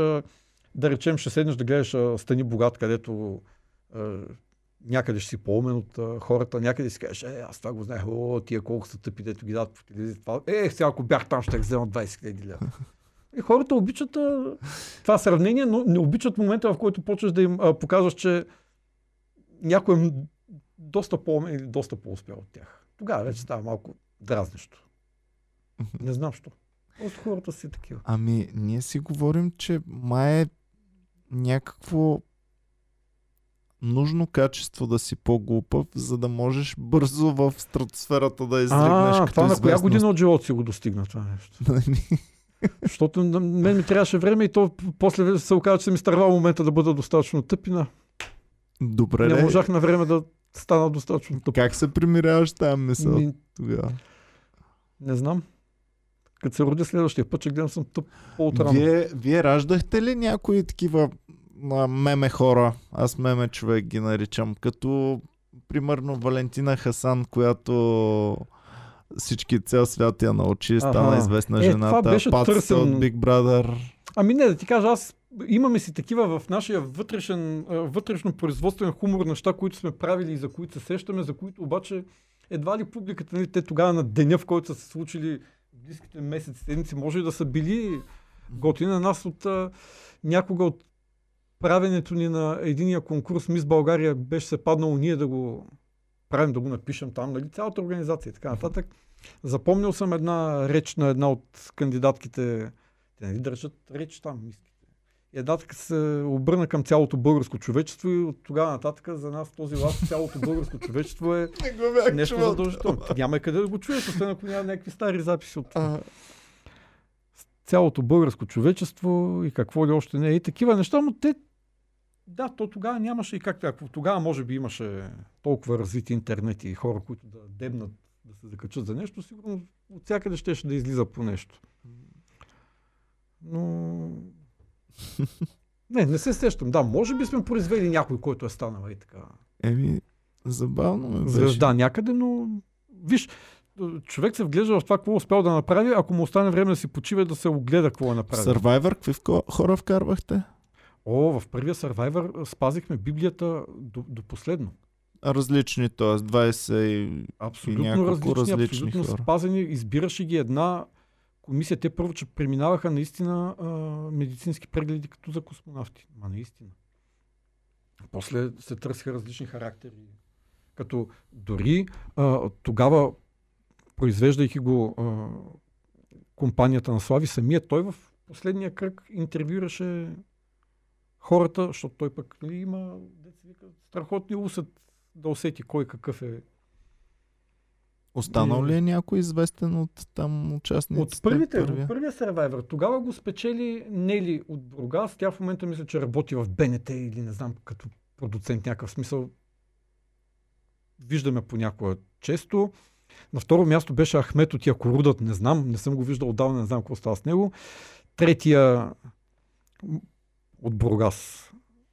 да речем, ще седнеш да гледаш Стани богат, където някъде ще си по-умен от а, хората, някъде си кажеш, е, аз това го знаех, о, тия колко са тъпи, дето ги дадат по телевизията. Е, сега ако бях там, ще взема 20 хиляди лева. И хората обичат а, това сравнение, но не обичат момента, в който почваш да им а, показваш, че някой е доста по-умен или доста по-успял от тях. Тогава вече става малко дразнещо. Не знам що. Просто хората си такива. Ами, ние си говорим, че май е някакво нужно качество да си по-глупав, за да можеш бързо в стратосферата да изригнеш А, като това на коя година от живота си го достигна това нещо? Защото на мен ми трябваше време и то после се оказа, че съм изтървал момента да бъда достатъчно тъп и на... Добре, не можах на време да стана достатъчно тъп. как се примиряваш тази мисъл Ми, тогава? не знам. Като се роди следващия път, ще гледам съм тъп по-отрано. Вие, вие раждахте ли някои такива а, меме хора? Аз меме човек ги наричам. Като примерно Валентина Хасан, която всички цял свят я научи, стана Аха. известна Е, жената. това беше Пацата търсен- от Big Brother. Ами не, да ти кажа, аз имаме си такива в нашия вътрешен, вътрешно производствен хумор неща, които сме правили и за които се сещаме, за които обаче едва ли публиката, нали, те тогава на деня, в който са се случили близките месеци, седмици, може да са били готини на нас от а, някога от правенето ни на единия конкурс Мис България беше се паднало ние да го правим, да го напишем там, нали, цялата организация и така нататък. Запомнил съм една реч на една от кандидатките, те нали държат реч там, миските. И една така се обърна към цялото българско човечество и от тогава нататък за нас този ласт цялото българско човечество е Не нещо задължително. Няма къде да го чуеш, освен ако няма някакви стари записи от това. Цялото българско човечество и какво ли още не е. И такива неща, но те да, то тогава нямаше и как ако тогава може би имаше толкова развити интернет и хора, които да дебнат да се закачат за нещо, сигурно от всякъде щеше да излиза по нещо. Но... Не, не се сещам. Да, може би сме произвели някой, който е станал и така. Еми, забавно ме беше. Звезда някъде, но виж, човек се вглежда в това, какво е успял да направи, ако му остане време да си почива да се огледа какво е направил. Survivor какви хора вкарвахте? О, в първия Survivor спазихме Библията до, до последно. Различни, т.е. 20 и... Абсолютно няколко различни, различни абсолютно хора. спазени. Избираше ги една комисия. Те първо, че преминаваха наистина а, медицински прегледи като за космонавти. Ма наистина. После се търсиха различни характери. Като дори а, тогава, произвеждайки го а, компанията на Слави, самия той в последния кръг интервюираше хората, защото той пък нали, има вика, страхотни усет да усети кой какъв е. Останал ли е някой известен от там участниците? От първите, Първия? от първия Survivor. Тогава го спечели Нели от Бургас. Тя в момента мисля, че работи в БНТ или не знам, като продуцент някакъв смисъл. Виждаме понякога често. На второ място беше Ахмет от Якорудът, не знам, не съм го виждал отдавна, не знам какво става с него. Третия от Бургас,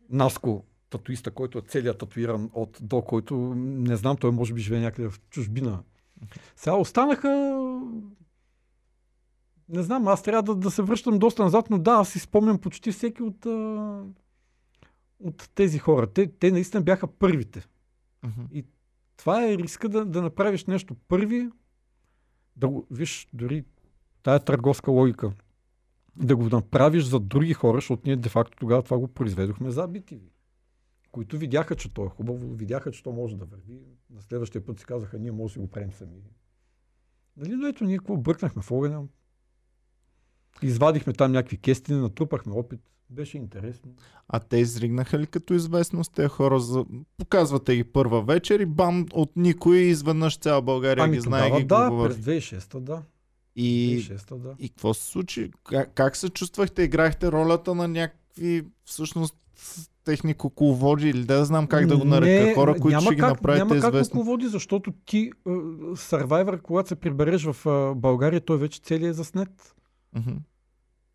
Наско, татуиста, който е целият татуиран от до, който не знам, той може би живее някъде в чужбина. Сега останаха не знам, аз трябва да, да се връщам доста назад, но да, аз си спомням почти всеки от, а, от тези хора. Те, те наистина бяха първите. Мгм. това е риска да, да направиш нещо първи, да го, виж, дори тая търговска логика, да го направиш за други хора, защото ние де-факто тогава това го произведохме за BTV, които видяха, че то е хубаво, видяха, че то може да върви. На следващия път си казаха, ние може да си го правим сами. Нали, но ето ние какво бъркнахме в огъня, извадихме там някакви кестини, натрупахме опит, беше интересно. А те изригнаха ли като известност тези хора? За... Показвате ги първа вечер и бам, от никой изведнъж цяла България Ами ги знае тогава ги да, говори. през 2006 да. И, 2006 да. и какво се случи? Как, как се чувствахте? Играхте ролята на някакви всъщност технико-коловоди или да знам как да го нарека. Не, Хора, които няма ще ги как, направите Няма как известни. ръководи, защото ти, Survivor, когато се прибереш в е, България, той вече целият е заснет. Мгм.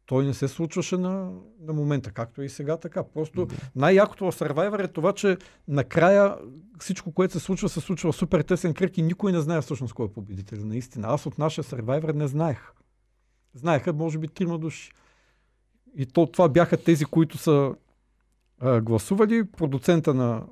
Той не се случваше на, на момента, както и сега така. Просто Да. най-якото в Survivor е това, че накрая всичко, което се случва, се случва в супер тесен кръг и никой не знае всъщност кой е победител. Наистина. Аз от нашия Survivor не знаех. Знаеха, може би, трима души. И то, това бяха тези, които са а, гласували, продуцента на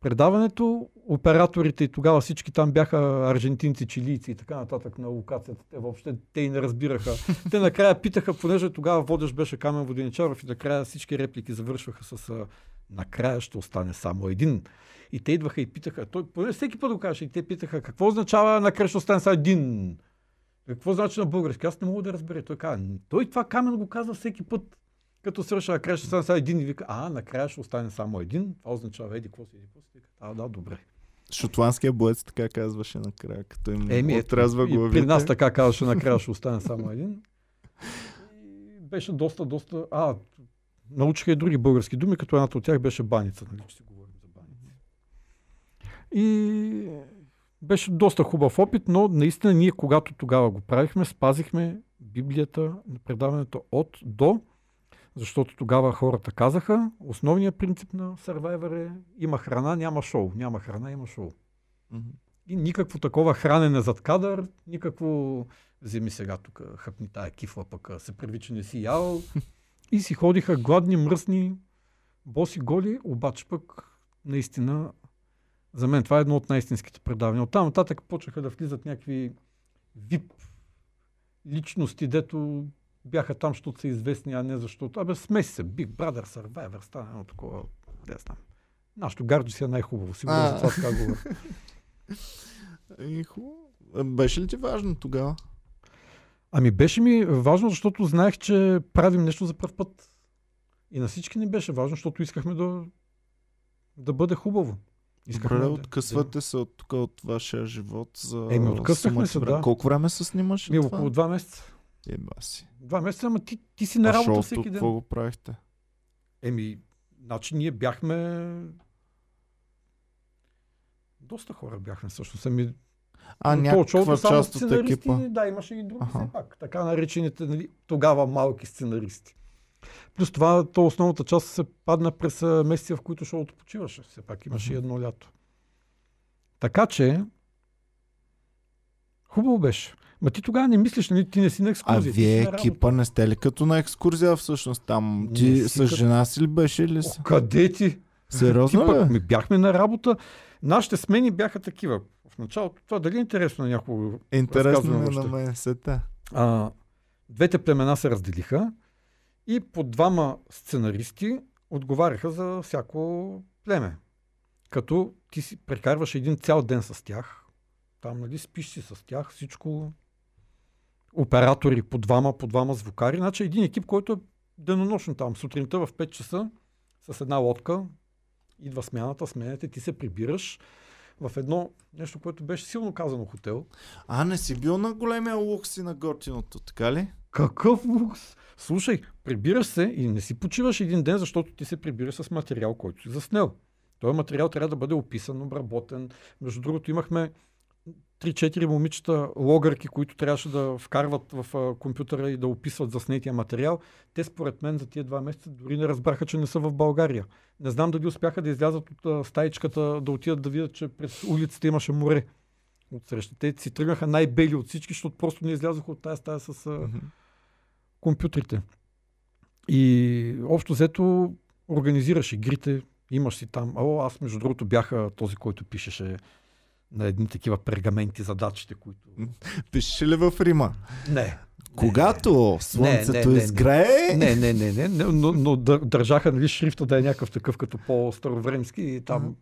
предаването, операторите и тогава всички там бяха аржентинци, чилийци и така нататък на локацията. Те въобще те и не разбираха. Те накрая питаха, понеже тогава водещ беше Камен Воденичаров и накрая всички реплики завършваха с накрая ще остане само един. И те идваха и питаха, той поне всеки път го каже, и те питаха, какво означава накрая ще остане само един? Какво значи на български? Аз не мога да разбера. Той каза, той това Камен го казва всеки път. Като свърша, накрая ще само един и вика, а, накрая ще остане само един. Това означава, еди, какво си, еди, какво си. А, да, добре. Шотландския боец така казваше накрая, като им Еми, отрязва главите. при нас така казваше, накрая ще остане само един. И беше доста, доста... А, научиха и други български думи, като едната от тях беше баница, нали, че си говорим за баница. И беше доста хубав опит, но наистина ние, когато тогава го правихме, спазихме Библията на предаването от до, защото тогава хората казаха, основният принцип на Survivor е има храна, няма шоу. Няма храна, има шоу. Мгм. И никакво такова хранене зад кадър, никакво вземи сега тук хъпни тая кифла, пък се прави, че не си ял. И си ходиха гладни, мръсни, боси голи, обаче пък наистина за мен това е едно от най-истинските предавания. Оттам нататък почнаха да влизат някакви вип личности, дето бяха там, защото са известни, а не защото. Абе, смеси се. Big Brother, Survivor, стана едно такова. Не знам. Нашето гарджи си е най-хубаво. Сигурно за това така говоря. И хубаво. А, Беше ли ти важно тогава? Ами беше ми важно, защото знаех, че правим нещо за първ път. И на всички ни беше важно, защото искахме да, да бъде хубаво. Добре, да- откъсвате се от тук от вашия живот за Еми, откъснахме сумати се, да. Колко време се снимаш? Ми около два месеца. Еба си. Два месеца, ама ти, ти си на А работа шоуто, всеки ден. какво го правихте? Еми, значи ние бяхме... Доста хора бяхме всъщност. Ами, А, шоуто някаква част от екипа. Да, имаше и други все пак. Така наречените нали, тогава малки сценаристи. Плюс това, то основната част се падна през а, месеци, в които шоуто почиваше. Все пак имаше едно лято. Така че, хубаво беше. Ма ти тогава не мислиш, нали, ти не си на А екскурзия. ти вие екипа не сте ли като на екскурзия всъщност там? Не Ти с като- жена си ли беше ли си? О, къде ти? Сериозно Ти пък, ми бяхме на работа. Нашите смени бяха такива. В началото, това дали е интересно на някого? Интересно ми е на мен сета. А, двете племена се разделиха и по двама сценаристи отговаряха за всяко племе. Като ти си прекарваш един цял ден с тях. Там, нали, спиш си с тях, всичко. Оператори по двама, по двама звукари. Значи един екип, който е денонощно там. Сутринта в 5 часа с една лодка. Идва смяната, сменяте, ти се прибираш в едно нещо, което беше силно казано хотел. А, не си бил на големия лукс и на готиното, така ли? Какъв лукс! Слушай, прибираш се и не си почиваш един ден, защото ти се прибираш с материал, който си заснел. Този материал трябва да бъде описан, обработен. Между другото, имахме 3-4 момичета логърки, които трябваше да вкарват в компютъра и да описват заснетия материал. Те според мен за тия два месеца дори не разбраха, че не са в България. Не знам дали успяха да излязат от стаичката, да отидат да видят, че през улицата имаше море. Отсреща. Те си тръгнаха най-бели от всички, защото просто не излязоха от тази стая с Мгм. компютрите. И общо взето организираш игрите, имаш си там. О, аз между другото бях а, този, който пишеше на едни такива пергаменти задачите, които... Пишеш ли в Рима? Не. Когато слънцето не, не, не. изгрее... Не, не, не, не, не но, но дър- държаха нали, шрифта да е някакъв такъв като по-старовремски и там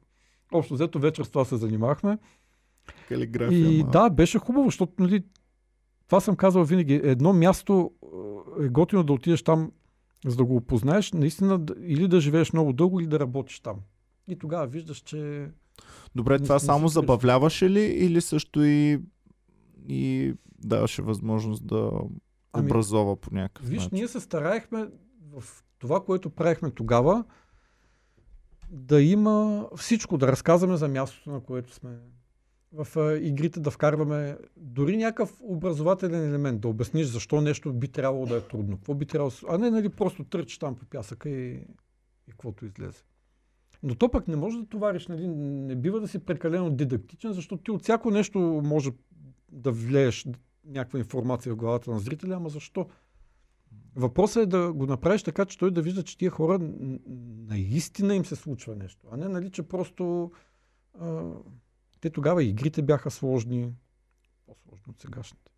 общо взето вечер с това се занимахме. Калиграфия. И ма. да, беше хубаво, защото нали, това съм казал винаги. Едно място е, е готино да отидеш там, за да го опознаеш, наистина или да живееш много дълго, или да работиш там. И тогава виждаш, че Добре, не- това не само спираш. забавляваше ли или също и, и даваше възможност да Ами, образова по някакъв Виж, начин? ние се стараехме в това, което правихме тогава, да има всичко, да разказваме за мястото, на което сме. В игрите да вкарваме дори някакъв образователен елемент, да обясниш защо нещо би трябвало да е трудно. Какво би трябвало, а не нали просто тръчиш там по пясъка и, и каквото излезе. Но то пък не може да товариш, нали, не бива да си прекалено дидактичен, защото ти от всяко нещо може да влееш някаква информация в главата на зрителя, ама защо? Въпросът е да го направиш така, че той да вижда, че тия хора наистина им се случва нещо, а не нали, че просто а, те тогава игрите бяха сложни, по-сложни от сегашните.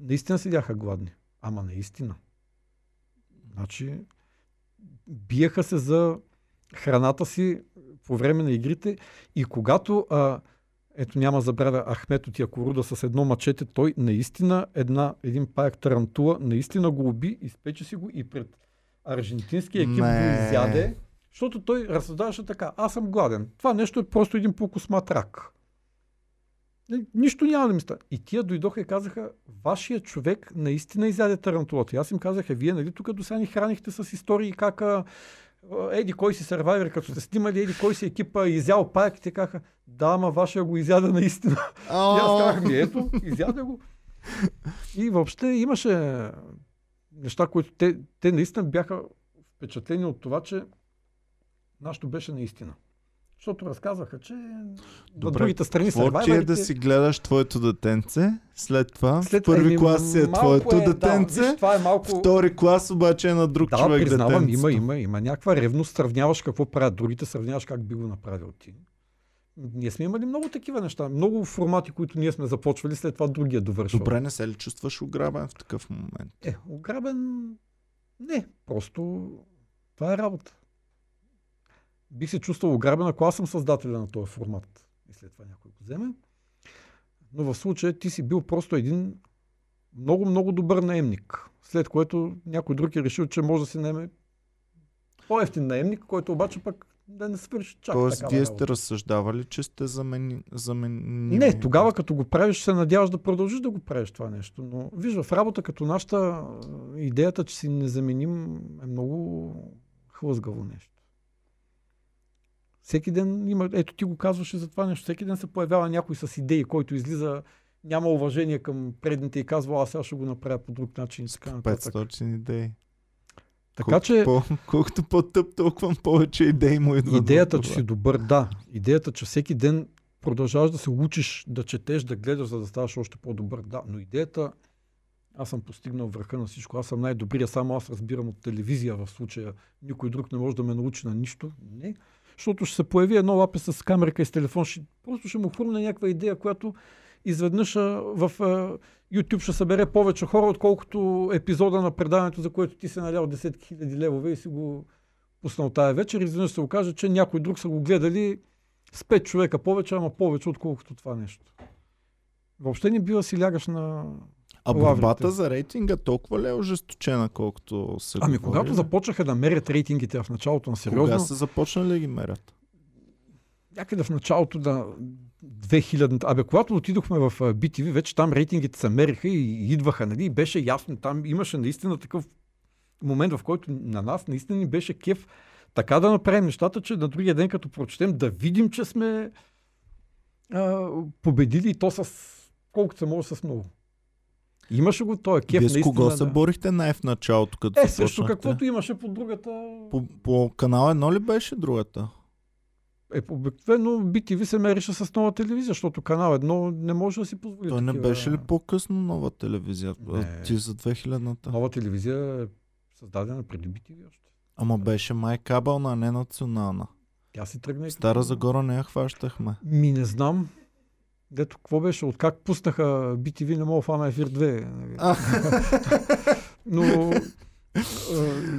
Наистина седяха гладни, ама наистина. Значи, биеха се за храната си по време на игрите и когато а, ето няма забравя Ахмет от Якоруда с едно мачете, той наистина една, един паяк тарантула, наистина го уби, изпече си го и пред аржентинския екип Не. го изяде, защото той разсъждаваше така, аз съм гладен. Това нещо е просто един по-космат рак. Ни- Нищо няма да ми стане. И тия дойдоха и казаха, вашия човек наистина изяде тарантулата. И аз им казах, «Е, вие нали тук до сега ни хранихте с истории как еди кой си сървайвер, като сте снимали, еди кой си екипа изял паяк и те казаха, да, ама вашия го изяде наистина. И аз казах ми, ето, изяде го. И въобще имаше неща, които те, те наистина бяха впечатлени от това, че нашето беше наистина. Защото разказваха, че Добре, другите страни ти е да си гледаш твоето детенце, след това След- първи еми, клас е твоето е, Да, детенце, виж, това е малко... втори клас обаче е на друг Да, човек признавам, детенцето. има, има, има някаква ревност. Сравняваш какво правят другите, сравняваш как би го направил ти. Ние сме имали много такива неща. Много формати, които ние сме започвали, след това другия довършва. Добре, не се ли чувстваш ограбен в такъв момент? Е, ограбен... Не, просто това е работа. Бих се чувствал ограбен, ако аз съм създателя на този формат. И след това някой го вземе. Но в случая ти си бил просто един много, много добър наемник. След което някой друг е решил, че може да си наеме по-ефтин наемник, който обаче пък да не свърши чак Тоест, вие работа. сте разсъждавали, че сте замени... заменими. Не, тогава като го правиш, се надяваш да продължиш да го правиш това нещо. Но виж, в работа като нашата, идеята, че си незаменим е много хлъзгаво нещо. Всеки ден има, ето ти го казваше за това нещо, всеки ден се появява някой с идеи, който излиза, няма уважение към предните и казва, аз сега ще го направя по друг начин така нататък. 500 идеи. Така че По, колкото по-тъп, толкова повече идеи му идват. идеята, че си добър, да. Идеята, че всеки ден продължаваш да се учиш, да четеш, да гледаш, за да ставаш още по-добър, да. Но идеята, аз съм постигнал върха на всичко, аз съм най-добрия, само аз разбирам от телевизия в случая. Никой друг не може да ме научи на нищо. Не. Защото ще се появи едно лапе с камерка и с телефон, ще, просто ще му хрумне някаква идея, която изведнъж в YouTube ще събере повече хора, отколкото епизода на предаването, за което ти се налял десетки хиляди левове и си го пуснал тая вечер. Изведнъж се окаже, че някой друг са го гледали с пет човека повече, ама повече, отколкото това нещо. Въобще не бива си лягаш на... А борбата за рейтинга толкова ли е ожесточена, колкото се Ами говори, когато започнаха да мерят рейтингите в началото на сериозно, Кога са започнали да ги мерят? някъде в началото на 2000 Абе, когато отидохме в BTV, вече там рейтингите се мериха и идваха, нали? И беше ясно, там имаше наистина такъв момент, в който на нас наистина ни беше кеф така да направим нещата, че на другия ден, като прочетем, да видим, че сме а, победили и то с колкото се може с много. Имаше го този кеф Вие с кого се да. борихте най в началото, като Е, също каквото имаше по другата... По, по канал едно ли беше другата? Е, обикновено BTV се мерише с нова телевизия, защото канал едно не може да си позволи. Той не такива- беше ли по-късно нова телевизия? Не. Ти за 2000-та. Нова телевизия е създадена преди BTV още. Ама беше май кабелна, а не национална. Тя си тръгна. Стара Загора не я хващахме. Ми не знам. Дето, какво беше? От как пуснаха BTV, не мога да фана ефир 2. нали? Но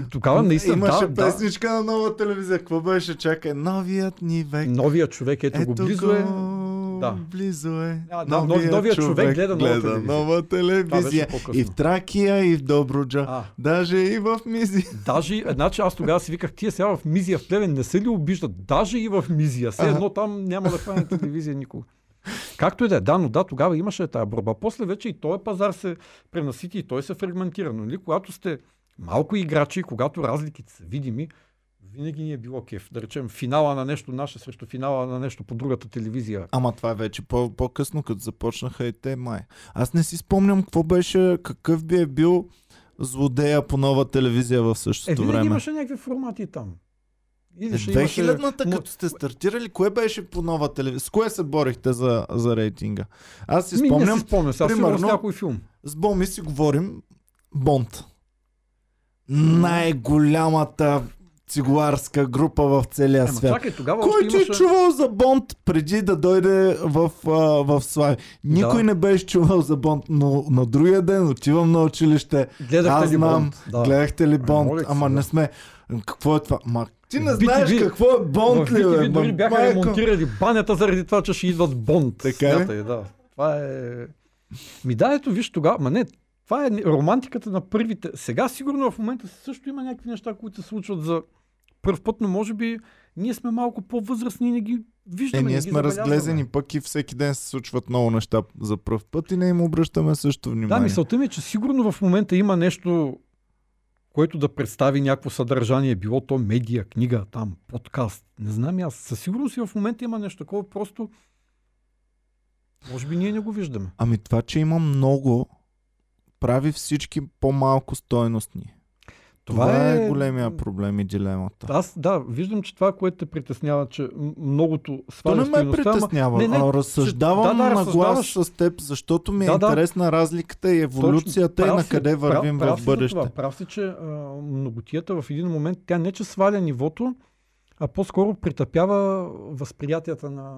тогава наистина, Имаше да, да, песничка на нова телевизия. Какво беше? Чакай, новият ни век. новия човек, ето, го близо е. Да. Близо е. А, да, нов- новият човек гледа нова телевизия. нова телевизия. И в Тракия, и в Добруджа. А, Даже и в Мизи. даже, значи аз тогава си виках, тия сега в Мизия в Плевен не се ли обиждат? Даже и в Мизия. Все едно там няма да хване телевизия никога. Както и да е, да, но да, тогава имаше тази борба. После вече и този пазар се пренасити и той се фрагментира. Но нали, когато сте малко играчи, когато разликите са видими, винаги ни е било кеф. Да речем, финала на нещо наше срещу финала на нещо по другата телевизия. Ама това е вече по- по-късно, като започнаха и те май. Аз не си спомням какво беше, какъв би е бил злодея по нова телевизия в Е, същото винаги време. имаше някакви формати там. Е, имаше- 2000-та, Мо- като сте стартирали, кое беше по нова телевизия? С кое се борихте за, за рейтинга? Аз си Ми, не спомням, си спомням. Сега сигурно с примерно- някой филм. с Боми си говорим Бонд. Най-голямата цигуарска група в целия Ема, свят. чакай, тогава Кой ти е имаше... чувал за Бонд преди да дойде в, а, в Слави? Никой Да. не беше чувал за Бонд, но на другия ден отивам на училище. Гледахте Аз ли знам, Бонд? Да. Гледахте ли Бонд? ти се, Ама не сме. Какво е това? Ма, ти не BTV знаеш какво е Бонд ли, бе? BTV дори бяха майко. ремонтирали банята заради това, че ще идват Бонд. Така? Смятай, да. Това е... Ми да, ето виж тогава, ма не, това е романтиката на първите. Сега сигурно в момента също има някакви неща, които се случват за първ път, но може би ние сме малко по-възрастни и не ги виждаме. Е, не ние сме разглезени, пък и всеки ден се случват много неща за пръв път и не им обръщаме също Да, внимание. мисълта ми е, че сигурно в момента има нещо, което да представи някакво съдържание, било то медия, книга, там, подкаст. Не знам аз. Със сигурност и в момента има нещо такова, просто може би ние не го виждаме. Ами това, че има много, прави всички по-малко стойностни. Това, това е... големия проблем и дилемата. Аз, да, виждам, че това, което те притеснява, че многото То сваля не ме стойността, ама- притеснява, Не, не, а разсъждавам да, да, на глас разсъждаваш. с теб, защото ми е Да, да. интересна разликата и еволюцията и Прав на къде вървим прав, прав в бъдеще. Това. Прав си, че а, многотията в един момент, тя не че сваля нивото, а по-скоро притъпява възприятията на,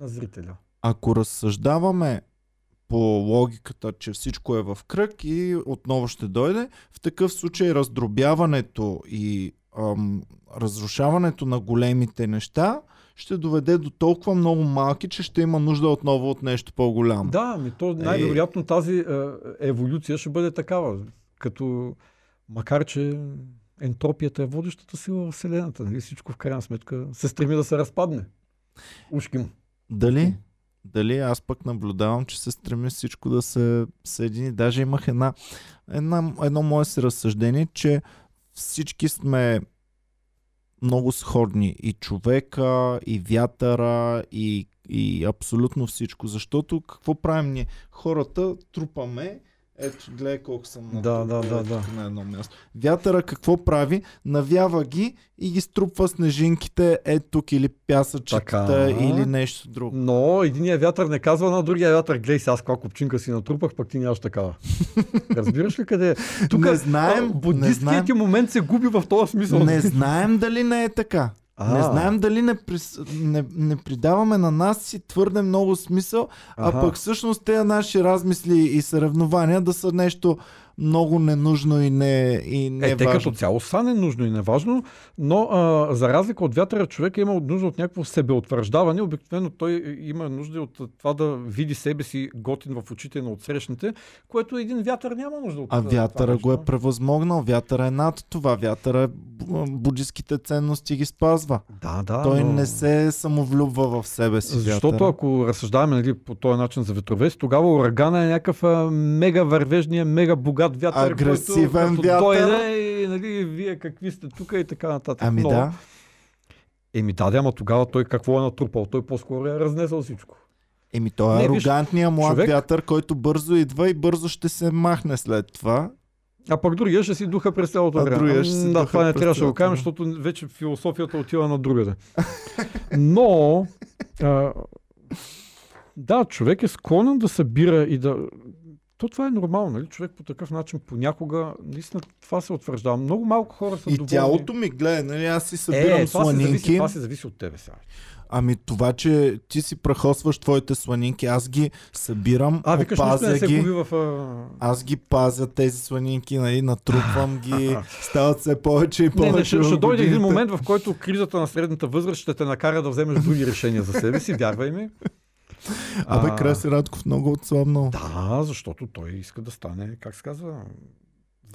на зрителя. Ако разсъждаваме по логиката, че всичко е в кръг и отново ще дойде, в такъв случай раздробяването и ам, разрушаването на големите неща ще доведе до толкова много малки, че ще има нужда отново от нещо по-голямо. Да, ми то най-вероятно тази е, еволюция ще бъде такава. Като, макар че ентропията е водещата сила в Вселената. Нали? Всичко в крайна сметка се стреми да се разпадне. Ушки му. Дали? Дали аз пък наблюдавам, че се стреми всичко да се съедини. Даже имах една, една, едно мое си разсъждение, че всички сме много сходни. И човека, и вятъра, и, и абсолютно всичко. Защото какво правим ние? Хората трупаме ето, гледай колко съм Да, натрупал, да, да, да. тук на едно място. Вятъра какво прави? Навява ги и ги струпва снежинките ето тук или пясъчетата Така. или нещо друго. Но единия вятър не казва на другия вятър, гледай сега аз каква копчинка си натрупах, пък ти нямаш такава. Разбираш ли къде е? Тук не знаем, буддистският момент се губи в този смисъл. не знаем дали не е така. А, Не знаем дали не, прис... не, не придаваме на нас си твърде много смисъл, а Аха. пък всъщност тези наши размисли и съревнования да са нещо много ненужно и не, и не Е, те като цяло са ненужно и неважно, но а, за разлика от вятъра, човек има нужда от някакво себеутвърждаване. Обикновено той има нужда от това да види себе си готин в очите на отсрещните, което един вятър няма нужда от А вятъра го е превъзмогнал, вятъра е над това, вятъра е бу- буддистските ценности ги спазва. Да, да. Той но... не се самовлюбва в себе си. Защото вятъра. ако разсъждаваме нали, по този начин за ветровес, тогава урагана е някакъв мега вървежния, мега богат вятър, Агресивен който вятър. дойде и нали, вие какви сте тук и така нататък. Ами Но- да. Еми да, да, ама тогава той какво е натрупал? Той по-скоро е разнесъл всичко. Еми той е арогантният млад човек- вятър, който бързо идва и бързо ще се махне след това. А пък другия ще си духа през цялото А време. другия ще си да, това не трябваше да го кажем, защото вече философията отива на другаде. Но, а, да, човек е склонен да събира и да... То това е нормално, нали? Човек по такъв начин понякога, наистина това се утвърждава. Много малко хора са И доволни. тялото ми гледа, нали, аз си събирам е, това се, зависи, сланинки. това се зависи от тебе сега. Ами това, че ти си прахосваш твоите сланинки, аз ги събирам, А, викаш, опазя не се ги. в... А... Аз ги пазя тези сланинки, нали, натрупвам ги, стават все повече и Не, повече. не, ще, в ще дойде един момент, в който кризата на средната възраст ще те накара да вземеш други решения за себе си, вярвай ми. Абе, А, Краси Радков много отслабнал. Да, защото той иска да стане, как се казва,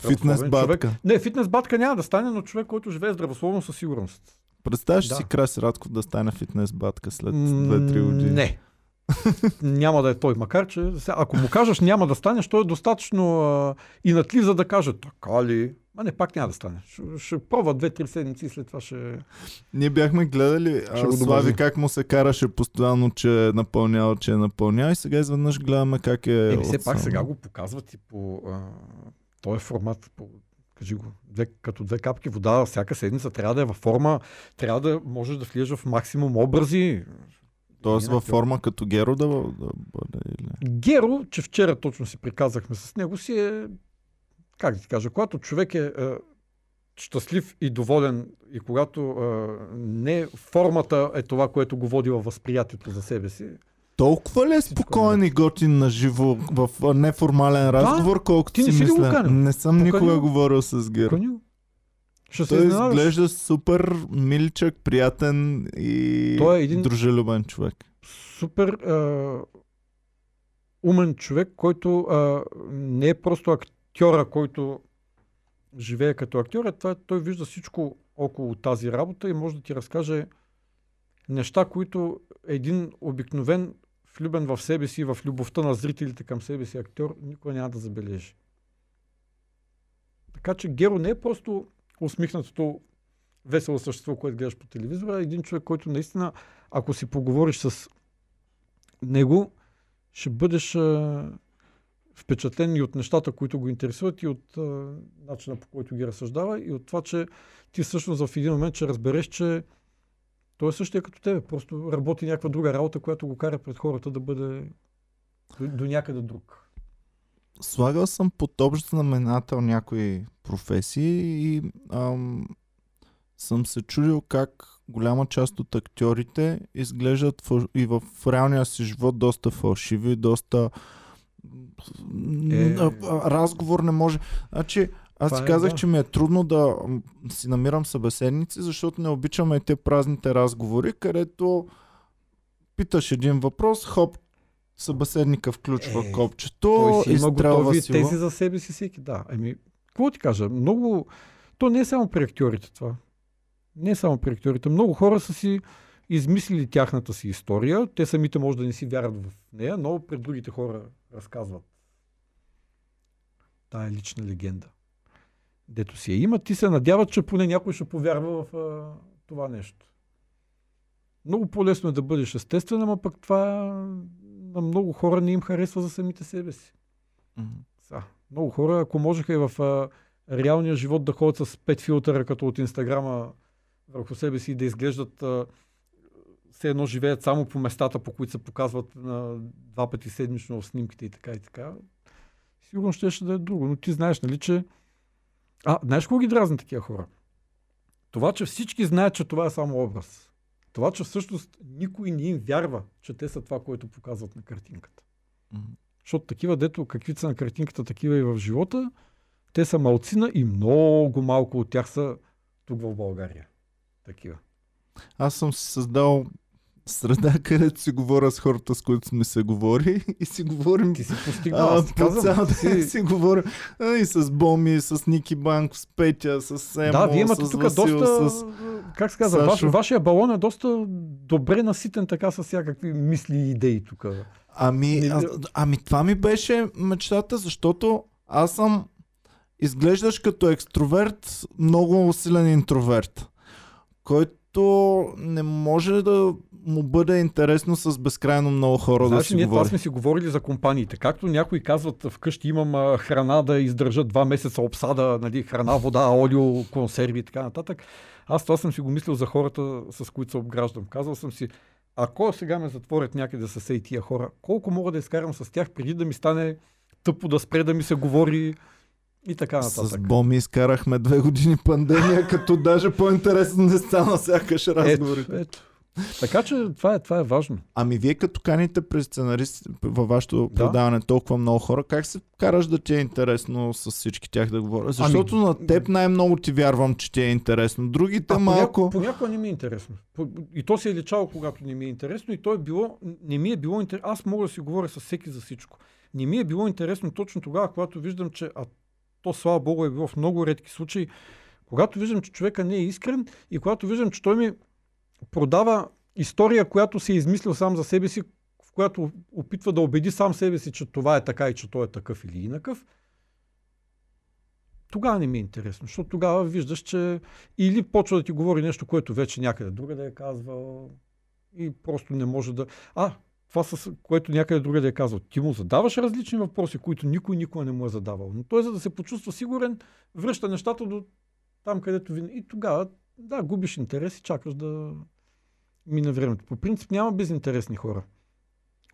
Фитнес човек. батка. Не, фитнес батка няма да стане, но човек, който живее здравословно със сигурност. Представяш Да. си Краси Радков да стане фитнес батка след М, 2-3 години? Не. Няма да е той, макар че ако му кажеш няма да станеш, той е достатъчно а, инатлив, за да каже така ли. А не, пак няма да стане. Ще, ще пробва две-три седмици и след това ще... Ние бяхме гледали а, Слави как му се караше постоянно, че е напълнял, че е напълнял и сега изведнъж гледаме как е... Еми, все пак сега го показват и по а, този формат, по, кажи го, две, като две капки вода всяка седмица трябва да е във форма, трябва да можеш да влезеш в максимум образи. Тоест във форма като Геро да, да бъде или... Геро, че вчера точно си приказахме с него, си е, как да ти кажа, когато човек е, е щастлив и доволен и когато е, не формата е това, което го води във възприятието за себе си, Толкова ли е е спокоен и готин на живо в неформален разговор, колкото Ти не си си мисля? Не съм Покани никога го. говорил с Геро. Ще се Той изненадаш. изглежда супер миличък, приятен и Той е един- дружелюбен човек. супер а, умен човек, който а, не е просто актьора, който живее като актьор, а това, е- той вижда всичко около тази работа и може да ти разкаже неща, които един обикновен, влюбен в себе си, в любовта на зрителите към себе си актьор, никой няма да забележи. Така че Геро не е просто усмихнатото весело същество, което гледаш по телевизора, а един човек, който наистина, ако си поговориш с него, ще бъдеш а, впечатлен и от нещата, които го интересуват, и от а, начина по който ги разсъждава, и от това, че ти всъщност в един момент ще разбереш, че той е същия като тебе. Просто работи някаква друга работа, която го кара пред хората да бъде до, до някъде друг. Слагал съм под общ знаменател някои професии и ам, съм се чудил как голяма част от актьорите изглеждат и в реалния си живот доста фалшиви, доста Е. разговор не може. Значи, аз си е, казах, да. че ми е трудно да си намирам събеседници, защото не обичаме и те празните разговори, където питаш един въпрос, хоп, събеседника включва Е, копчето, Той си има готови си го. тези за себе си всеки. Да, ами, какво ти кажа? Много... То не е само при актьорите това. Не е само при актьорите. Много хора са си измислили тяхната си история. Те самите може да не си вярват в нея, но пред другите хора разказват тая лична легенда. Дето си я има, ти се надяват, че поне някой ще повярва в а, това нещо. Много по-лесно е да бъдеш естествен, ама пък това на много хора не им харесва за самите себе си. Са. Много хора, ако можеха и в а, реалния живот да ходят с пет филтъра, като от Инстаграма върху себе си и да изглеждат а, все едно живеят само по местата, по които се показват на два пъти седмично в снимките и така и така. Сигурно ще, ще да е друго. Но ти знаеш, нали, че... А, знаеш какво ги дразни такива хора? Това, че всички знаят, че това е само образ. Това, че всъщност никой не им вярва, че те са това, което показват на картинката. Мгм. Защото такива, дето каквито са на картинката, такива и в живота, те са малцина и много малко от тях са тук в България. Такива. Аз съм си създал среда, където си говоря с хората, с които сме се говори и си говорим Ти си постигнал, а, по цял ден си... си говоря а, и с Боми, и с Ники Банков, с Петя, с Емо, Да, вие имате с тук Васил, доста, с... как се казва, ваш, вашия балон е доста добре наситен така с всякакви мисли и идеи тук. Ами, а, ами това ми беше мечтата, защото аз съм изглеждаш като екстроверт, много силен интроверт, който не може да му бъде интересно с безкрайно много хора Знаеш, да си ние това говори. сме си говорили за компаниите. Както някои казват, вкъщи имам храна да издържа два месеца обсада, нали, храна, вода, олио, консерви и така нататък. Аз това съм си го мислил за хората, с които се обграждам. Казал съм си, ако сега ме затворят някъде с ей тия хора, колко мога да изкарам с тях преди да ми стане тъпо да спре да ми се говори и така С нататък. Боми изкарахме две години пандемия, като даже по-интересно не стана сякаш разговорите. Ето, ето. Така че това е, това е важно. Ами вие като каните през сценарист във вашето Да. предаване толкова много хора, как се караш да ти е интересно с всички тях да говоря? Защото Ами- на теб най-много ти вярвам, че ти е интересно. Другите А малко... Понякога, не ми е интересно. И то се е личало, когато не ми е интересно. И то е било, не ми е било интересно. Аз мога да си говоря с всеки за всичко. Не ми е било интересно точно тогава, когато виждам, че а то слава богу е било в много редки случаи, когато виждам, че човека не е искрен и когато виждам, че той ми продава история, която си е измислил сам за себе си, в която опитва да убеди сам себе си, че това е така и че той е такъв или инакъв, тогава не ми е интересно, защото тогава виждаш, че или почва да ти говори нещо, което вече някъде друга да е казвал и просто не може да... А, това с което някъде друга да е казал. Ти му задаваш различни въпроси, които никой никога не му е задавал. Но той, за да се почувства сигурен, връща нещата до там, където ви... И тогава, да, губиш интерес и чакаш да мине времето. По принцип няма безинтересни хора.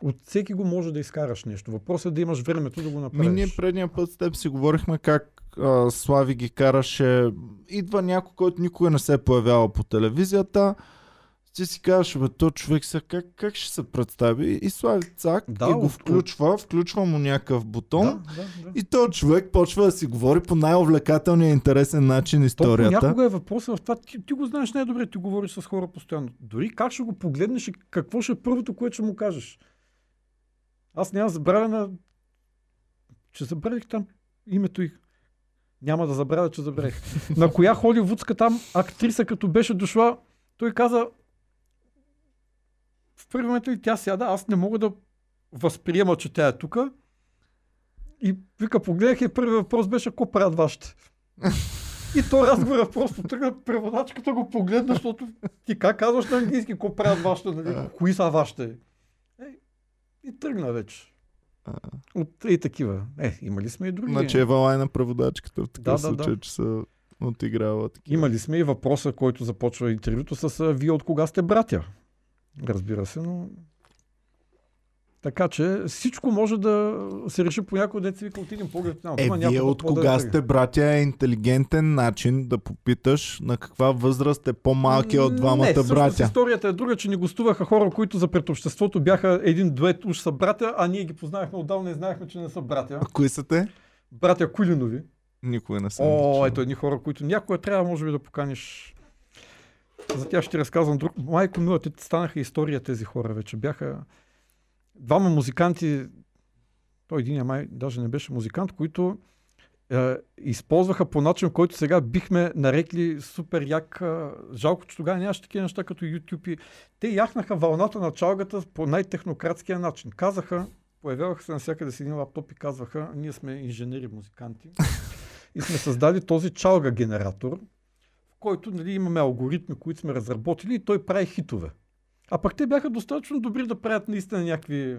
От всеки го може да изкараш нещо. Въпросът е да имаш времето да го Ми направиш. ние предния път с теб си говорихме как а, Слави ги караше. Идва някой, който никога не се е появявал по телевизията. Ти си казваш, бе, то човек сега как, как ще се представи? И Слави цак Да, и го включва, включва му някакъв бутон. Да, да, да. И този човек почва да си говори по най-увлекателния и интересен начин То историята. понякога е въпросът в това, ти, ти го знаеш най-добре, ти говориш с хора постоянно. Дори как ще го погледнеш и какво ще е първото, което ще му кажеш. Аз няма забравя на... Че забравих там името й. Няма да забравя, че забравих. на коя холивудска там актриса, като беше дошла, той каза в първи момент и тя сяда, аз не мога да възприема, че тя е тук. И вика, погледнах и първи въпрос беше, какво правят вашите? И то разговора просто тръгна, преводачката го погледна, защото ти как казваш на английски, какво правят вашите, нали? кои са вашите? Е, и тръгна вече. От и такива. Е, имали сме и други. Значи е валай на преводачката в такъв Да, да, случай, да. че са отиграва такива. Имали сме и въпроса, който започва интервюто с вие от кога сте братя. Разбира се, но... Така че всичко може да се реши по някой се вика отидем поглед. Няма, Е, има вие от кога сте братя е интелигентен начин да попиташ на каква възраст е по-малкият от двамата не, братя. историята е друга, че ни гостуваха хора, които за пред обществото бяха един дует, уж са братя, а ние ги познахме отдавна и знаехме, че не са братя. А кои са те? Братя Кулинови. Никой не съм. О, ето едни хора, които някоя трябва, може би, да поканиш. За тях ще разказвам друг. Майко мила, те станаха история тези хора вече. Бяха двама музиканти, той един май даже не беше музикант, които е, използваха по начин, който сега бихме нарекли супер як. е, Жалко, че тогава нямаше такива неща като YouTube. Те яхнаха вълната на чалгата по най-технократския начин. Казаха, появяваха се навсякъде с един лаптоп и казваха, ние сме инженери, музиканти. И сме създали този чалга генератор, който нали, имаме алгоритми, които сме разработили и той прави хитове. А пък те бяха достатъчно добри да правят наистина някакви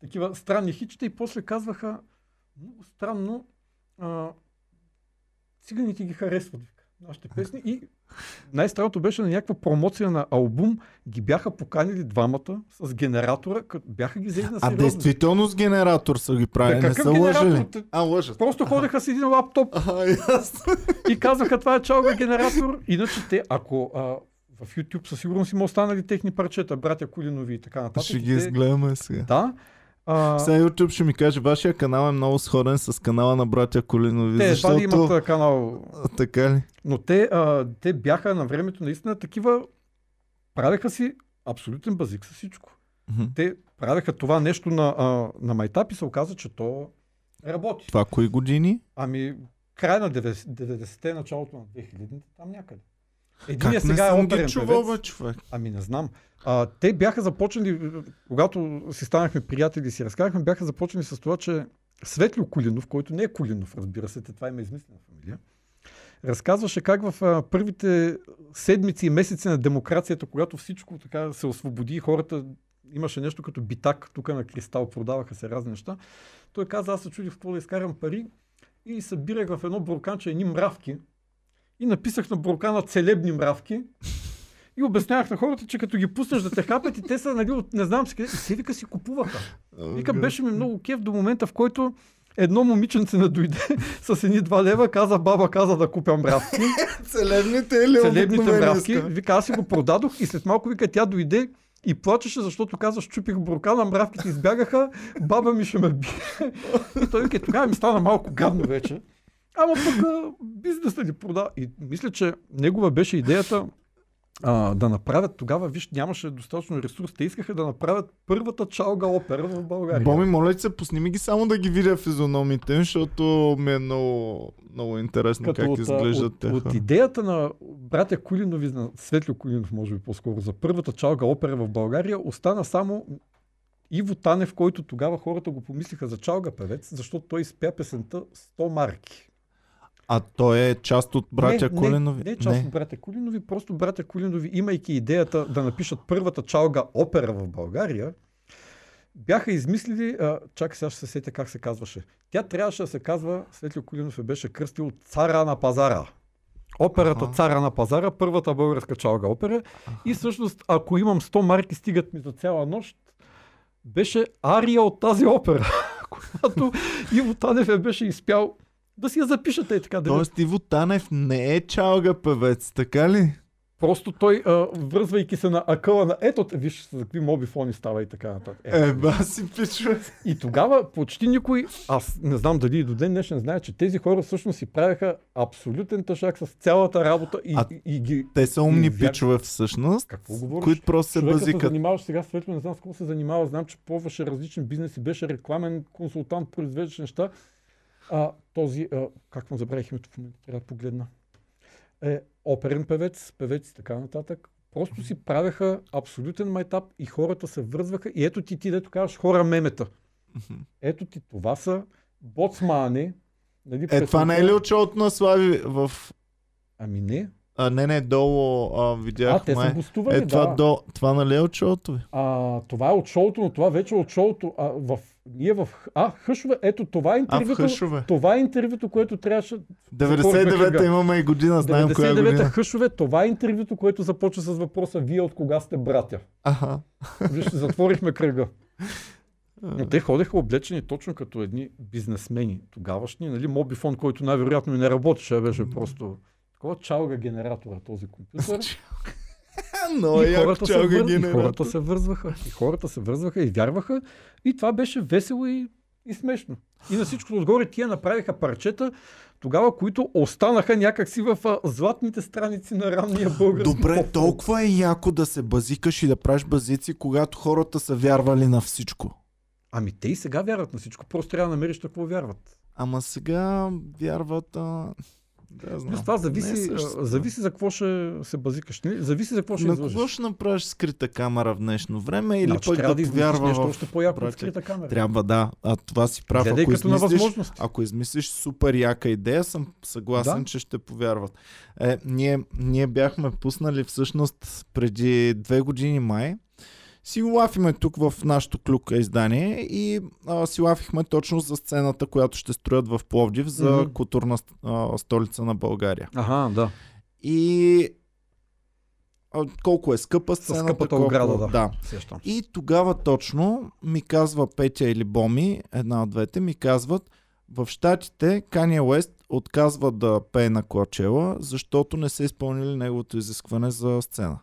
такива странни хитчета и после казваха, много странно, а, циганите ги харесват, нашите песни. И най-странното беше на някаква промоция на албум, ги бяха поканили двамата с генератора, като бяха ги взели на А сериозно. действително с генератор са ги правили, Бе, не са генератор? лъжили. А, лъжат. Просто ходеха с един лаптоп А, и казваха това е чалга генератор. Иначе те, ако а, в YouTube със сигурност има останали техни парчета, братя Кулинови и така нататък. Ще ги изгледаме сега. Да. А, Сега YouTube ще ми каже, вашия канал е много сходен с канала на братя Колинови, те защото... имат а, канал. А, Така ли? Но те, а, те бяха на времето наистина такива. Правеха си абсолютен базик с всичко. Мгм. Те правеха това нещо на, а, на майтап и се оказа, че то работи. Това кои години? Ами, край на 90- 90-те, началото на 2000-те, там някъде. Как Единият не сега е съм оперен ги чувал, бе, човек? Ами не знам. А, те бяха започнали, когато си станахме приятели и си разказахме, бяха започнали с това, че Светлио Кулинов, който не е Кулинов, разбира се, това има измислена фамилия, разказваше как в а, първите седмици и месеци на демокрацията, когато всичко така се освободи и хората имаше нещо като битак тук на Кристал, продаваха се разни неща. Той каза, аз се чудих в какво да изкарам пари и събирах в едно бурканче едни мравки и написах на буркана целебни мравки и обяснявах на хората, че като ги пуснеш да те хапят и те са, нали, от не знам си къде, и се вика си купуваха. Вика, беше ми много кеф до момента, в който едно момиченце не дойде с едни два лева, каза баба, каза да купя мравки. Целебните или Целебните мравки. Вика, аз си го продадох и след малко вика, тя дойде и плачеше, защото каза, щупих буркана, мравките избягаха, баба ми ще ме бие. И той вика, тогава ми стана малко гадно вече. Ама пък бизнесът ни прода. И мисля, че негова беше идеята а, да направят, тогава, виж, нямаше достатъчно ресурс. Те искаха да направят първата чалга опера в България. Боми, моля се, пусни ми ги само да ги видя физиономите, защото ми е много, много интересно Като как от, изглеждат от, те. от идеята на братя Кулинови, на Светлио Кулинов, може би по-скоро, за първата чалга опера в България, остана само Иво Танев, който тогава хората го помислиха за чалга певец, защото той изпя песента 100 марки. А той е част от братя не, Кулинови? Не, не е част от братя Кулинови, просто братя Кулинови, имайки идеята да напишат първата чалга опера в България, бяха измислили, а, чакай сега ще се сетя как се казваше. Тя трябваше да се казва, Светлио Кулинов я беше кръстил Цара на пазара. Операта Аха. Цара на пазара, първата българска чалга опера. И всъщност, ако имам 100 марки, стигат ми за цяла нощ, беше ария от тази опера, която Иво Танев я беше изпял да си я запишете и така. да Тоест Иво Танев не е чалга певец, така ли? Просто той, а, връзвайки се на акъла на ето, виж с какви мобифони става и така нататък. Е, ба си пичове. И тогава почти никой, аз не знам дали и до ден днешен знае, че тези хора всъщност си правеха абсолютен тъшак с цялата работа и, А и, и ги... Те са умни И вяр- пичове всъщност, Какво говориш? които просто се Човекът се базикат. занимаваше сега светло, не знам с какво се занимава, знам, че пробваше различни бизнеси, беше рекламен консултант, произвеждаше неща. А, този, а, как му забравих името в момента, трябва да погледна. Е, оперен певец, певец и така нататък. Просто си правеха абсолютен майтап и хората се връзваха. И ето ти, ти дето казваш хора мемета. Ето ти, това са боцмани. Нали, Е, това не е ли през- от шоуто на Слави в... Ами не. А, не, не, долу а, видях А, те са гостували, Е, това, да. до... това нали е от шоуто ви? А, това е от шоуто, но това вече е от шоуто. А, в, ние в... А, Хъшове, ето това е А, интервюто. Хъшове. Това е интервюто, което трябваше... 99-та кръга. имаме и година, знаем коя 99-та година. Хъшове, това е интервюто, което започва с въпроса Вие от кога сте братя? Аха. Виж, затворихме кръга. Но те ходеха облечени точно като едни бизнесмени тогавашни. Нали, Мобифон, който най-вероятно и не работеше, а беше просто такова чалга генератора този компютър. Но и, хората се вър... и хората се вързваха. И хората се вързваха и вярваха. И това беше весело и, и смешно. И на всичко отгоре тия направиха парчета, тогава, които останаха някакси в а, златните страници на ранния български Добре, поп-фолк. толкова е яко да се базикаш и да правиш базици, когато хората са вярвали на всичко. Ами те и сега вярват на всичко. Просто трябва да намериш на какво вярват. Ама сега вярват... А... Да, знам. Плюс това Не е зависи, зависи за какво ще се базикаш. Нали? Зависи за какво ще На излъжеш. кого ще направиш скрита камера в днешно време или Значи пък да да повярва нещо в... още по-яко от братя. скрита камера. Трябва да, а това си прав. Гледай Ако измислиш, ако измислиш супер яка идея, съм съгласен, Да. че ще повярват. Е, ние, ние бяхме пуснали всъщност преди две години май. Си лафиме тук в нашото клюка издание и а, си лафихме точно за сцената, която ще строят в Пловдив за Мгм. културна а, столица на България. Ага, да. И а, колко е скъпа сцената, скъпата колко... ограда, да. да. И тогава точно ми казва Петя или Боми, една от двете, ми казват, в Штатите Кания Уест отказва да пее на Коачела, защото не са изпълнили неговото изискване за сцена.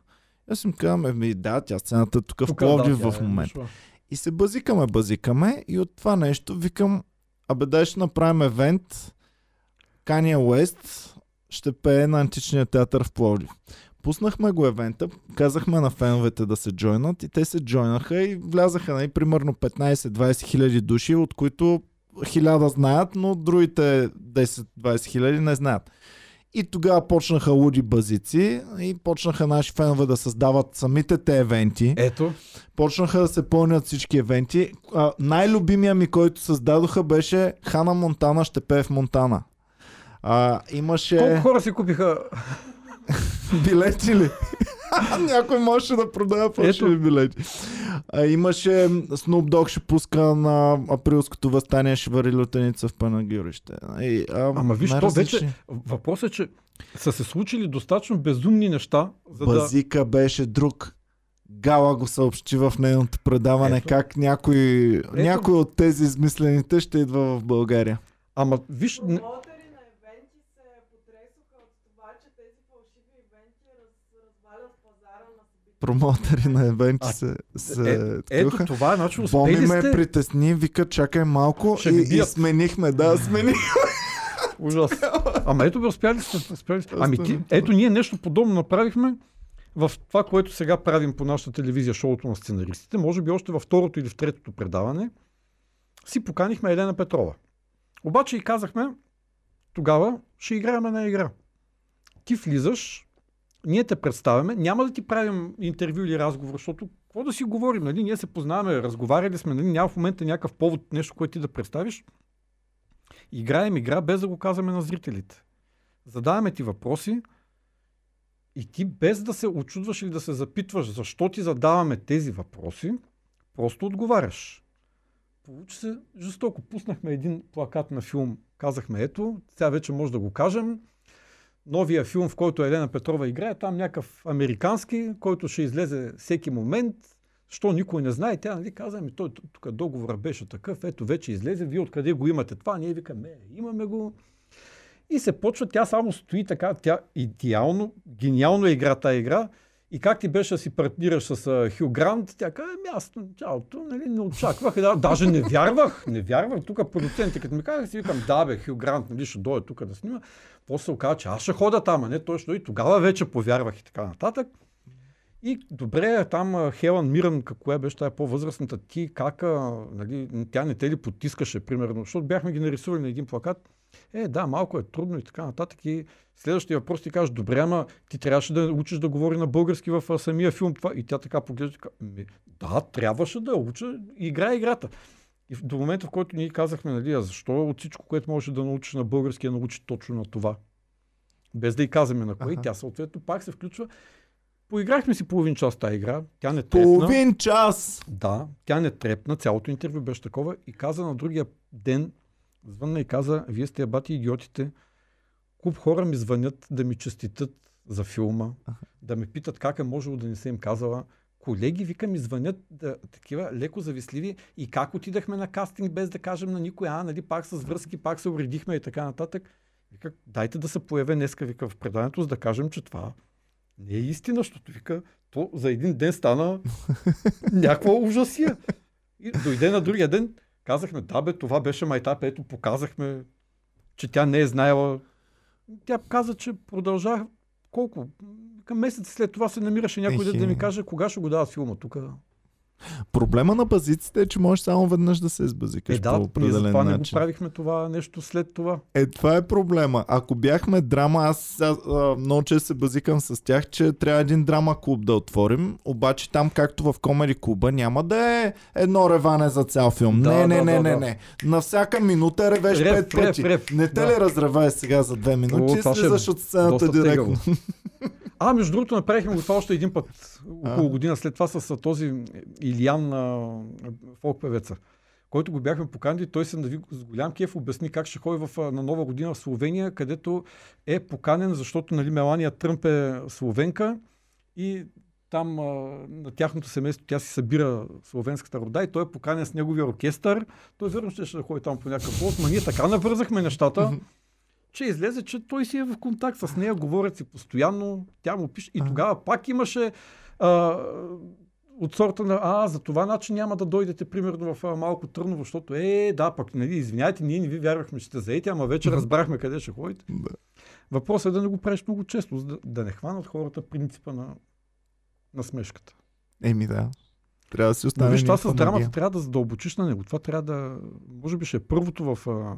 Аз им казвам, еми да, тя сцената е тук в Тука, Пловдив да, в е момента. дошла. И се базикаме, базикаме и от това нещо викам, абе дай ще направим евент, Кания Уест ще пее на античния театър в Пловдив. Пуснахме го евента, казахме на феновете да се джойнат и те се джойнаха и влязаха нали, примерно 15-20 хиляди души, от които хиляда знаят, но другите 10-20 хиляди не знаят. И тогава почнаха луди базици и почнаха наши фенове да създават самите те евенти. Ето, Почнаха да се пълнят всички евенти. А, най-любимия ми, който създадоха, беше Хана Монтана ще пее в Монтана. А, имаше колко хора си купиха? билети ли? Някой можеше да продава фалшиви билети. А, имаше Snoop Dogg ще пуска на априлското възстание ще вари лютеница в Панагюрище. И, а, Ама виж, то вече- Въпросът е, че са се случили достатъчно безумни неща, за да... Базика беше друг. Гала го съобщи в нейното предаване Ето. как някой, някой от тези измислените ще идва в България. Ама виж, не- Промоутери на ивенти се потресоха от това, че тези фалшиви ивенти раз, развалят пазара на събития. Промоутери на евенти се, се ето ткаха. това е начин. Боми Успели ме сте. притесни, вика чакай малко Ще и, и сменихме, да, смених. Ужас. Ама ето бе, успяли сте. Успяли сте. Ами ти, ето ние нещо подобно направихме в това, което сега правим по нашата телевизия, шоуто на сценаристите. Може би още във второто или в третото предаване си поканихме Елена Петрова. Обаче и казахме, тогава ще играем една игра. Ти влизаш, ние те представяме, няма да ти правим интервю или разговор, защото какво да си говорим, нали? Ние се познаваме, разговаряли сме, нали? Няма в момента някакъв повод, нещо, което ти да представиш. Играем игра, без да го казваме на зрителите. Задаваме ти въпроси и ти без да се очудваш или да се запитваш защо ти задаваме тези въпроси, просто отговаряш. Получи се жестоко. Пуснахме един плакат на филм. Казахме, ето, сега вече може да го кажем. Новия филм, в който Елена Петрова играе, там някакъв американски, който ще излезе всеки момент. Що никой не знае, тя нали, каза, ми той тук договора беше такъв, ето вече излезе, вие откъде го имате това? Ние викаме, «Е, имаме го. И се почва, тя само стои така, тя идеално, гениално е игра тази игра. И как ти беше да си партнираш с а, Хю Грант, тя каза, ами аз началото нали, не очаквах, да, даже не вярвах, не вярвах. Тук продуцентите, като ми казаха, си викам, да бе, Хю Грант нали, ще дойде тук да снима. После се оказа, че аз ще хода там, а не той. И тогава вече повярвах и така нататък. И добре, там Хелън Мирън, какво е беше тая по-възрастната, ти как, нали, тя не те ли потискаше, примерно, защото бяхме ги нарисували на един плакат. Е, да, малко е трудно и така нататък. И следващия въпрос ти кажеш, добре, ама ти трябваше да учиш да говори на български в самия филм. Това. И тя така поглежда, така, «Ми, да, трябваше да уча, играе играта. И до момента, в който ние казахме, нали, а защо от всичко, което можеш да научиш на български, я научи точно на това. Без да й казваме на кое. И Аха. тя съответно пак се включва. Поиграхме си половин час тази игра. Тя не трепна. Половин час! Да, тя не трепна, цялото интервю беше такова и каза на другия ден, звънна и каза, вие сте бати идиотите, куп хора ми звънят да ми честитат за филма, да ме питат как е можело да не се им казала. Колеги, вика, ми звънят да, такива леко завистливи и как отидахме на кастинг без да кажем на никой, а, нали, пак с връзки, пак се уредихме и така нататък. Вика, дайте да се появя днеска, вика, в преданието, за да кажем, че това не е истина, защото вика, то за един ден стана някаква ужасия. И дойде на другия ден, казахме, да бе, това беше майтап, ето показахме, че тя не е знаела. Тя каза, че продължава колко? Към месец след това се намираше някой да, да ми каже кога ще го дадат филма тук. Проблема на базиците е, че можеш само веднъж да се избазикаш Е, по да, ние определен затова не го начин. правихме това нещо след това. Е, това е проблема. Ако бяхме драма, аз сега, а, много често се базикам с тях, че трябва един драма клуб да отворим, обаче там, както в комеди клуба, няма да е едно реване за цял филм. Да, не, не, да, не, не, да. не. На всяка минута ревеш Рев, пет рев, пъти. рев. Не те Да. ли разревае сега за две минути О, и ще е слизаш от сцената директно. А, между другото, направихме го това още един път, около А. година след това с този Илиян а, фолк певеца, който го бяхме поканили. Той се нави с голям кеф обясни как ще ходи в, на нова година в Словения, където е поканен, защото нали, Мелания Тръмп е словенка и там а, на тяхното семейство тя си събира словенската рода и той е поканен с неговия оркестър. Той верно ще, ще ходи там по някакъв повод, но ние така навързахме нещата, че излезе, че той си е в контакт с нея, говорят си постоянно, тя му пише. И тогава пак имаше а, от сорта на, а, за това начин няма да дойдете, примерно, в а, Малко Търново, защото, е, да, пък, нали, извиняйте, ние не ви вярвахме, че сте заети, ама вече разбрахме къде ще ходите. Да. Въпросът е да не го правиш много често, да, да не хванат хората принципа на, на смешката. Еми да. Трябва да си Но остане виж, това с драмата трябва да задълбочиш на него. Това трябва да, може би ще е първото в а,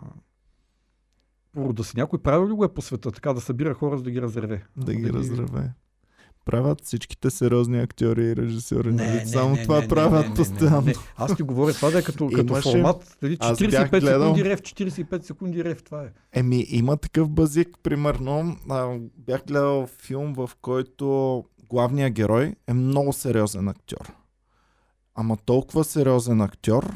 порода си. Някой правил ли го е по света, така да събира хора, за да ги разреве? Да ги Да ги- разреве. Правят всичките сериозни актьори и режисьори. нали? Само не, това не, правят не, не, постоянно. Не, не. Аз ти говоря това да е като, като Имаше- формат. Нали, Аз бях 45 гледал- секунди рев, 45 секунди рев, това е. Еми, има такъв базик, примерно. А, бях гледал филм, в който главният герой е много сериозен актьор. Ама толкова сериозен актьор,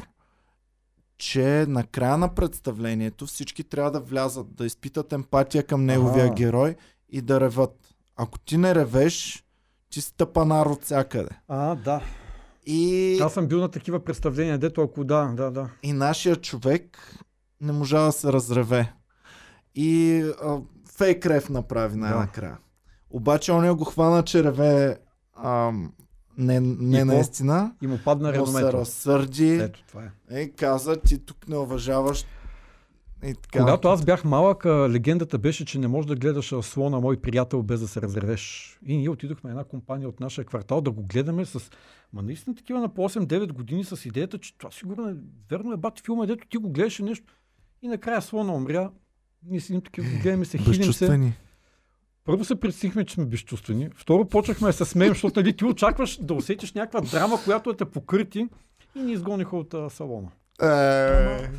че на края на представлението всички трябва да влязат, да изпитат емпатия към неговия Ага. герой и да реват. Ако ти не ревеш, ти си тъпанар от всякъде. А, да. И, Аз съм бил на такива представления, дето ако да, да, да. и нашия човек не можа да се разреве. И а, фейк рев направи най-накрая. Обаче он го хвана, че реве а, не, не И наистина. И му падна Но се реномето. разсърди. Ето, това е. И каза, ти тук не уважаваш. И така. Когато аз бях малък, легендата беше, че не можеш да гледаш слона мой приятел без да се разревеш. И ние отидохме една компания от нашия квартал да го гледаме с... Ма наистина такива на по 8-9 години с идеята, че това сигурно е... Верно е бати филма, дето ти го гледаше нещо. И накрая слона умря. Ние седим такива, гледаме се, хилим се. Първо се пресихме, че сме безчувствени. Второ, почнахме да се смеем, защото нали, ти очакваш да усетиш някаква драма, която да те покрити и ни изгониха от а, салона. Е,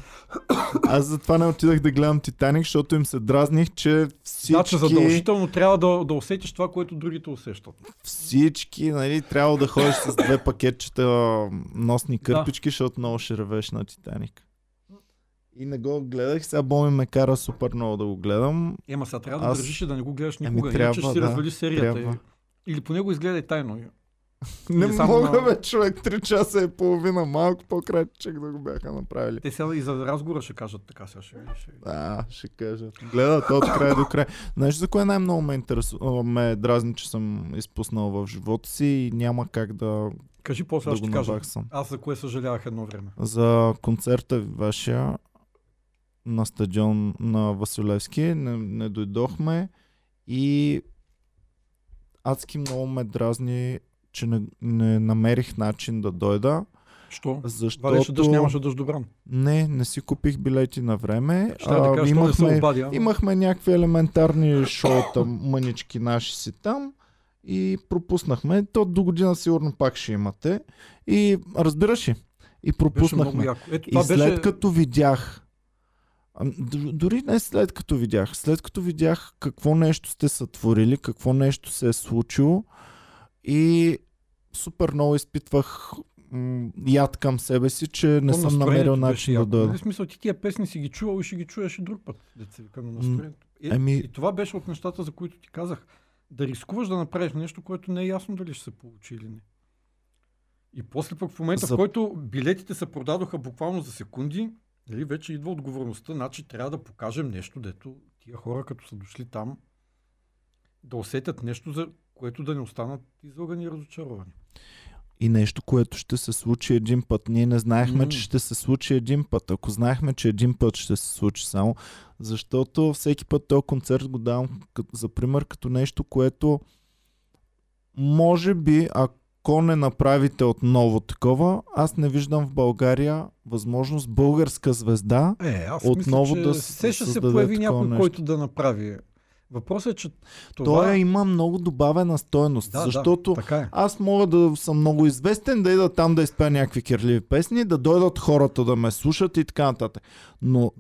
Аз затова не отидах да гледам Титаник, защото им се дразних, че всички, Значи задължително трябва да, да усетиш това, което другите усещат. всички нали, трябва да ходиш с две пакетчета носни кърпички, защото много ще ревеш на Титаник. И не го гледах, сега Боми ме кара супер много да го гледам. Ема сега трябва да Аз- държиш и да не го гледаш Ами никога, трябва, иначе ще си да, развали серията. трябва. Или поне го изгледай тайно. Не мога, бе, човек, 3 часа и половина, малко по-кратчек да го бяха направили. Те сега и за разговора ще кажат така. Сега ще, ще... Да, ще кажа. Гледа то от края до края. Знаеш за кое най-много ме, интересува, ме дразни, че съм изпуснал в живота си и няма как да, Кажи после, да аз ще кажа. наваксам. Аз за кое съжалявах едно време. За концерта вашия на стадион на Василевски не, не дойдохме и адски много ме дразни, че не, не намерих начин да дойда, Що? защото... Валеше дъжд, нямаше дъжд добран. Не, не си купих билети на време. Ще да кажа, имахме, обади. ама- имахме някакви елементарни шоута, мънички наши си там и пропуснахме. То до година сигурно пак ще имате. И разбираш ли? И пропуснахме. И след беше... като видях, а, д- дори не след като видях, след като видях какво нещо сте сътворили, какво нещо се е случило и супер много изпитвах м- яд към себе си, че не съм намерил начин да дойда. В смисъл, ти тия песни си ги чувал и ще ги чуеш и друг път. Деца на настроението. Е, ами- И това беше от нещата, за които ти казах. Да рискуваш да направиш нещо, което не е ясно дали ще се получи или не. И после пък в момента, За- в който билетите се продадоха буквално за секунди, нали, вече идва отговорността, значи трябва да покажем нещо, дето тия хора, като са дошли там, да усетят нещо, за което да не останат излъгани и разочаровани. И нещо, което ще се случи един път. Ние не знаехме, М. че ще се случи един път. Ако знаехме, че един път ще се случи само, защото всеки път този концерт го давам за пример като нещо, което може би, ако не направите отново такова, аз не виждам в България възможност българска звезда Е, аз Отново мисля, да да с- се, ще се появи някой, нещо. който да направи. Въпросът е, че това... Той има много добавена стойност, да, защото да, е. Аз мога да съм много известен, да ида там да изпея някакви кирливи песни, да дойдат хората да ме слушат и така нататък. Но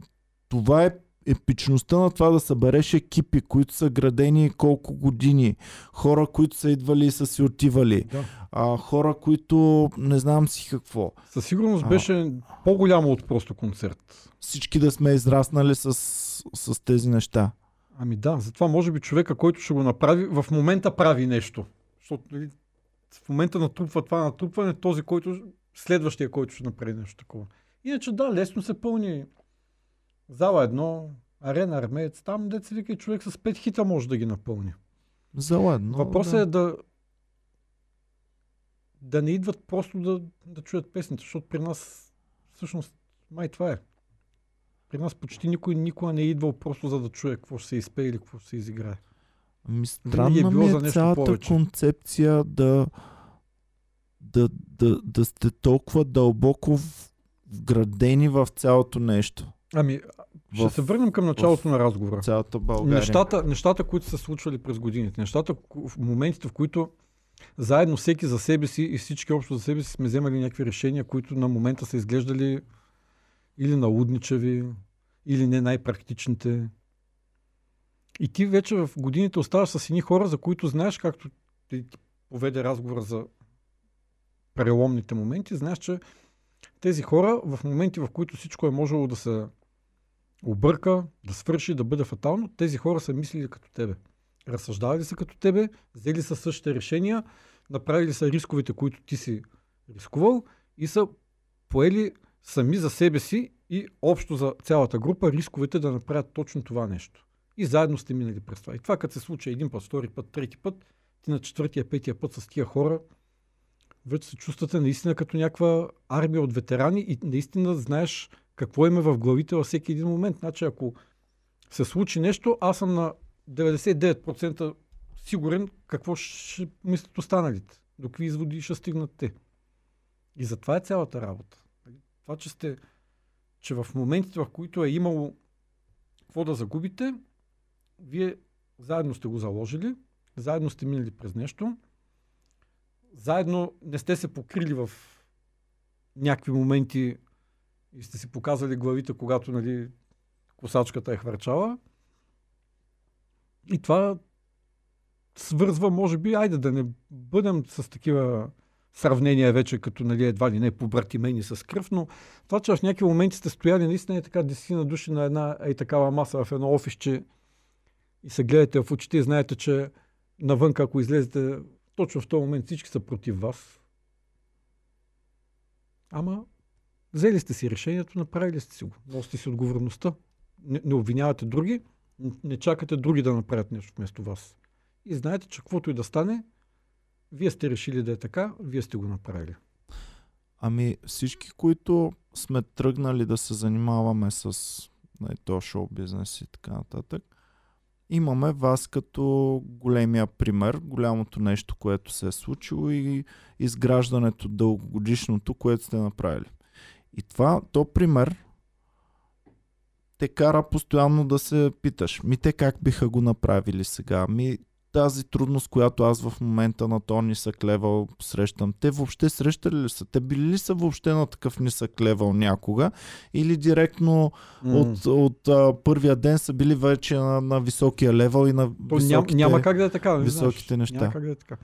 това е епичността на това да събереш екипи, които са градени колко години, хора, които са идвали и са си отивали, Да. а, хора, които не знам си какво. Със сигурност А. беше по-голямо от просто концерт. Всички да сме израснали с, с тези неща. Ами да, затова може би човека, който ще го направи, в момента прави нещо. Защото нали, в момента натрупва това натрупване, този, който следващия, който ще направи нещо такова. Иначе да, лесно се пълни зала едно, арена армеец, там деца вика човек с пет хита може да ги напълни. Заладно. Въпросът да. е да да не идват просто да, да чуят песните, защото при нас всъщност май това е. При нас почти никой никога не е идвал просто за да чуе какво ще се изпее или какво ще се изиграе. Ми Винаги странна е било ми за е нещо цялата повече. концепция да, да, да, да сте толкова дълбоко вградени в цялото нещо. Ами, ще В- се върнем към началото на разговора. Цялата България. Нещата, нещата, които са случвали през годините, нещата, в моментите, в които заедно всеки за себе си и всички общо за себе си сме вземали някакви решения, които на момента са изглеждали или налудничави, или не най-практичните. И ти вече в годините оставаш с едни хора, за които знаеш, както ти, поведе разговор за преломните моменти, знаеш, че тези хора в моменти, в които всичко е можело да се обърка, да свърши, да бъде фатално, тези хора са мислили като тебе. разсъждавали са като тебе, взели са същите решения, направили са рисковете, които ти си рискувал и са поели сами за себе си и общо за цялата група рисковете да направят точно това нещо. И заедно сте минали през това. И това като се случи един път, втори път, трети път, ти на четвъртия, петия път с тия хора, вече се чувствате наистина като някаква армия от ветерани и наистина знаеш какво има в главите във всеки един момент. Значи ако се случи нещо, аз съм на 99% сигурен какво ще мислят останалите. До какви изводи ще стигнат те. И затова е цялата работа. Това, че сте, че в моментите, в които е имало какво да загубите, вие заедно сте го заложили, заедно сте минали през нещо, заедно не сте се покрили в някакви моменти и сте си показали главите, когато нали, косачката е хвърчала. И това свързва, може би, айде да не бъдем с такива сравнения вече, като нали, едва ли не побратимени с кръв, но това, че в някакви моменти сте стояли наистина е така десетина души на една е такава маса в едно офисче и се гледате в очите и знаете, че навън, ако излезете, точно в този момент всички са против вас. Ама, взели сте си решението, направили сте си го. Носите си отговорността. Не, не обвинявате други, не чакате други да направят нещо вместо вас. И знаете, че каквото и да стане, вие сте решили да е така, вие сте го направили. Ами всички, които сме тръгнали да се занимаваме с нали, то шоу бизнес и така нататък, имаме вас като големия пример, голямото нещо, което се е случило и изграждането дългогодишното, което сте направили. И това, то пример те кара постоянно да се питаш, ми те как биха го направили сега, ми тази трудност, която аз в момента на то нисък левел срещам, те въобще срещали ли са? Те били ли са въобще на такъв нисък левел някога? Или директно mm. от, от а, първия ден са били вече на, на високия левел и на То високите, няма, няма как да е така. нали високите знаеш? неща. Няма как да е така.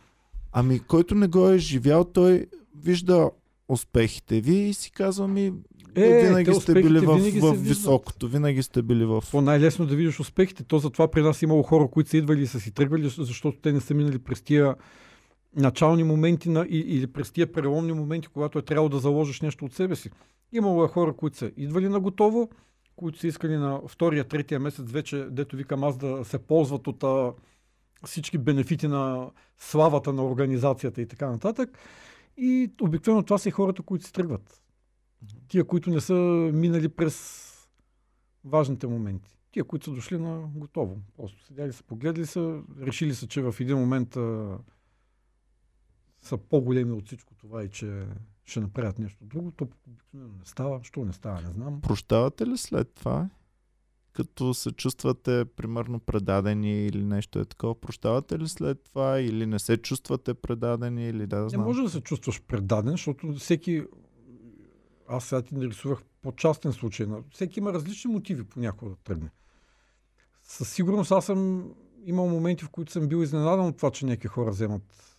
Ами, който не го е живял, той вижда успехите ви и си казва ми, Е, винаги те сте били в, винаги в високото, винаги сте били в... То най-лесно да видиш успехите. То затова при нас е имало хора, които са идвали и са си тръгвали, защото те не са минали през тия начални моменти на, и, или през тия преломни моменти, когато е трябвало да заложиш нещо от себе си. Имало е хора, които са идвали на готово, които са искали на втория, третия месец вече, дето викам аз, да се ползват от а, всички бенефити на славата на организацията и така нататък. И обикновено това са и хората, които се тръгват. Тия, които не са минали през важните моменти. Тия, които са дошли на готово. Просто седяли са, погледали са, решили са, че в един момент а, са по-големи от всичко това и че ще направят нещо друго. То обикновено не става. Що не става, не знам. Прощавате ли след това? Като се чувствате, примерно, предадени или нещо е такова, прощавате ли след това или не се чувствате предадени или да Не знам? може да се чувстваш предаден, защото всеки... Аз сега ти нарисувах по-частен случай. но Всеки има различни мотиви понякога да тръгне. Със сигурност аз съм имал моменти, в които съм бил изненадан от това, че някакви хора вземат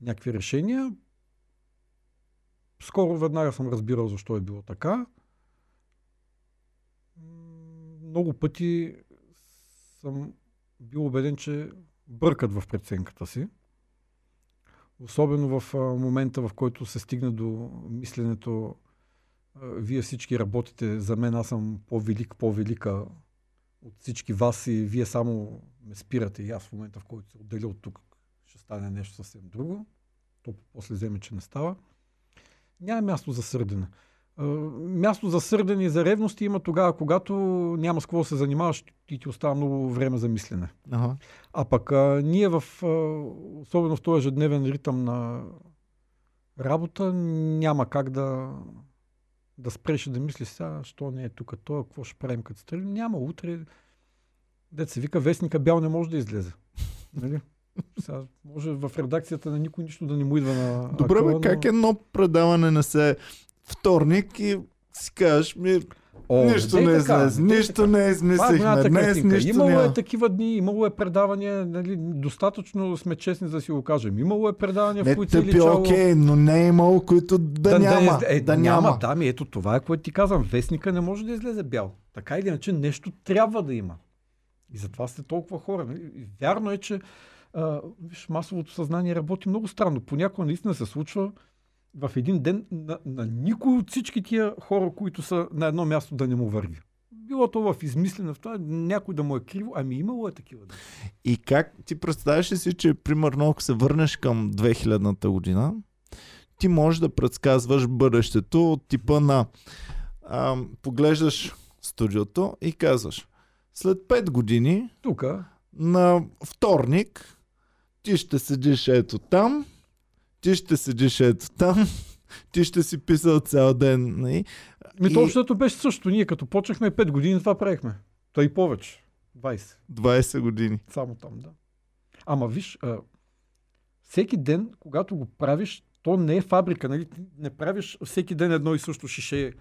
някакви решения. Скоро веднага съм разбирал защо е било така. Много пъти съм бил убеден, че бъркат в преценката си. Особено в момента, в който се стигне до мисленето, вие всички работите за мен, аз съм по-велик, по-велика от всички вас и вие само ме спирате и аз в момента, в който се отделя от тук, ще стане нещо съвсем друго. То после вземе, че не става. Няма място за сърдене. Място за сърдене и за ревности има тогава, когато няма с какво се занимаваш и ти остава много време за мислене. Ага. А пък а, ние в, а, особено в този ежедневен ритъм на работа, няма как да, да спреш да мислиш сега, що не е тук това, какво ще правим като стрелим. Няма утре. Дет се вика, вестника бял не може да излезе. Нали? Сега, може в редакцията на никой нищо да не му идва на Добре, бе, акъла, как но- едно предаване не се вторник и си кажеш ми, О, нищо не така, излезе, дей нищо така. не Това е измислихме, голямата днес картинка. нищо Имало няма. е такива дни, имало е предавания, нали, достатъчно сме честни да си го кажем. Имало е предавания, в Не, които се е тъпи, личало... окей, но не е имало, които да, няма. не- е, да няма. Да, ми ето това е, което ти казвам. Вестника не може да излезе бял. Така или иначе нещо трябва да има. И затова сте толкова хора. нали? Вярно е, че а, виж, масовото съзнание работи много странно. Понякога наистина се случва в един ден на, на никой от всички тия хора, които са на едно място да не му върви. Било то в измислено, в това, някой да му е криво, ами имало е такива. дни. И как ти представяш ли си, че примерно ако се върнеш към 2000-та година, ти можеш да предсказваш бъдещето от типа на а, поглеждаш студиото и казваш след 5 години Тук, на вторник ти ще седиш ето там, ти ще седиш ето там, ти ще си писал цял ден. нали? ми И- то общото беше също. Ние като почнахме 5 години, това правихме. Та и повече. 20. 20 години. Само там, да. Ама виж, а, всеки ден, когато го правиш, то не е фабрика, нали? Не правиш всеки ден едно и също шише.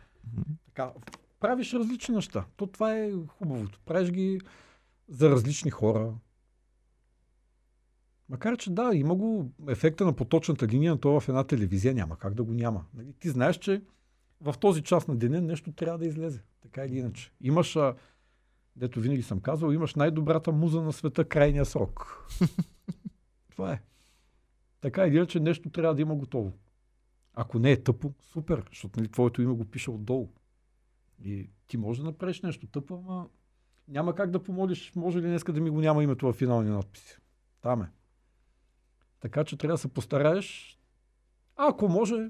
Така, правиш различни неща. То това е хубавото. Правиш ги за различни хора. Макар, че да, има го ефекта на поточната линия, но то в една телевизия няма. Как да го няма? Нали? Ти знаеш, че в този час на деня нещо трябва да излезе. Така или иначе. Имаш, а, дето винаги съм казвал, имаш най-добрата муза на света, крайния срок. Това е. Така или иначе нещо трябва да има готово. Ако не е тъпо, супер, защото нали, твоето име го пише отдолу. И ти можеш да направиш нещо тъпо, ама няма как да помолиш, може ли днеска да ми го няма името в финални надписи. Там е. Така че трябва да се постараеш, ако може,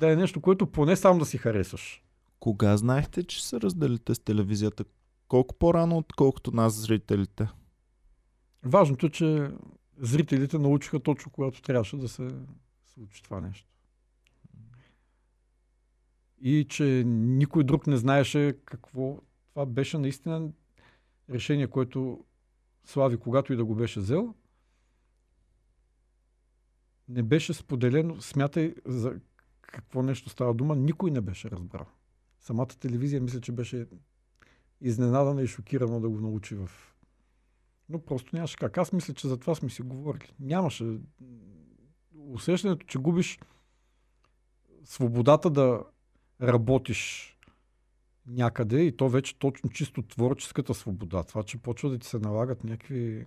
да е нещо, което поне сам да си харесаш. Кога знаехте, че се разделите с телевизията? Колко по-рано, отколкото нас, зрителите? Важното е, че зрителите научиха точно когато трябваше да се случи това нещо. И че никой друг не знаеше какво. Това беше наистина решение, което Слави, когато и да го беше взел, не беше споделено. Смятай за какво нещо става дума. Никой не беше разбрал. Самата телевизия мисля, че беше изненадана и шокирана да го научи в но просто нямаше как. Аз мисля, че за това сме си говорили. Нямаше усещането, че губиш свободата да работиш някъде и то вече точно чисто творческата свобода. Това, че почва да ти се налагат някакви...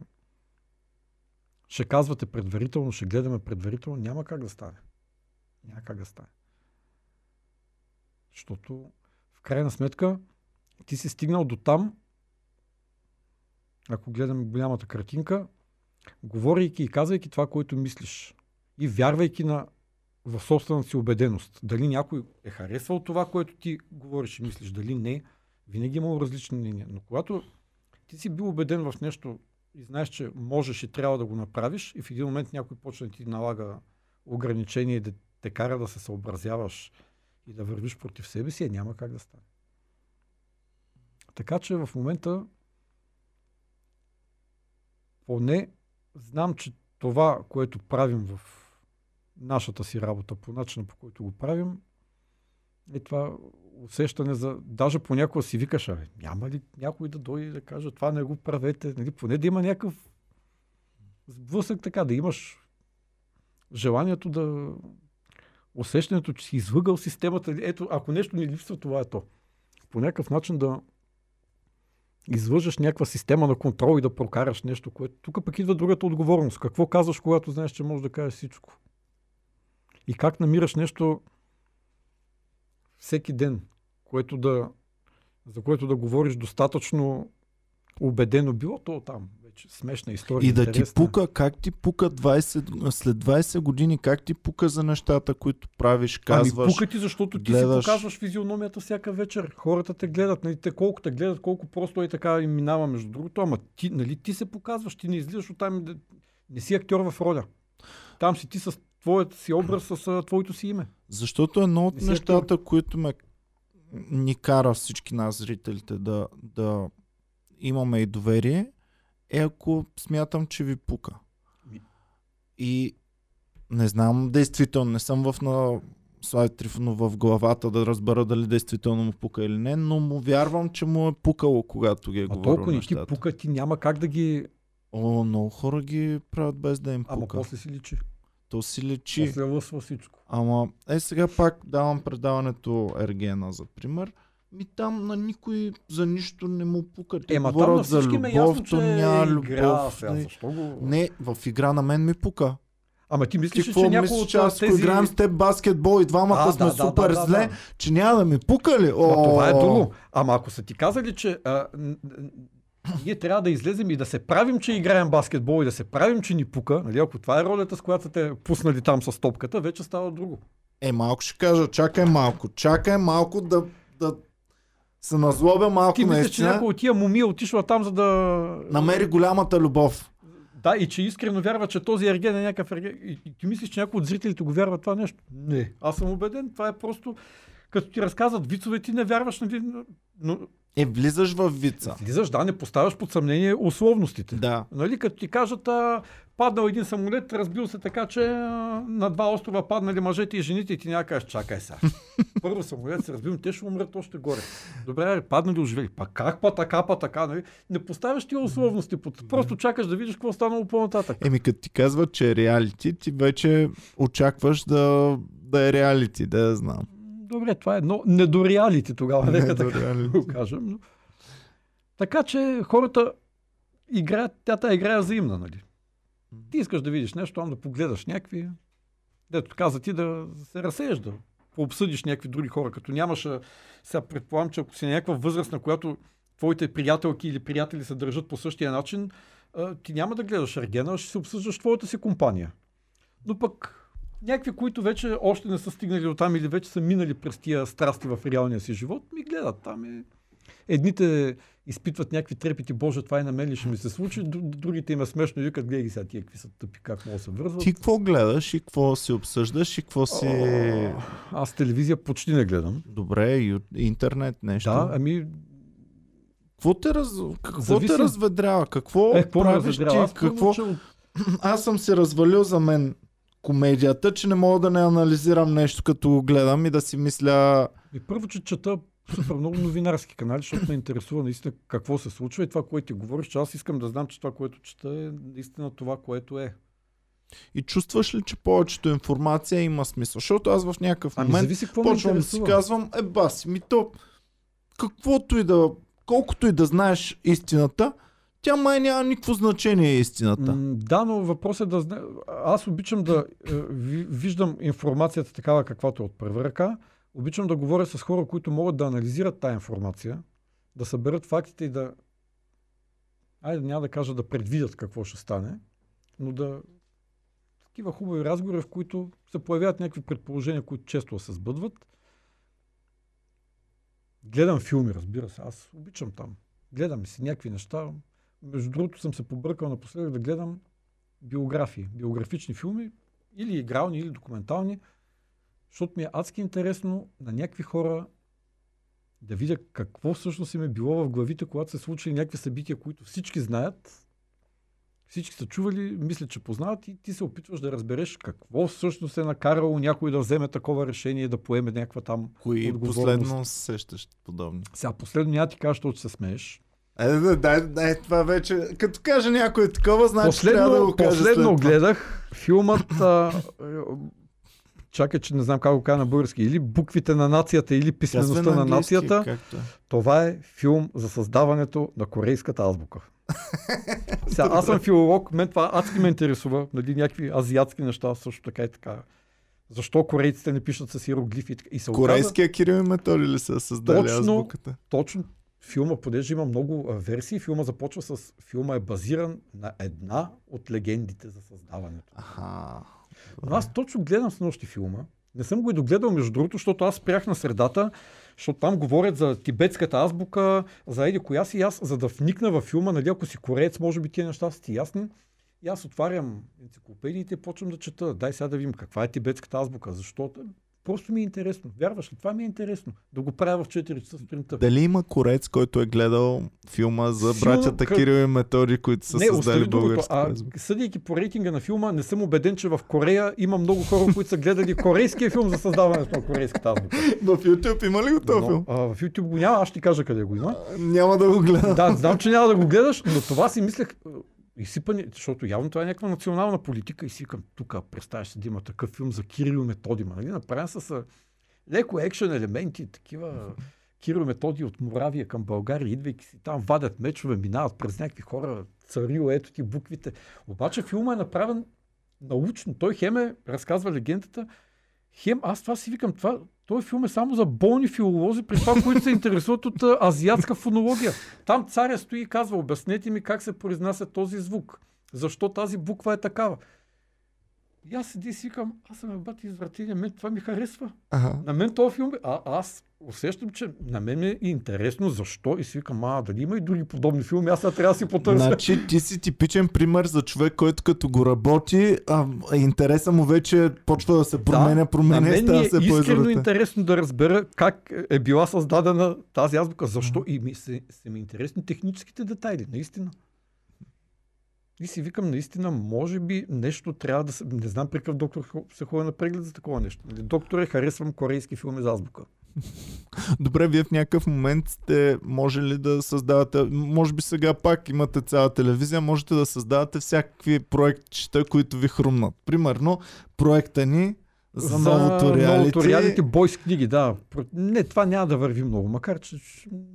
Ще казвате предварително, ще гледаме предварително, няма как да стане. Няма как да стане. Защото в крайна сметка ти си стигнал до там, ако гледаме голямата картинка, говорейки и казвайки това, което мислиш и вярвайки на, в собствената си убеденост. Дали някой е харесвал това, което ти говориш и мислиш, дали не, винаги е имало различни мнения. Но когато ти си бил убеден в нещо и знаеш, че можеш и трябва да го направиш и в един момент някой почне да ти налага ограничения и да те кара да се съобразяваш и да вървиш против себе си, е, няма как да стане. Така че в момента поне знам, че това, което правим в нашата си работа, по начина по който го правим, е това усещане за... Даже понякога си викаш, абе, няма ли някой да дойде да каже, това не го правете, нали? поне да има някакъв сблъсък така, да имаш желанието да... Усещането, че си излъгал системата. Ето, ако нещо ни липсва, това е то. По някакъв начин да излъжеш някаква система на контрол и да прокараш нещо, което... Тук пък идва другата отговорност. Какво казваш, когато знаеш, че можеш да кажеш всичко? И как намираш нещо всеки ден, което да, за което да говориш достатъчно убедено. Било то там вече смешна история. И да ти интересна. пука, как ти пука 20, след 20 години, как ти пука за нещата, които правиш, казваш. Ами пука ти, защото ти гледаш. си показваш физиономията всяка вечер. Хората те гледат, нали, те колко те гледат, колко просто и така им минава между другото, ама ти, нали, ти се показваш, ти не излизаш от там, не си актьор в роля. Там си ти с твоят си образ, с твоето си име. Защото едно от си нещата, които ме ни кара всички нас, зрителите, да, да имаме и доверие, е ако смятам, че ви пука. И не знам, действително, не съм в на Слави Трифонов в главата да разбера дали действително му пука или не, но му вярвам, че му е пукало, когато ги е А говорил толкова не ти пука, ти няма как да ги... О, много хора ги правят без да им Ама пука. после си личи. То си лечи. После лъсва всичко. Ама, е сега пак давам предаването Ергена за пример. Ми там на никой за нищо не му пука. Те Ема там говорят за всички ме е любов, ясно, то че няма е игра. любов. Сега, не. защо го... Не, в игра на мен ми пука. Ама ти Ти мислиш, ли, какво че някой от че аз тези... играем с теб баскетбол и двамата А, сме да, да, супер да, да, зле, да. че няма да ми пука ли? Това е О, друго. Ама ако са ти казали, че а, ние трябва да излезем и да се правим, че играем баскетбол и да се правим, че ни пука, нали, ако това е ролята, с която те пуснали там с топката, вече става друго. Е, малко ще кажа, чакай малко, чакай малко да, да се назлобя малко Ти мислиш, че някой от тия моми е отишла там, за да... Намери голямата любов. Да, и че искрено вярва, че този ерген е някакъв ерген. И, и ти мислиш, че някой от зрителите го вярва това нещо? Не. Аз съм убеден, това е просто... Като ти разказват вицове, ти не вярваш, нали? но- Но Е, влизаш в вица. влизаш, да, не поставяш под съмнение условностите. Да. Нали, като ти кажат, а, паднал един самолет, разбил се така, че а, на два острова паднали мъжете и жените и ти няма кажеш, чакай сега. Първо самолет се разбил, те ще умрат още горе. Добре, паднали, оживели. Па как па така, па така, нали? Не поставяш тия условности, под... просто чакаш да видиш какво е станало по-нататък. Еми, като ти казват, че е реалити, ти вече очакваш да, да е реалити, да я знам. Добре, това е но недореалите тогава, нека така Недореалити. го кажем. Но... Така че хората играят, тя тази игра е взаимна, нали? Ти искаш да видиш нещо, там да погледаш някакви, дето каза ти да се разсееш, да пообсъдиш някакви други хора, като нямаш, сега предполагам, че ако си някаква възраст, на която твоите приятелки или приятели се държат по същия начин, ти няма да гледаш Ергена, а ще се обсъждаш твоята си компания. Но пък някакви, които вече още не са стигнали до там или вече са минали през тия страсти в реалния си живот, ми гледат там. Е... Едните изпитват някакви трепети, боже, това и на мен ли ще ми се случи, дру- другите им е смешно и викат, гледай ги сега тия какви са тъпи, как могат да се вързват. Ти какво гледаш и какво си обсъждаш и какво си... О, Аз телевизия почти не гледам. Добре, интернет нещо. Да, ами, Какво те, раз... какво Зависи. те разведрява? Какво е, какво правиш разведрява? Аз ти? Какво... какво? Че... Аз съм се развалил за мен комедията, че не мога да не анализирам нещо като го гледам и да си мисля... И първо, че чета супер много новинарски канали, защото ме интересува наистина какво се случва и това, което ти говориш, че аз искам да знам, че това, което чета е наистина това, което е. И чувстваш ли, че повечето информация има смисъл? Защото аз в някакъв Ами момент зависи какво ме почвам да си казвам, е баси, ми то, каквото и да, колкото и да знаеш истината, тя май няма никакво значение истината. М, Да, но въпросът е да знае. Аз обичам да е, ви- виждам информацията такава, каквато е от първа ръка. Обичам да говоря с хора, които могат да анализират тази информация, да съберат фактите и да. Айде, няма да кажа да предвидят какво ще стане, но да. Такива хубави разговори, в които се появяват някакви предположения, които често се сбъдват. Гледам филми, разбира се. Аз обичам там. Гледам си някакви неща. Между другото съм се побъркал напоследък да гледам биографии, биографични филми, или игрални, или документални, защото ми е адски интересно на някакви хора да видя какво всъщност им е било в главите, когато се случили някакви събития, които всички знаят, всички са чували, мислят, че познават и ти се опитваш да разбереш какво всъщност е накарало някой да вземе такова решение да поеме някаква там Кои отговорност. последно се сещаш подобни? Сега последно няма ти кажа, защото се смееш. Е, да, дай, дай, това вече, като каже някой такова, значи трябва да Последно, го каже последно след гледах филмът, а, чакай, че не знам как го кажа на български, или буквите на нацията, или писмеността на, английски, нацията. както е. Това е филм за създаването на корейската азбука. Сега, аз съм филолог, мен това адски ме интересува, нали, някакви азиатски неща също така и така. Защо корейците не пишат с иероглифи и се оказа, Корейския Кирил и Методи ли са създали Точно. азбуката? точно филма, понеже има много версии, филма започва с... Филма е базиран на една от легендите за създаването. Аха. Но аз точно гледам с нощи филма. Не съм го и догледал, между другото, защото аз спрях на средата, защото там говорят за тибетската азбука, за еди коя си. Аз, за да вникна във филма, нали, ако си кореец, може би тия неща са ти ясни. И аз отварям енциклопедиите и почвам да чета. Дай сега да видим каква е тибетската азбука. Защото просто ми е интересно. Вярваш ли? Това ми е интересно. Да го правя в 4 часа сутринта. Дали има корец, който е гледал филма за Филм, братята къ- Кирил и Методи, които са не, създали българската А, съдейки по рейтинга на филма, не съм убеден, че в Корея има много хора, които са гледали корейския филм за създаването на корейската азбука. В YouTube има ли го този филм? а, в YouTube го няма, аз ще ти кажа къде го има. Няма да го гледам. Да, знам, че няма да го гледаш, но това си мислех, а, изсипани, защото явно това е някаква национална политика и си викам, тук представяш се да има такъв филм за Кирил Методима, нали? Направен с леко екшен елементи, такива Киро Методи от Моравия към България, идвайки си там, вадят мечове, минават през някакви хора, царил, ето ти буквите. Обаче филма е направен научно. Той хем е, разказва легендата, хем, аз това си викам, това, този филм е само за болни филолози, при това, които се интересуват от азиатска фонология. Там царя стои и казва, обяснете ми как се произнася този звук. Защо тази буква е такава. И аз седи и си викам, аз съм бати извратение, мен това ми харесва. Ага. На мен този филм, е- а, аз усещам, че на мен ми е интересно защо и си викам, а, дали има и други подобни филми, аз сега трябва да си потърся. Значи ти си типичен пример за човек, който като го работи, а, интереса му вече почва да се променя, променя на и мен е се искрено интересно да разбера как е била създадена тази азбука, защо и ми се, се ми интересни техническите детайли, наистина. И си викам, наистина, може би нещо трябва да се... Не знам при какъв доктор се ходи на преглед за такова нещо. Нали, Докторе, харесвам корейски филми за азбука. Добре, вие в някакъв момент сте можели да създавате, може би сега пак имате цяла телевизия, можете да създавате всякакви проектчета, които ви хрумнат. Примерно, проекта ни за, новото реалити. Новото реалити бойс книги, да. Не, това няма да върви много, макар че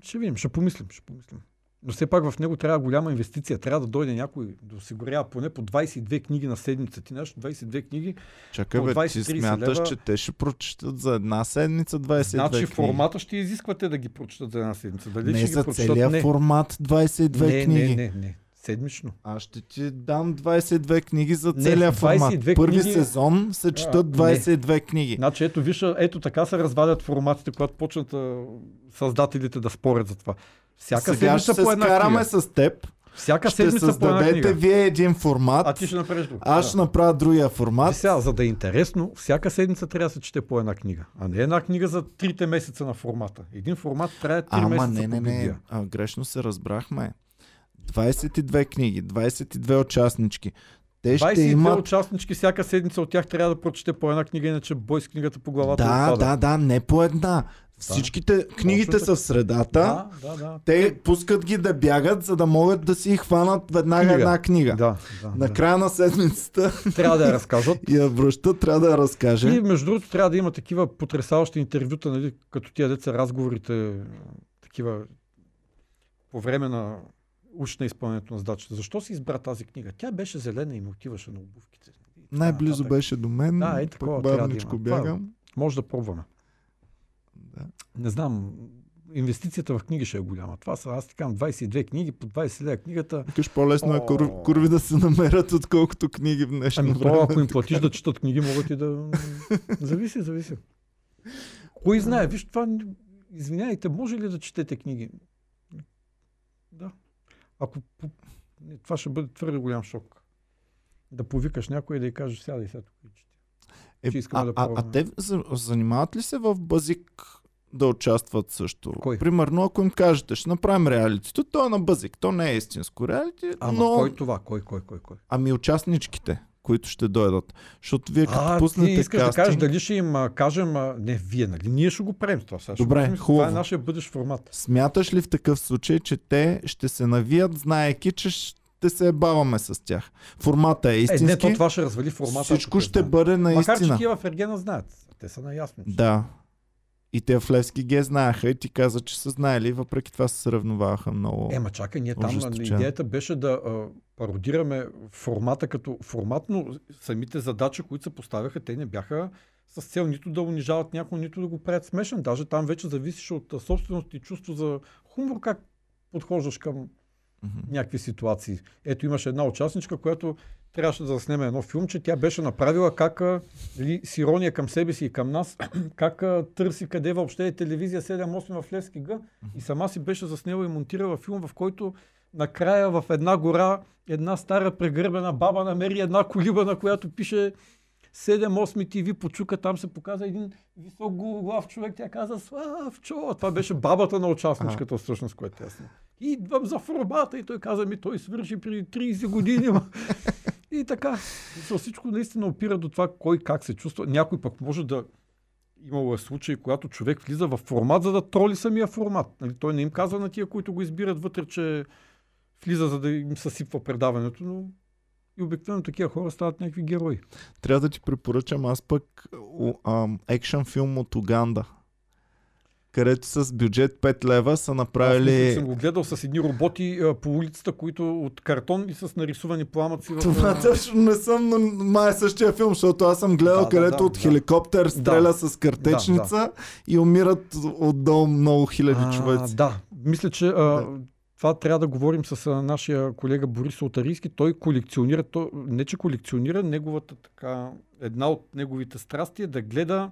ще видим, ще помислим, ще помислим. Но все пак в него трябва голяма инвестиция. Трябва да дойде някой да осигурява поне по 22 книги на седмица. Ти знаеш, 22 книги. Чакай бе, ти 20-30 смяташ, лева. че те ще прочитат за една седмица 22 значи книги. формата ще изисквате да ги прочитат за една седмица. Дали Не ще за целия не. формат 22 не, книги. не, не, не. Седмично. Аз ще ти дам 22 книги за Не, целия формат. 22 Първи книги- сезон се четат не. 22 книги. Значи ето, виж, ето така се развалят форматите, когато почнат а, създателите да спорят за това. Всяка Сега ще седмица се по една скараме книга. с теб. Всяка Ще седмица по една създадете книга. вие един формат. А ти ще направиш друг. Аз ще направя другия формат. Сега, за да е интересно, всяка седмица трябва да се чете по една книга. А не една книга за трите месеца на формата. Един формат трябва 3 Ама месеца не, не, по не. Библия. А, грешно се разбрахме. 22 книги, 22 участнички. Те ще 22 имат... участнички, всяка седмица от тях трябва да прочете по една книга, иначе бой с книгата по главата Да, отпада. да, да, не по една. Всичките книгите са в средата. да, да, да. Те пускат ги да бягат, за да могат да си хванат веднага Книга. една книга. да, да, да. Накрая на седмицата Трябва да я разкажат. и я връща, трябва да я разкаже. И между другото трябва да има такива потрясаващи интервюта, нали, като тия деца разговорите, такива по време на уж на изпълнението на задачата. Защо си избра тази книга? Тя беше зелена и ме отиваше на обувките. Най-близо беше до мен, Да, е такова да бягам. Може да пробваме. Да. Не знам, инвестицията в книги ще е голяма. Това са, аз така 22 книги, по 20 лева книгата. Викаш по-лесно е кур, курви да се намерят, отколкото книги в днешно Ами време. ако им платиш да четат книги, могат и да... зависи, зависи. Кой знае, виж това, извиняйте, може ли да четете книги? Да. Ако... Това ще бъде твърде голям шок. Да повикаш някой и да й кажеш, сядай сега тук и. Е, а, да а, а те за- занимават ли се в базик да участват също? Кой? Примерно, ако им кажете, ще направим реалитито, то е на базик, то не е истинско реалити, Ама но... кой това? Кой, кой, кой, кой? Ами участничките, които ще дойдат. Защото вие като А, ти пуснете искаш кастинг... да кажеш дали ще им а, кажем, а, не вие, нали? Ние ще го правим това. Сега Добре, правим, Това хубаво. е нашия бъдещ формат. Смяташ ли в такъв случай, че те ще се навият, знаеки, че ще се баваме с тях? Формата е Е, истински. не, то това ще развали формата. Всичко ще знаят. бъде Макар, наистина. че тия в Ергена знаят. Те са наясно. че- Да. И те в Левски ги знаеха и ти каза, че са знаели, въпреки това се сравноваваха много. Ема чакай, ние там Ожесточено. идеята беше да а, пародираме формата като формат, но самите задачи, които се поставяха, те не бяха с цел нито да унижават някой, нито да го правят смешен. Даже там вече зависеше от собственост и чувство за хумор, как подхождаш към Мгм. някакви ситуации. Ето имаше една участничка, която трябваше да заснеме едно филмче. Тя беше направила как а, дали, с ирония към себе си и към нас, как търси къде въобще е телевизия 7-8 в Левски Г. И сама си беше заснела и монтирала филм, в който накрая в една гора една стара прегърбена баба намери една колиба, на която пише 7-8 TV почука, там се показа един висок глав човек. Тя каза, Славчо, това беше бабата на участничката, всъщност, което тя снима. Идвам за формата и той каза ми, той свърши преди 30 години. И така. Всичко наистина опира до това кой как се чувства. Някой пък може да имало е случаи, когато човек влиза в формат, за да троли самия формат. Нали, той не им казва на тия, които го избират вътре, че влиза, за да им съсипва предаването, но и обикновено такива хора стават някакви герои. Трябва да ти препоръчам аз пък екшън филм от Уганда. Където с бюджет 5 лева са Аз направили... съм го гледал с едни роботи а, по улицата, които от картон и с нарисувани пламъци. В, Това а, точно не съм, но май е същия филм, защото аз съм гледал Да, да, където да, от да. хеликоптер стреля Да. с картечница и умират отдолу много хиляди а, човеци. Да, мисля, че а, това трябва да говорим с а, нашия колега Борис Отарийски. Той колекционира, то, не че колекционира, неговата така, една от неговите страсти е да гледа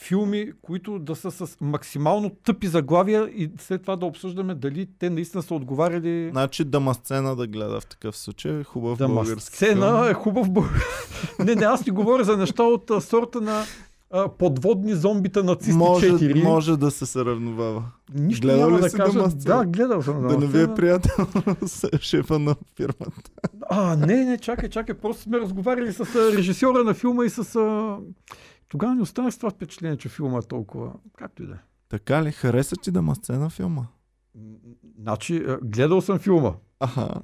филми, които да са с максимално тъпи заглавия и след това да обсъждаме дали те наистина са отговаряли Значи Дамасцена да гледа в такъв случай. Хубав Да, ма български сцена филм. е хубав бъл... не, не, аз ти говоря за неща от а, сорта на а, подводни зомбита нацисти Може, 4. може да се съравновава. Нищо Гледал няма да кажа. Да, гледал съм. Да не ви е приятел с шефа на фирмата. А, не, не, чакай, чакай. Просто сме разговаряли с а, режисьора на филма и с... А... Тогава не останах с това впечатление, че филма е толкова... Както и да е. Така ли? Хареса ти Дамасцена филма? М, Значи, а, гледал съм филма. Аха.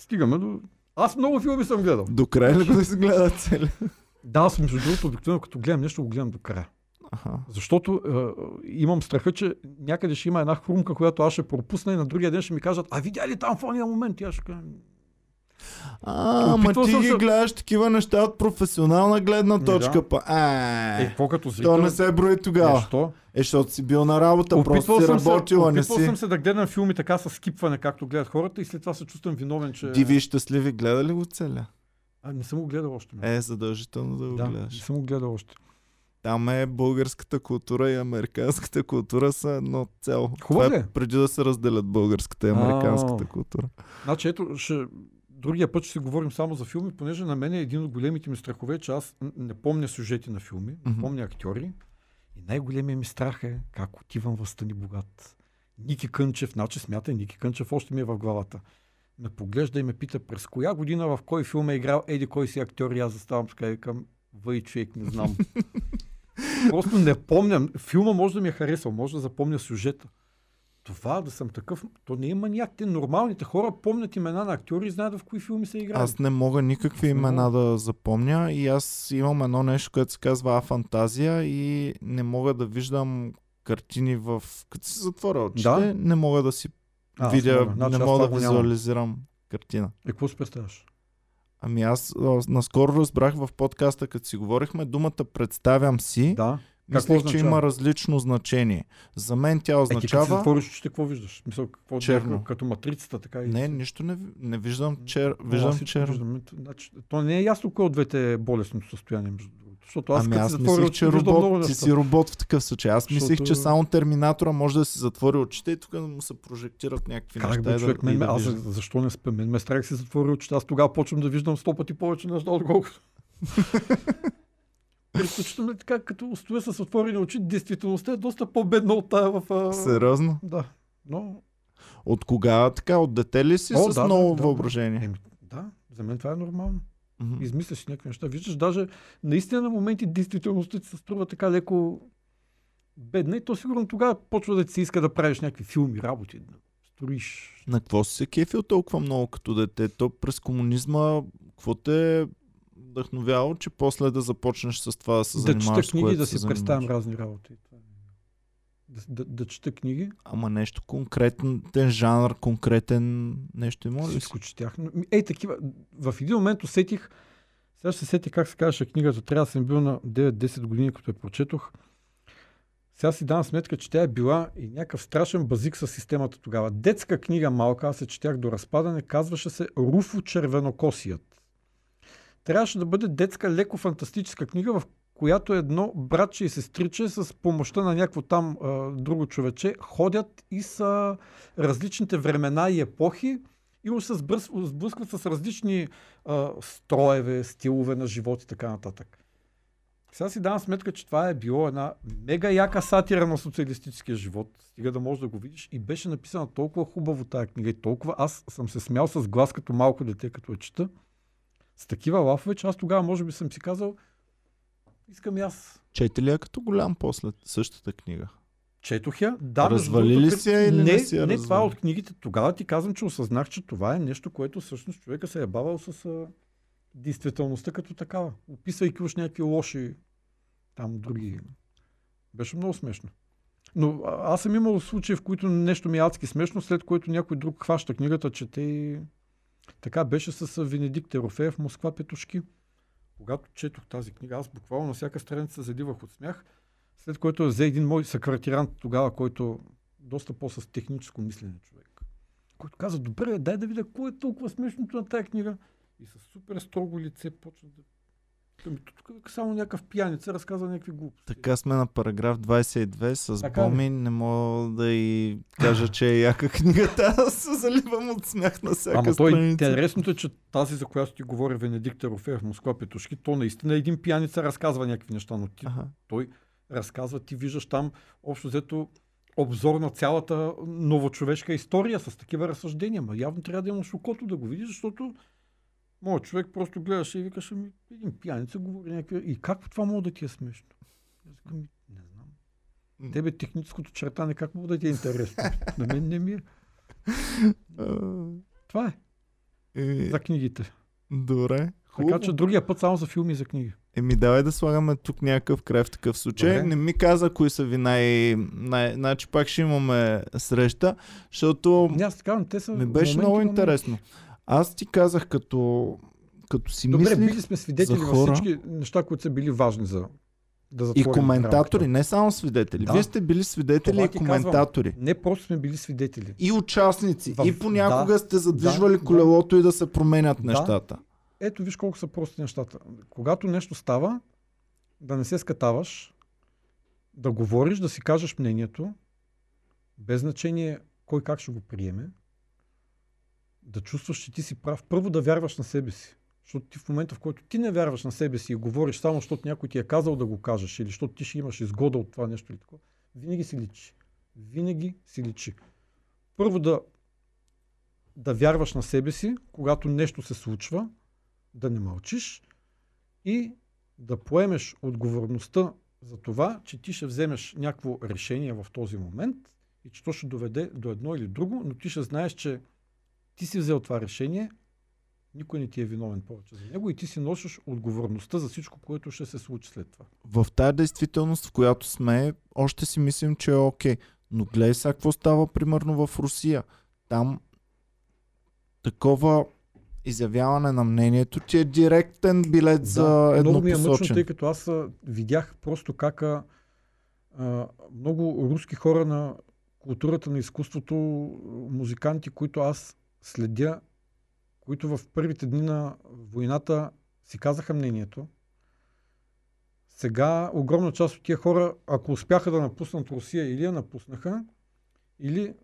Стигаме до... Аз много филми съм гледал. До край ли го изгледа цели? Да, аз между другото, обикновено като гледам нещо, го гледам до края. Аха. Защото е, имам страха, че някъде ще има една хрумка, която аз ще пропусна и на другия ден ще ми кажат, а видя ли там в ония момент? И аз ще кажа, А, ама Опитвал ти съм ги гледаш такива неща от професионална гледна да. точка. Па. е, Е, какво като зрител? то не се брои тогава. Нещо. Е, защото си бил на работа, просто си съм работил, а се, не опитвал си. съм се да гледам филми така с скипване, както гледат хората и след това се чувствам виновен, че... Диви и щастливи, гледа ли го целя? А, не съм го гледал още. Е, задължително да го да, не гледаш. съм го гледал още. Там е българската култура и американската култура са едно цяло. Хубаво е е? преди да се разделят българската и американската А. култура. Значи ето, ще... другия път ще си говорим само за филми, понеже на мен е един от големите ми страхове, е, че аз не помня сюжети на филми, не Мгм. помня актьори. И най-големият ми страх е как отивам в Стани Богат. Ники Кънчев, значи смятай, Ники Кънчев още ми е в главата. Ме поглежда и ме пита през коя година в кой филм е играл еди кой си актьор и аз заставам така и към въй човек, не знам. Просто не помням. Филма може да ми е харесал, може да запомня сюжета. Това да съм такъв, то не е маняк. Те нормалните хора помнят имена на актьори и знаят в кои филми са играли. Аз не мога никакви имена да запомня и аз имам едно нещо, което се казва афантазия и не мога да виждам картини в... Като си затворя очите, Да? не мога да си А, видя. Значи не мога да визуализирам картина. Е, какво си представяш? Ами аз а, наскоро разбрах в подкаста, като си говорихме, думата представям си, Да. Какво мислех, че означава? има различно значение. За мен тя Е, ти като си означава... затвориш очите, какво виждаш? Мисъл, какво Черно. Като, като матрицата, така и... Не, нищо не, не виждам чер... Виждам черно. виждам. Значи, то не е ясно кое от двете е болестното състояние, между другото. Защото аз, ами аз си затворя мислих, че робот, ти си робот в такъв случай. Аз мислих, че Защото- само терминатора може да си затвори очите и тук да му се прожектират някакви Как неща. бе, човек, да, мен, да аз защо не спя? Мен ме страх си затворя очите. Аз тогава почвам да виждам сто пъти повече неща, отколкото. Предпочитам ли така, като стоя с отворени очи, действителността е доста по-бедна от тая в... А... Сериозно? Да. Но, От кога така? От дете ли си О, с да, да, много да, въображение? еми, да, за мен това е нормално. Мгм. Измисляш си някакви неща. Виждаш, даже наистина на моменти действителността ти се струва така леко бедна и то сигурно тогава почва да ти се иска да правиш някакви филми, работи, да строиш. На какво си се кефил толкова много като дете? То през комунизма, какво те вдъхновяло, че после да започнеш с това да се Да занимаваш чета с книги, да си представям разни работи. Е. Да, да, да чета книги. Ама нещо конкретен жанр, конкретен нещо има ли си? Всичко четях. Ей, такива. В един момент усетих, сега ще се сети как се казваше книгата, трябва да съм бил на 9-10 години, като я прочетох. Сега си давам сметка, че тя е била и някакъв страшен базик с системата тогава. Детска книга малка, аз се четях до разпадане, казваше се Руфо червенокосият. Трябваше да бъде детска, леко фантастическа книга, в която едно братче и сестриче с помощта на някакво там а, друго човече ходят и са различните времена и епохи и му се сблъскват с различни а, строеве, стилове на живот и така нататък. Сега си давам сметка, че това е било една мега яка сатира на социалистическия живот. Стига да можеш да го видиш. И беше написана толкова хубаво тая книга и толкова. Аз съм се смял с глас като малко дете, като я чета. С такива лафове, че аз тогава може би съм си казал, искам и аз. Чете ли я като голям после същата книга? Четох я. Да, Развали ли си я или не си я Не, това е от книгите. Тогава ти казвам, че осъзнах, че това е нещо, което всъщност човека се е бавал с а, действителността като такава. Описвайки уж някакви лоши там други. Беше много смешно. Но а- аз съм имал случаи, в които нещо ми е адски смешно, след което някой друг хваща книгата, чете и... Така беше с Венедикт Ерофеев Москва Петушки. Когато четох тази книга, аз буквално на всяка страница задивах от смях, след което взе един мой съквартирант тогава, който доста по-с техническо мислене човек, който каза, добре, дай да видя какво е толкова смешното на тази книга. И с супер строго лице почна да... Ами, Тук само някакъв пияница разказва някакви глупости. Така сме на параграф 22 с Така ли? Боми. Не мога да и кажа, че е яка книгата. Аз се заливам от смях на всяка Ама той, страница. интересното е, че тази, за която ти говори Венедикт Ерофеев Москва Петушки, то наистина един пияница разказва някакви неща, но ти, Аха. той разказва, ти виждаш там общо взето обзор на цялата новочовешка история с такива разсъждения. Ма явно трябва да имаш окото да го видиш, защото моят човек просто гледаше и викаше ми, един пияница говори някакви... И как това мога да ти е смешно? Аз «Ми, не знам. Тебе техническото чертане как мога да ти е интересно? На мен не ми е. Това е Е, за книгите. Добре. Хубаво. Така че другия път само за филми и за книги. Еми, давай да слагаме тук някакъв край в такъв случай. Добре. Не ми каза кои са ви най... най... Значи пак ще имаме среща, защото Не, аз така, те са ми беше моменти, много интересно. Аз ти казах като, като си Добре, мислих били сме свидетели за хора. всички неща, които са били важни за да и коментатори, рамката. не само свидетели. Да. Вие сте били свидетели Това и ти казвам. коментатори. Не просто сме били свидетели. И участници. В- И понякога да, сте задвижвали да, колелото и да се променят Да. нещата. Ето виж колко са прости нещата. Когато нещо става, да не се скатаваш, да говориш, да си кажеш мнението, без значение кой как ще го приеме, да чувстваш, че ти си прав. Първо да вярваш на себе си. Защото ти в момента, в който ти не вярваш на себе си и говориш само, защото някой ти е казал да го кажеш или защото ти ще имаш изгода от това нещо или такова, винаги си личи. Винаги си личи. Първо да, да вярваш на себе си, когато нещо се случва, да не мълчиш и да поемеш отговорността за това, че ти ще вземеш някакво решение в този момент и че то ще доведе до едно или друго, но ти ще знаеш, че ти си взел това решение, никой не ти е виновен повече за него и ти си носиш отговорността за всичко, което ще се случи след това. В тази действителност, в която сме, още си мислим, че е окей. Но гледай сега какво става примерно в Русия. Там такова изявяване на мнението ти е директен билет за много ми е мъчно, тъй като аз видях просто как а, много руски хора на културата на изкуството, музиканти, които аз следя, които в първите дни на войната си казаха мнението. Сега огромна част от тия хора, ако успяха да напуснат Русия или я напуснаха, или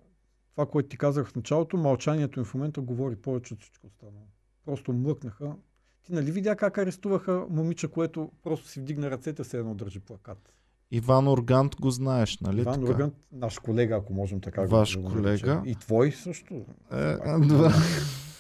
това, което ти казах в началото, мълчанието им в момента говори повече от всичко останало. Просто млъкнаха. Ти нали видя как арестуваха момиче, което просто си вдигна ръцете, се едно държи плакат. Иван Органт го знаеш, нали Иван така? Ургант, наш колега, ако можем така Ваш го колега. наречем. И твой също. Е, да.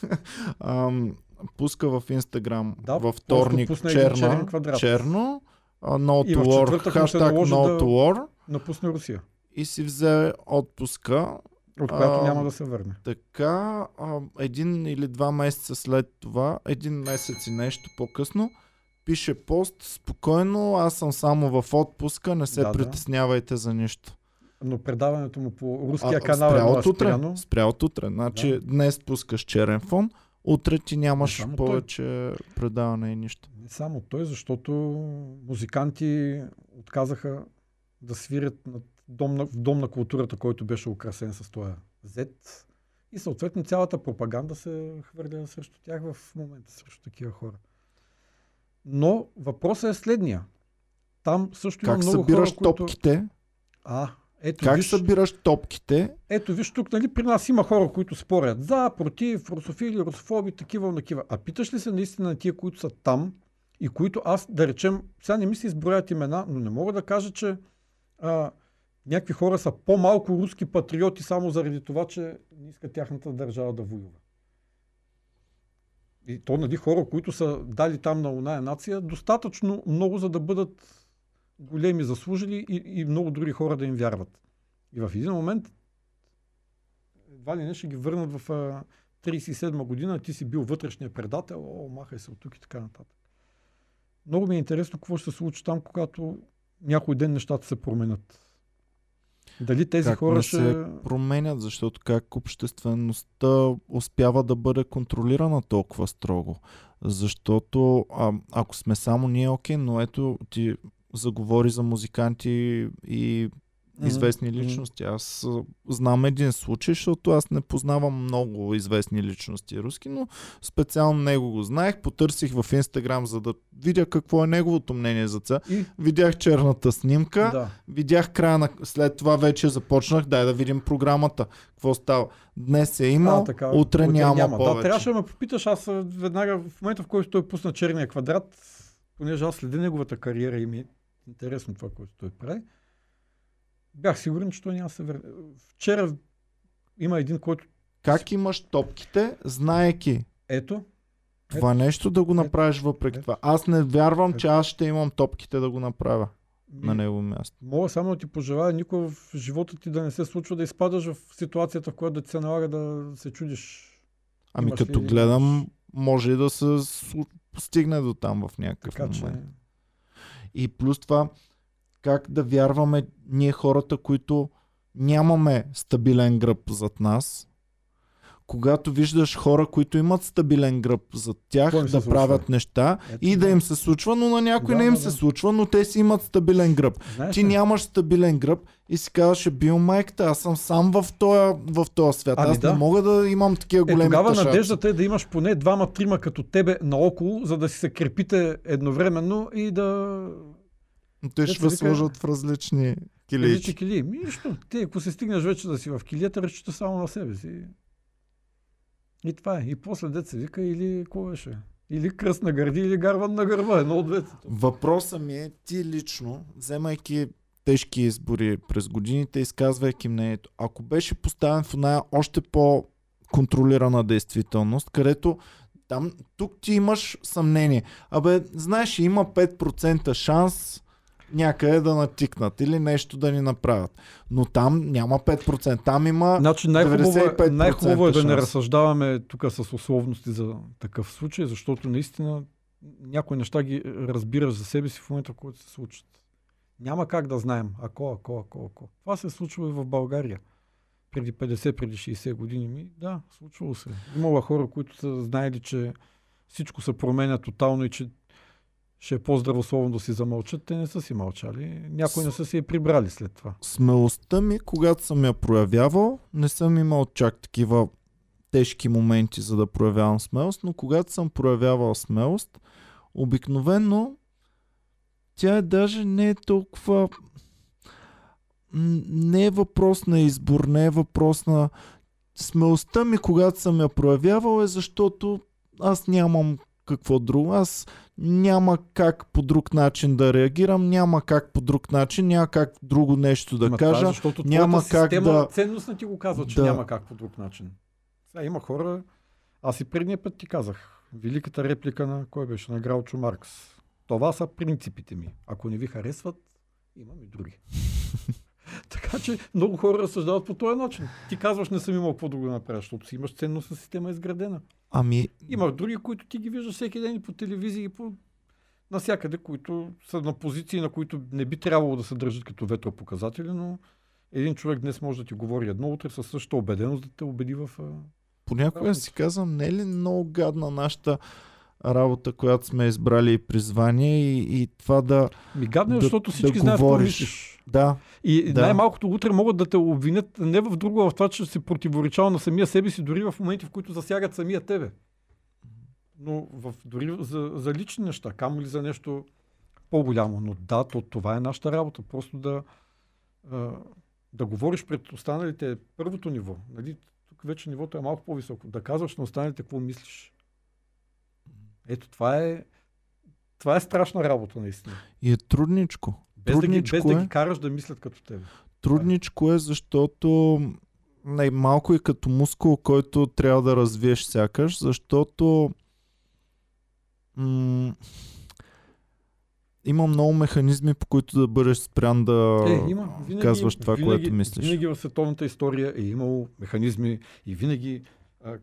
Ам, пуска в Инстаграм Да, във вторник черна, черно, no И to war, хаштаг no to war Напусна Русия, и си взе отпуска. от която А, няма да се върне. Така, а, един или два месеца след това, един месец и нещо по-късно, пише пост, спокойно, аз съм само в отпуска, не се Да, да. притеснявайте за нищо. Но предаването му по руския А, канал е спря било от утре. спряно. Спря от утре. Значи Да. днес пускаш черен фон, утре ти нямаш само той. повече предаване и нищо. Не само той, защото музиканти отказаха да свирят на дом на, в дом на културата, който беше украсен с този Z. И съответно цялата пропаганда се хвърля срещу тях в момента, срещу такива хора. Но въпросът е следния. Там също има Как много събираш хора, които... топките? А, ето Как виж, събираш топките? ето виж тук, нали, при нас има хора, които спорят за, против, русофили, русофоби, такива, такива. А питаш ли се наистина на тия, които са там и които аз, да речем, сега не ми се изброят имена, но не мога да кажа, че а, някакви хора са по-малко руски патриоти само заради това, че не искат тяхната държава да воюва. И то, нали, хора, които са дали там на оная нация, достатъчно много, за да бъдат големи заслужили и, и много други хора да им вярват. И в един момент едва ли не ще ги върнат в а, 37 година, ти си бил вътрешния предател, о, махай се от тук и така нататък. Много ми е интересно какво ще се случи там, когато някой ден нещата се променят. Дали тези как хора не ще... се променят, защото как обществеността успява да бъде контролирана толкова строго. Защото а, ако сме само ние, окей, но ето ти заговори за музиканти и. Известни личности. Аз знам един случай, защото аз не познавам много известни личности руски, но специално него го знаех. Потърсих в Инстаграм, за да видя какво е неговото мнение за това. И, Видях черната снимка, да. видях края на... След това вече започнах, дай да видим програмата. Какво става? Днес е имал, А, така, утре, няма, Да, повече. трябваше да ме попиташ, аз веднага в момента, в който той пусна черния квадрат, понеже аз следя неговата кариера и ми е интересно това, което той прави, бях сигурен, че той няма се върне. Вчера има един, който Как имаш топките, знаеки ето, това нещо да го направиш въпреки Ето. това. Аз не вярвам, че Ето. аз ще имам топките да го направя на ми, него място. мога само да ти пожелая никой в живота ти да не се случва да изпадаш в ситуацията, в която да ти се налага да се чудиш. Ами Имаш ли като или гледам, може и да се стигне до там в някакъв Така че, момент. И плюс това, как да вярваме ние хората, които нямаме стабилен гръб зад нас, когато виждаш хора, които имат стабилен гръб зад тях, се да случва? правят неща ето, и да им се случва, но на някой Да, не им да, се да. случва, но те си имат стабилен гръб. Знаеш Ти ли? нямаш стабилен гръб и си казваш, бил майката, аз съм сам в този, в този свят. Ами аз да. не мога да имам такива Е, големи тогава тъшаци. надеждата е да имаш поне двама-трима като тебе наоколо, за да си се крепите едновременно и да... Те ще сложат в различни килийки. Различни килии. Ми, нищо. Ти, ако се стигнеш вече да си в килията, разчита само на себе си. И това е. И после деца вика или какво беше? Или кръст на гърди, или гарван на гърба. Едно от двете. Въпросът ми е ти лично, вземайки тежки избори през годините, изказвайки мнението, ако беше поставен в една още по-контролирана действителност, където там, тук ти имаш съмнение. Абе, знаеш, има 5% шанс някъде да натикнат или нещо да ни направят. Но там няма 5%. Там има... Значи най-хубаво, е, 95% най-хубаво е да не разсъждаваме тук с условности за такъв случай, защото наистина някои неща ги разбираш за себе си в момента, в който се случат. Няма как да знаем ако, ако, ако, ако. Това се е случило и в България. Преди 50, преди 60 години ми. Да, случвало се. Имало хора, които са знаели, че всичко се променя тотално и че ще е по-здравословно да си замълчат. Те не са си мълчали. Някои не са си я прибрали след това. Смелостта ми, когато съм я проявявал, не съм имал чак такива тежки моменти, за да проявявам смелост, но когато съм проявявал смелост, обикновено тя е даже не е толкова... Не е въпрос на избор, не е въпрос на... Смелостта ми, когато съм я проявявал, е защото аз нямам какво друго. Аз няма как по друг начин да реагирам, няма как по друг начин, няма как друго нещо да Ма това е кажа. защото няма как система, да- ценностна ти го казва, че Да. няма как по друг начин. Сега има хора, аз и предния път ти казах, великата реплика на кой беше, на Граучо Маркс. Това са принципите ми. Ако не ви харесват, имам и други. така че много хора разсъждават по този начин. Ти казваш, не съм имал какво да направя, защото си имаш ценностна система изградена. Ами, Има други, които ти ги виждаш всеки ден и по телевизии и по навсякъде, които са на позиции, на които не би трябвало да се държат като ветропоказатели, но един човек днес може да ти говори едно, утре със същата убеденост да те убеди в... понякога си казвам, не е ли много гадна нашата работа, която сме избрали и призвание и, и това да... Ми гадно Да- защото да всички знаят какво мислиш. Да, И Да. най-малкото утре могат да те обвинят не в друго, а в това, че си противоречал на самия себе си, дори в моменти, в които засягат самия тебе. Но в, дори за, за лични неща, камо ли за нещо по-голямо. Но да, то, това е нашата работа. Просто да, да говориш пред останалите е първото ниво. Нали? Тук вече нивото е малко по-високо. Да казваш на останалите какво мислиш. Ето, това е, това е страшна работа, наистина. и е трудничко. Без да, ги, без Трудничко да е. ги караш да мислят като тебе. Трудничко е, защото не, малко и като мускул, който трябва да развиеш сякаш, защото м- има много механизми, по които да бъдеш спрян да Е, има. Винаги, казваш това, винаги, което мислиш. Винаги в световната история е имало механизми и винаги,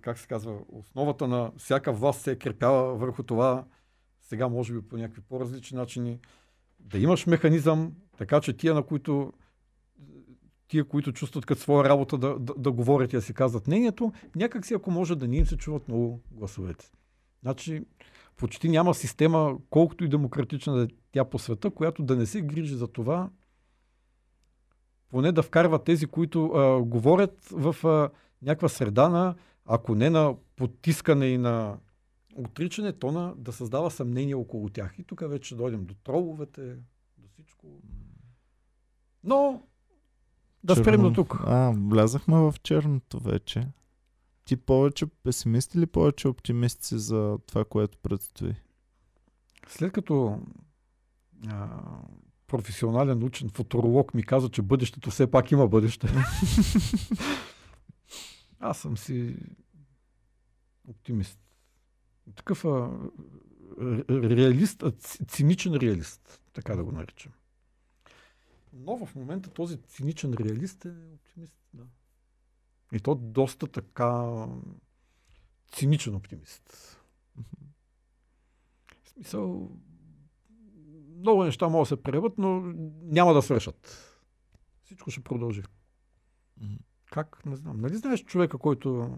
как се казва, основата на всяка власт се е крепяла върху това, сега може би по някакви по-различни начини, да имаш механизъм, така че тия, на които тия, които чувстват като своя работа да, да, да говорят и да си казват мнението, някак си ако може да не им се чуват много гласовете. Значи, почти няма система, колкото и демократична да е тя по света, която да не се грижи за това, поне да вкарва тези, които а, говорят в а, някаква среда на, ако не на потискане и на отричане, то на да създава съмнение около тях. И тук вече дойдем до троловете, до всичко. Но да спрем до тук. А, влязахме в черното вече. Ти повече песимист или повече оптимист си за това, което предстои? След като а, професионален учен футуролог ми каза, че бъдещето все пак има бъдеще. Аз съм си оптимист. Такъв а, ре- реалист, а, циничен реалист, така да го наричам. Но в момента този циничен реалист е оптимист. Да. И то доста така циничен оптимист. В смисъл, много неща могат да се прерват, но няма да свършат. Всичко ще продължи. Мгм. Как? Не знам. Нали знаеш човека, който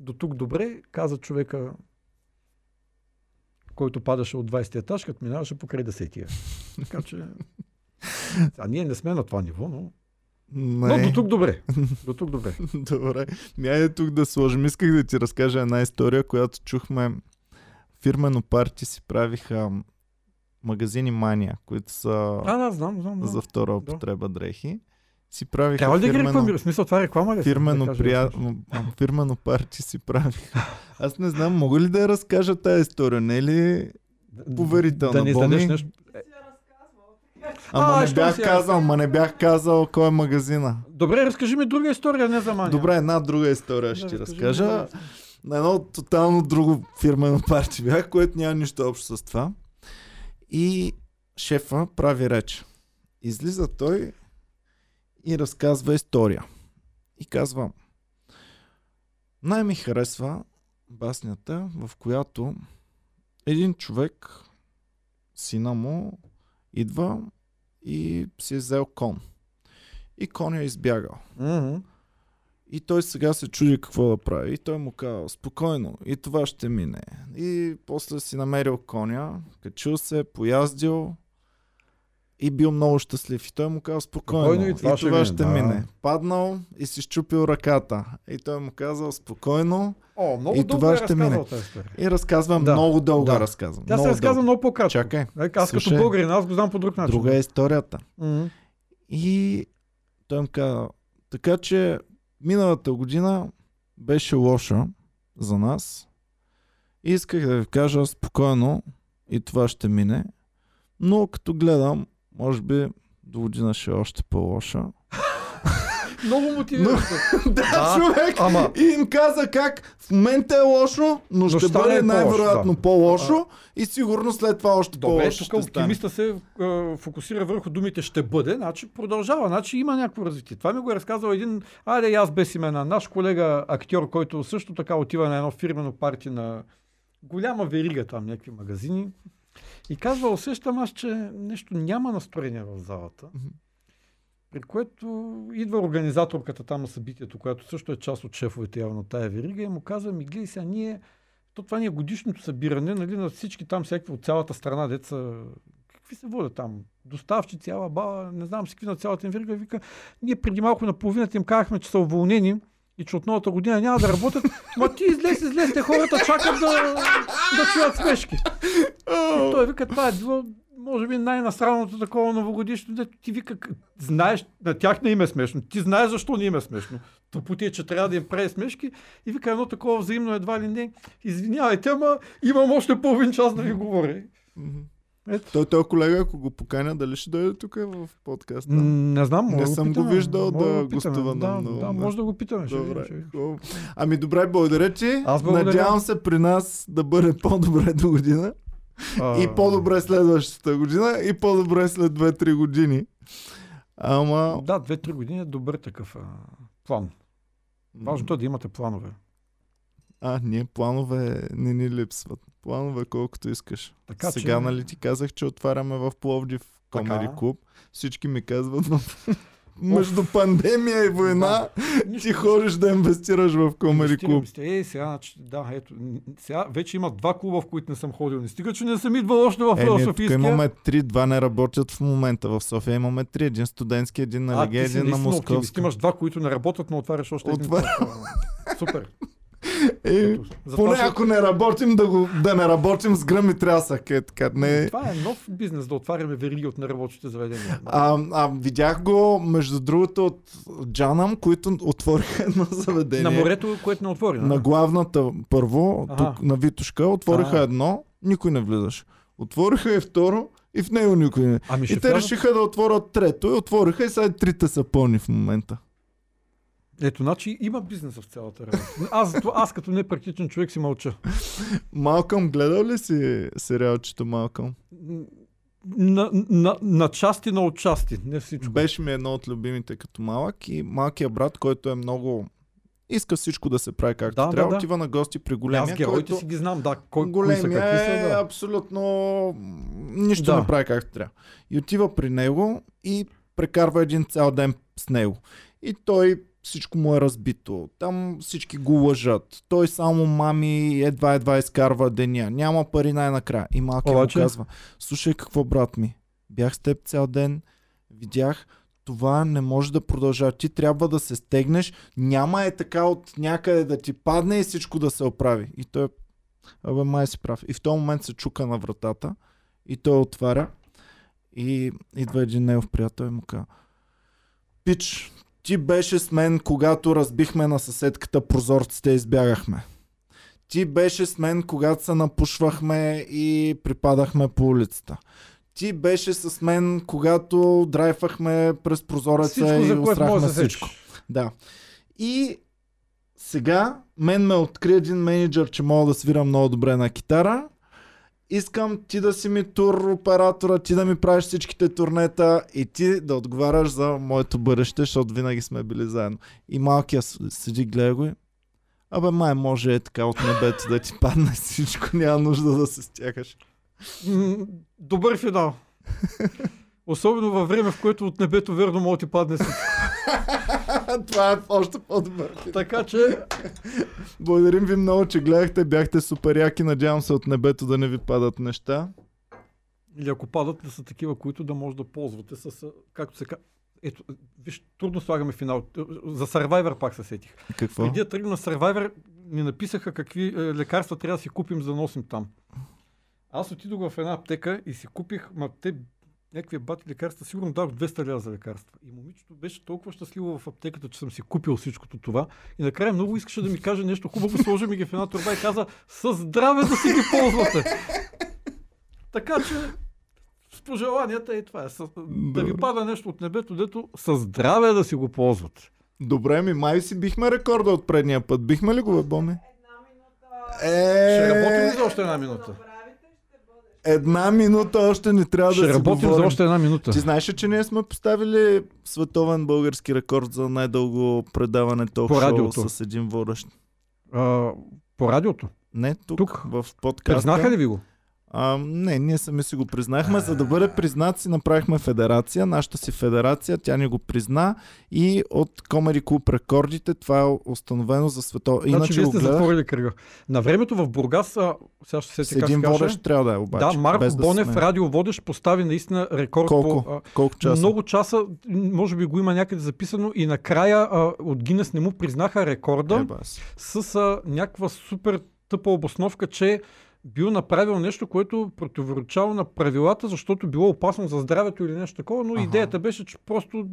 до тук добре, каза човека, който падаше от 20 етаж, като минаваше покрай 10-тия. Така че... А ние не сме на това ниво, но... Но Не. до тук добре. До тук добре. Добре. Ми айде тук да сложим. Исках да ти разкажа една история, която чухме. Фирмено парти си правиха магазини Мания, които са А, да, знам, знам. знам. за втора употреба дрехи. Си правиха Трябва ли да ги рекламираш? Смисъл, това е реклама ли? фирмено, Да прия... да фирмено парти си правиха. Аз не знам, мога ли да я разкажа тази история? Не е ли поверителна? Да не издадеш нещо. Така че- Ама А, не бях си казал, ма не бях казал кой е магазина. Добре, разкажи ми друга история, не за мания. Добре, една друга история Да, ще ти разкажа. на едно тотално друго фирмено парти бях, което няма нищо общо с това. И шефа прави реч. Излиза той и разказва история. И казва, най-ми харесва баснята, в която един човек, сина му, идва и си е взел кон. И коня е избягал. Мгм. И той сега се чуди какво да прави. И той му казва, спокойно, и това ще мине. И после си намерил коня, качил се, пояздил и бил много щастлив. И той му казва, спокойно, Спокойно, и това ще мине, ще да. мине. Паднал и си щупил ръката. И той му казал, спокойно. О, много И дълго това е ще мине. И разказвам Да, много дълго да. разказвам. Тя се много разказва дълго. много по-кратко. Чакай, Like, Аз Слушай. като българин, аз го знам по друг начин. друга е историята. Мгм. И той му каза, така че миналата година беше лоша за нас. И исках да ви кажа спокойно и това ще мине. Но като гледам, може би до година ще е още по-лоша. Много мотивиращо. да, Да, човек! Ама, И им каза как в момента е лошо, но, ще бъде най-вероятно да. по-лошо и сигурно след това още добре, по-лошо тук оптимиста се е, фокусира върху думите ще бъде, значи продължава, значи има някакво развитие. Това ми го е разказал един, айде аз без имена, наш колега актьор, който също така отива на едно фирмено парти на голяма верига там, някакви магазини. И казва, усещам аз, че нещо няма настроение в залата. При което идва организаторката там на събитието, която също е част от шефовете явно тая верига и му казва, ми гледай сега, ние, то това ни е годишното събиране, нали, на всички там всякакви от цялата страна, деца, какви се водят там, доставчи, цяла баба, не знам си какви на цялата им верига, вика, ние преди малко на половината им казахме, че са уволнени и че от новата година няма да работят, ма ти излез, излез, те хората чакат да, да чуят смешки. И той вика, това е било, може би, най-насраното такова новогодишно, дето ти вика, знаеш, на тях не им е смешно. Ти знаеш защо не им е смешно. Тъпоти е, че трябва да им прави смешки. И вика едно такова взаимно едва ли не. Извинявайте, ама имам още половин час да ви говоря. Ето. Той, той колега, ако го поканя, дали ще дойде тук в подкаста? М, Не знам, може Не да го съм го питаме. виждал Може да го гостува на да, много да, може да го питаме. ще ще Добре. видим. хубаво. Ами добре, благодаря ти. Аз благодаря. Надявам се при нас да бъде по-добре до година. А, И по-добре следващата година. И по-добре след 2-3 години. Ама... Да, две-три години е добър такъв а, план. Важното е да имате планове. А, ние планове не ни липсват. Планове колкото искаш. Така, Сега, че... нали ти казах, че отваряме в Пловдив. Комери клуб. Всички ми казват, но между пандемия и война, Нищо. ти ходиш да инвестираш в комери клуб. Е, сега, значи, да, ето, сега вече има два клуба, в които не съм ходил. Не стига, че не съм идвал още в Е, Софийския. имаме три, два не работят в момента. В София имаме три. Един студентски, един на ти си един на оптимист. Московска. Имаш два, които не работят, но отваряш още един. Отваря- клуб. Супер. Е, Ето, затова поне ще- ако не работим, да, го, да не работим с гръм и трясък. Е, така, не. Това е нов бизнес, да отваряме вериги от неработещите заведения. А, а, видях го, между другото, от Джанам, които отвориха едно заведение. На морето, което не отвори. На главната първо, Ага. тук на Витушка, отвориха едно, никой не влизаше. Отвориха и второ, и в него никой не. Ами И те решиха да отворят трето, и отвориха и сега трите са пълни в момента. Ето, значи има бизнес в цялата работа. Аз, аз като непрактичен човек си мълча. Малкъм, гледал ли си сериалчето Малкъм? На, на, на части, на отчасти. Не всичко. Беше ми едно от любимите като малък и малкият брат, който е много... Иска всичко да се прави както Да, да, трябва. да. Отива на гости при Аз големия, героите който... си ги знам, да. Кой, кои са, Големия какви са, е да. абсолютно нищо Да. не прави както трябва. И отива при него и прекарва един цял ден с него. И той всичко му е разбито. Там всички го лъжат. Той само мами едва-едва изкарва деня. Няма пари най-накрая. И малкият му казва, слушай какво брат ми, бях с теб цял ден, видях, това не може да продължава. Ти трябва да се стегнеш. Няма е така от някъде да ти падне и всичко да се оправи. И той, абе, май си прав. И в този момент се чука на вратата и той отваря и идва един негов приятел и му казва Пич, ти беше с мен, когато разбихме на съседката прозорците и избягахме. Ти беше с мен, когато се напушвахме и припадахме по улицата. Ти беше с мен, когато драйфахме през прозореца Всичко, и за което може всичко. Да. И сега мен ме откри един менеджер, че мога да свирам много добре на китара. Искам ти да си ми тур оператора, ти да ми правиш всичките турнета и ти да отговаряш за моето бъдеще, защото винаги сме били заедно. И малкият с- седи, гледа го и Абе, май може е така от небето да ти падне всичко, няма нужда да се стягаш. Добър финал. Особено във време, в което от небето верно може да ти падне всичко. Това е още по-добър. Така че, Благодарим ви много, че гледахте, бяхте супер яки, надявам се от небето да не ви падат неща. или ако падат, да са такива, които да може да ползвате с, както се казва, ето, виж, трудно слагаме финал. За Survivor пак се сетих. Какво? Преди да тръгна на Survivor, ми написаха какви е, лекарства трябва да си купим, за да носим там. Аз отидох в една аптека и си купих, ма те някакви бати лекарства, сигурно дадох 200 лева за лекарства. И момичето беше толкова щастливо в аптеката, че съм си купил всичкото това. И накрая много искаше да ми каже нещо хубаво, сложи ми ги в една турба и каза, със здраве да си ги ползвате. така че, с пожеланията и това е. С, да ви пада нещо от небето, дето със здраве да си го ползвате. Добре, ми май си бихме рекорда от предния път. Бихме ли го, бе, Боми? Една минута. Е, Ще работим ли за още една минута? Една минута още не трябва Ще да си работим за говорим. още една минута. Ти знаеш ли, че ние сме поставили световен български рекорд за най-дълго предаване ток шоу радиото. с един водещ? А, по радиото. Не, тук, Тук? в подкаста. Признаха ли ви го? А, не, ние сами си го признахме. За да бъде признат си направихме федерация, нашата си федерация, тя ни го призна и от Comedy Club рекордите това е установено за свето. Значи Иначе вие го сте гледах затворили кръга. На времето в Бургас, а, сега ще се с един каже. водещ трябва да е обаче. Да, Марко да Бонев, сме- радиоводещ, постави наистина рекорд Колко? по... А, Колко часа? Много часа, може би го има някъде записано и накрая а, от Гинес не му признаха рекорда Еба с а, някаква супер тъпа обосновка, че бил направил нещо, което противоречало на правилата, защото било опасно за здравето или нещо такова, но Аха. идеята беше, че просто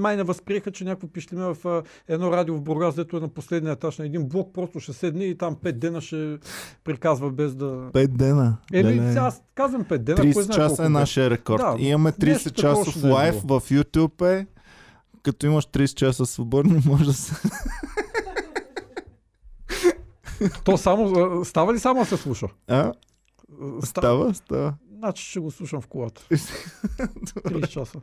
май не възприеха, че някакво пишлиме в а, едно радио в Бургас, дето е на последния етаж на един блок, просто ще седне и там пет дена ще приказва без да... Пет дена. Еми, аз казвам пет дена, кой 30 знае часа колко е нашия рекорд. Да, Имаме 30 нещо такова часов е лайв в YouTube е. Като имаш 30 часа свободни, може да се... То само, става ли само да се слуша? А? Ста... Става, става. Значи ще го слушам в колата. 30 часа.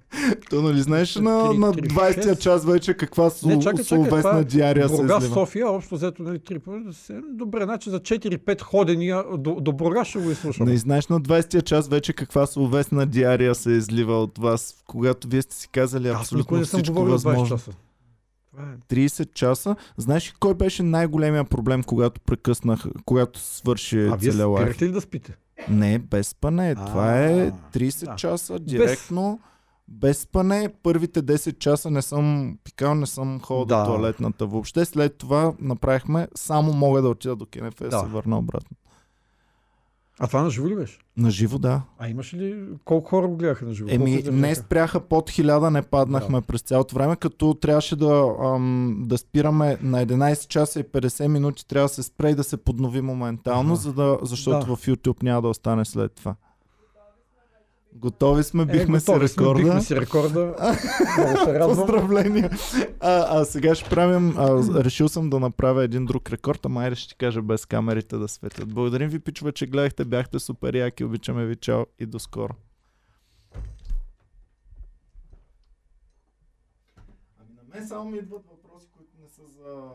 То нали знаеш на, Три- на три- 20-я шест. час вече каква су, Не, чакай, чакай, словесна е диария се излива? София, общо взето нали, три пъти. да се- Добре, значи за 4-5 ходения до, до Бургас ще го изслушам. Не знаеш на 20-я час вече каква словесна диария се излива от вас, когато вие сте си казали Аз никога абсолютно не съм всичко говорил 20 възможно. часа. Това е. 30 часа. Знаеш ли кой беше най-големия проблем, когато прекъснах, когато свърши А вие целия лайф? спирате ли да спите? Не, без спане. Това е А, 30 да. часа директно. Без спане, първите 10 часа не съм пикал, не съм ходил Да. до туалетната. Въобще след това направихме, само мога да отида до КНФ Да. се върна обратно. А това на живо ли беше? На живо, да. А имаш ли колко хора го гледаха на живо? Еми, не спряха под 1000, не паднахме Да. през цялото време, като трябваше да, ам, да спираме на 11 часа и 50 минути, трябва да се спре и да се поднови моментално, Ага. за да, защото Да. в YouTube няма да остане след това. Готови сме, бихме е, си рекорда. Бихме си рекорда. Много се радвам. Поздравления! А, а сега ще правим, а, решил съм да направя един друг рекорд, ама айде ще ти кажа без камерите да светят. Благодарим ви, пичове, че гледахте, бяхте супер яки, обичаме ви, чао и до скоро. Ами на мен само ми идват въпроси, които не са за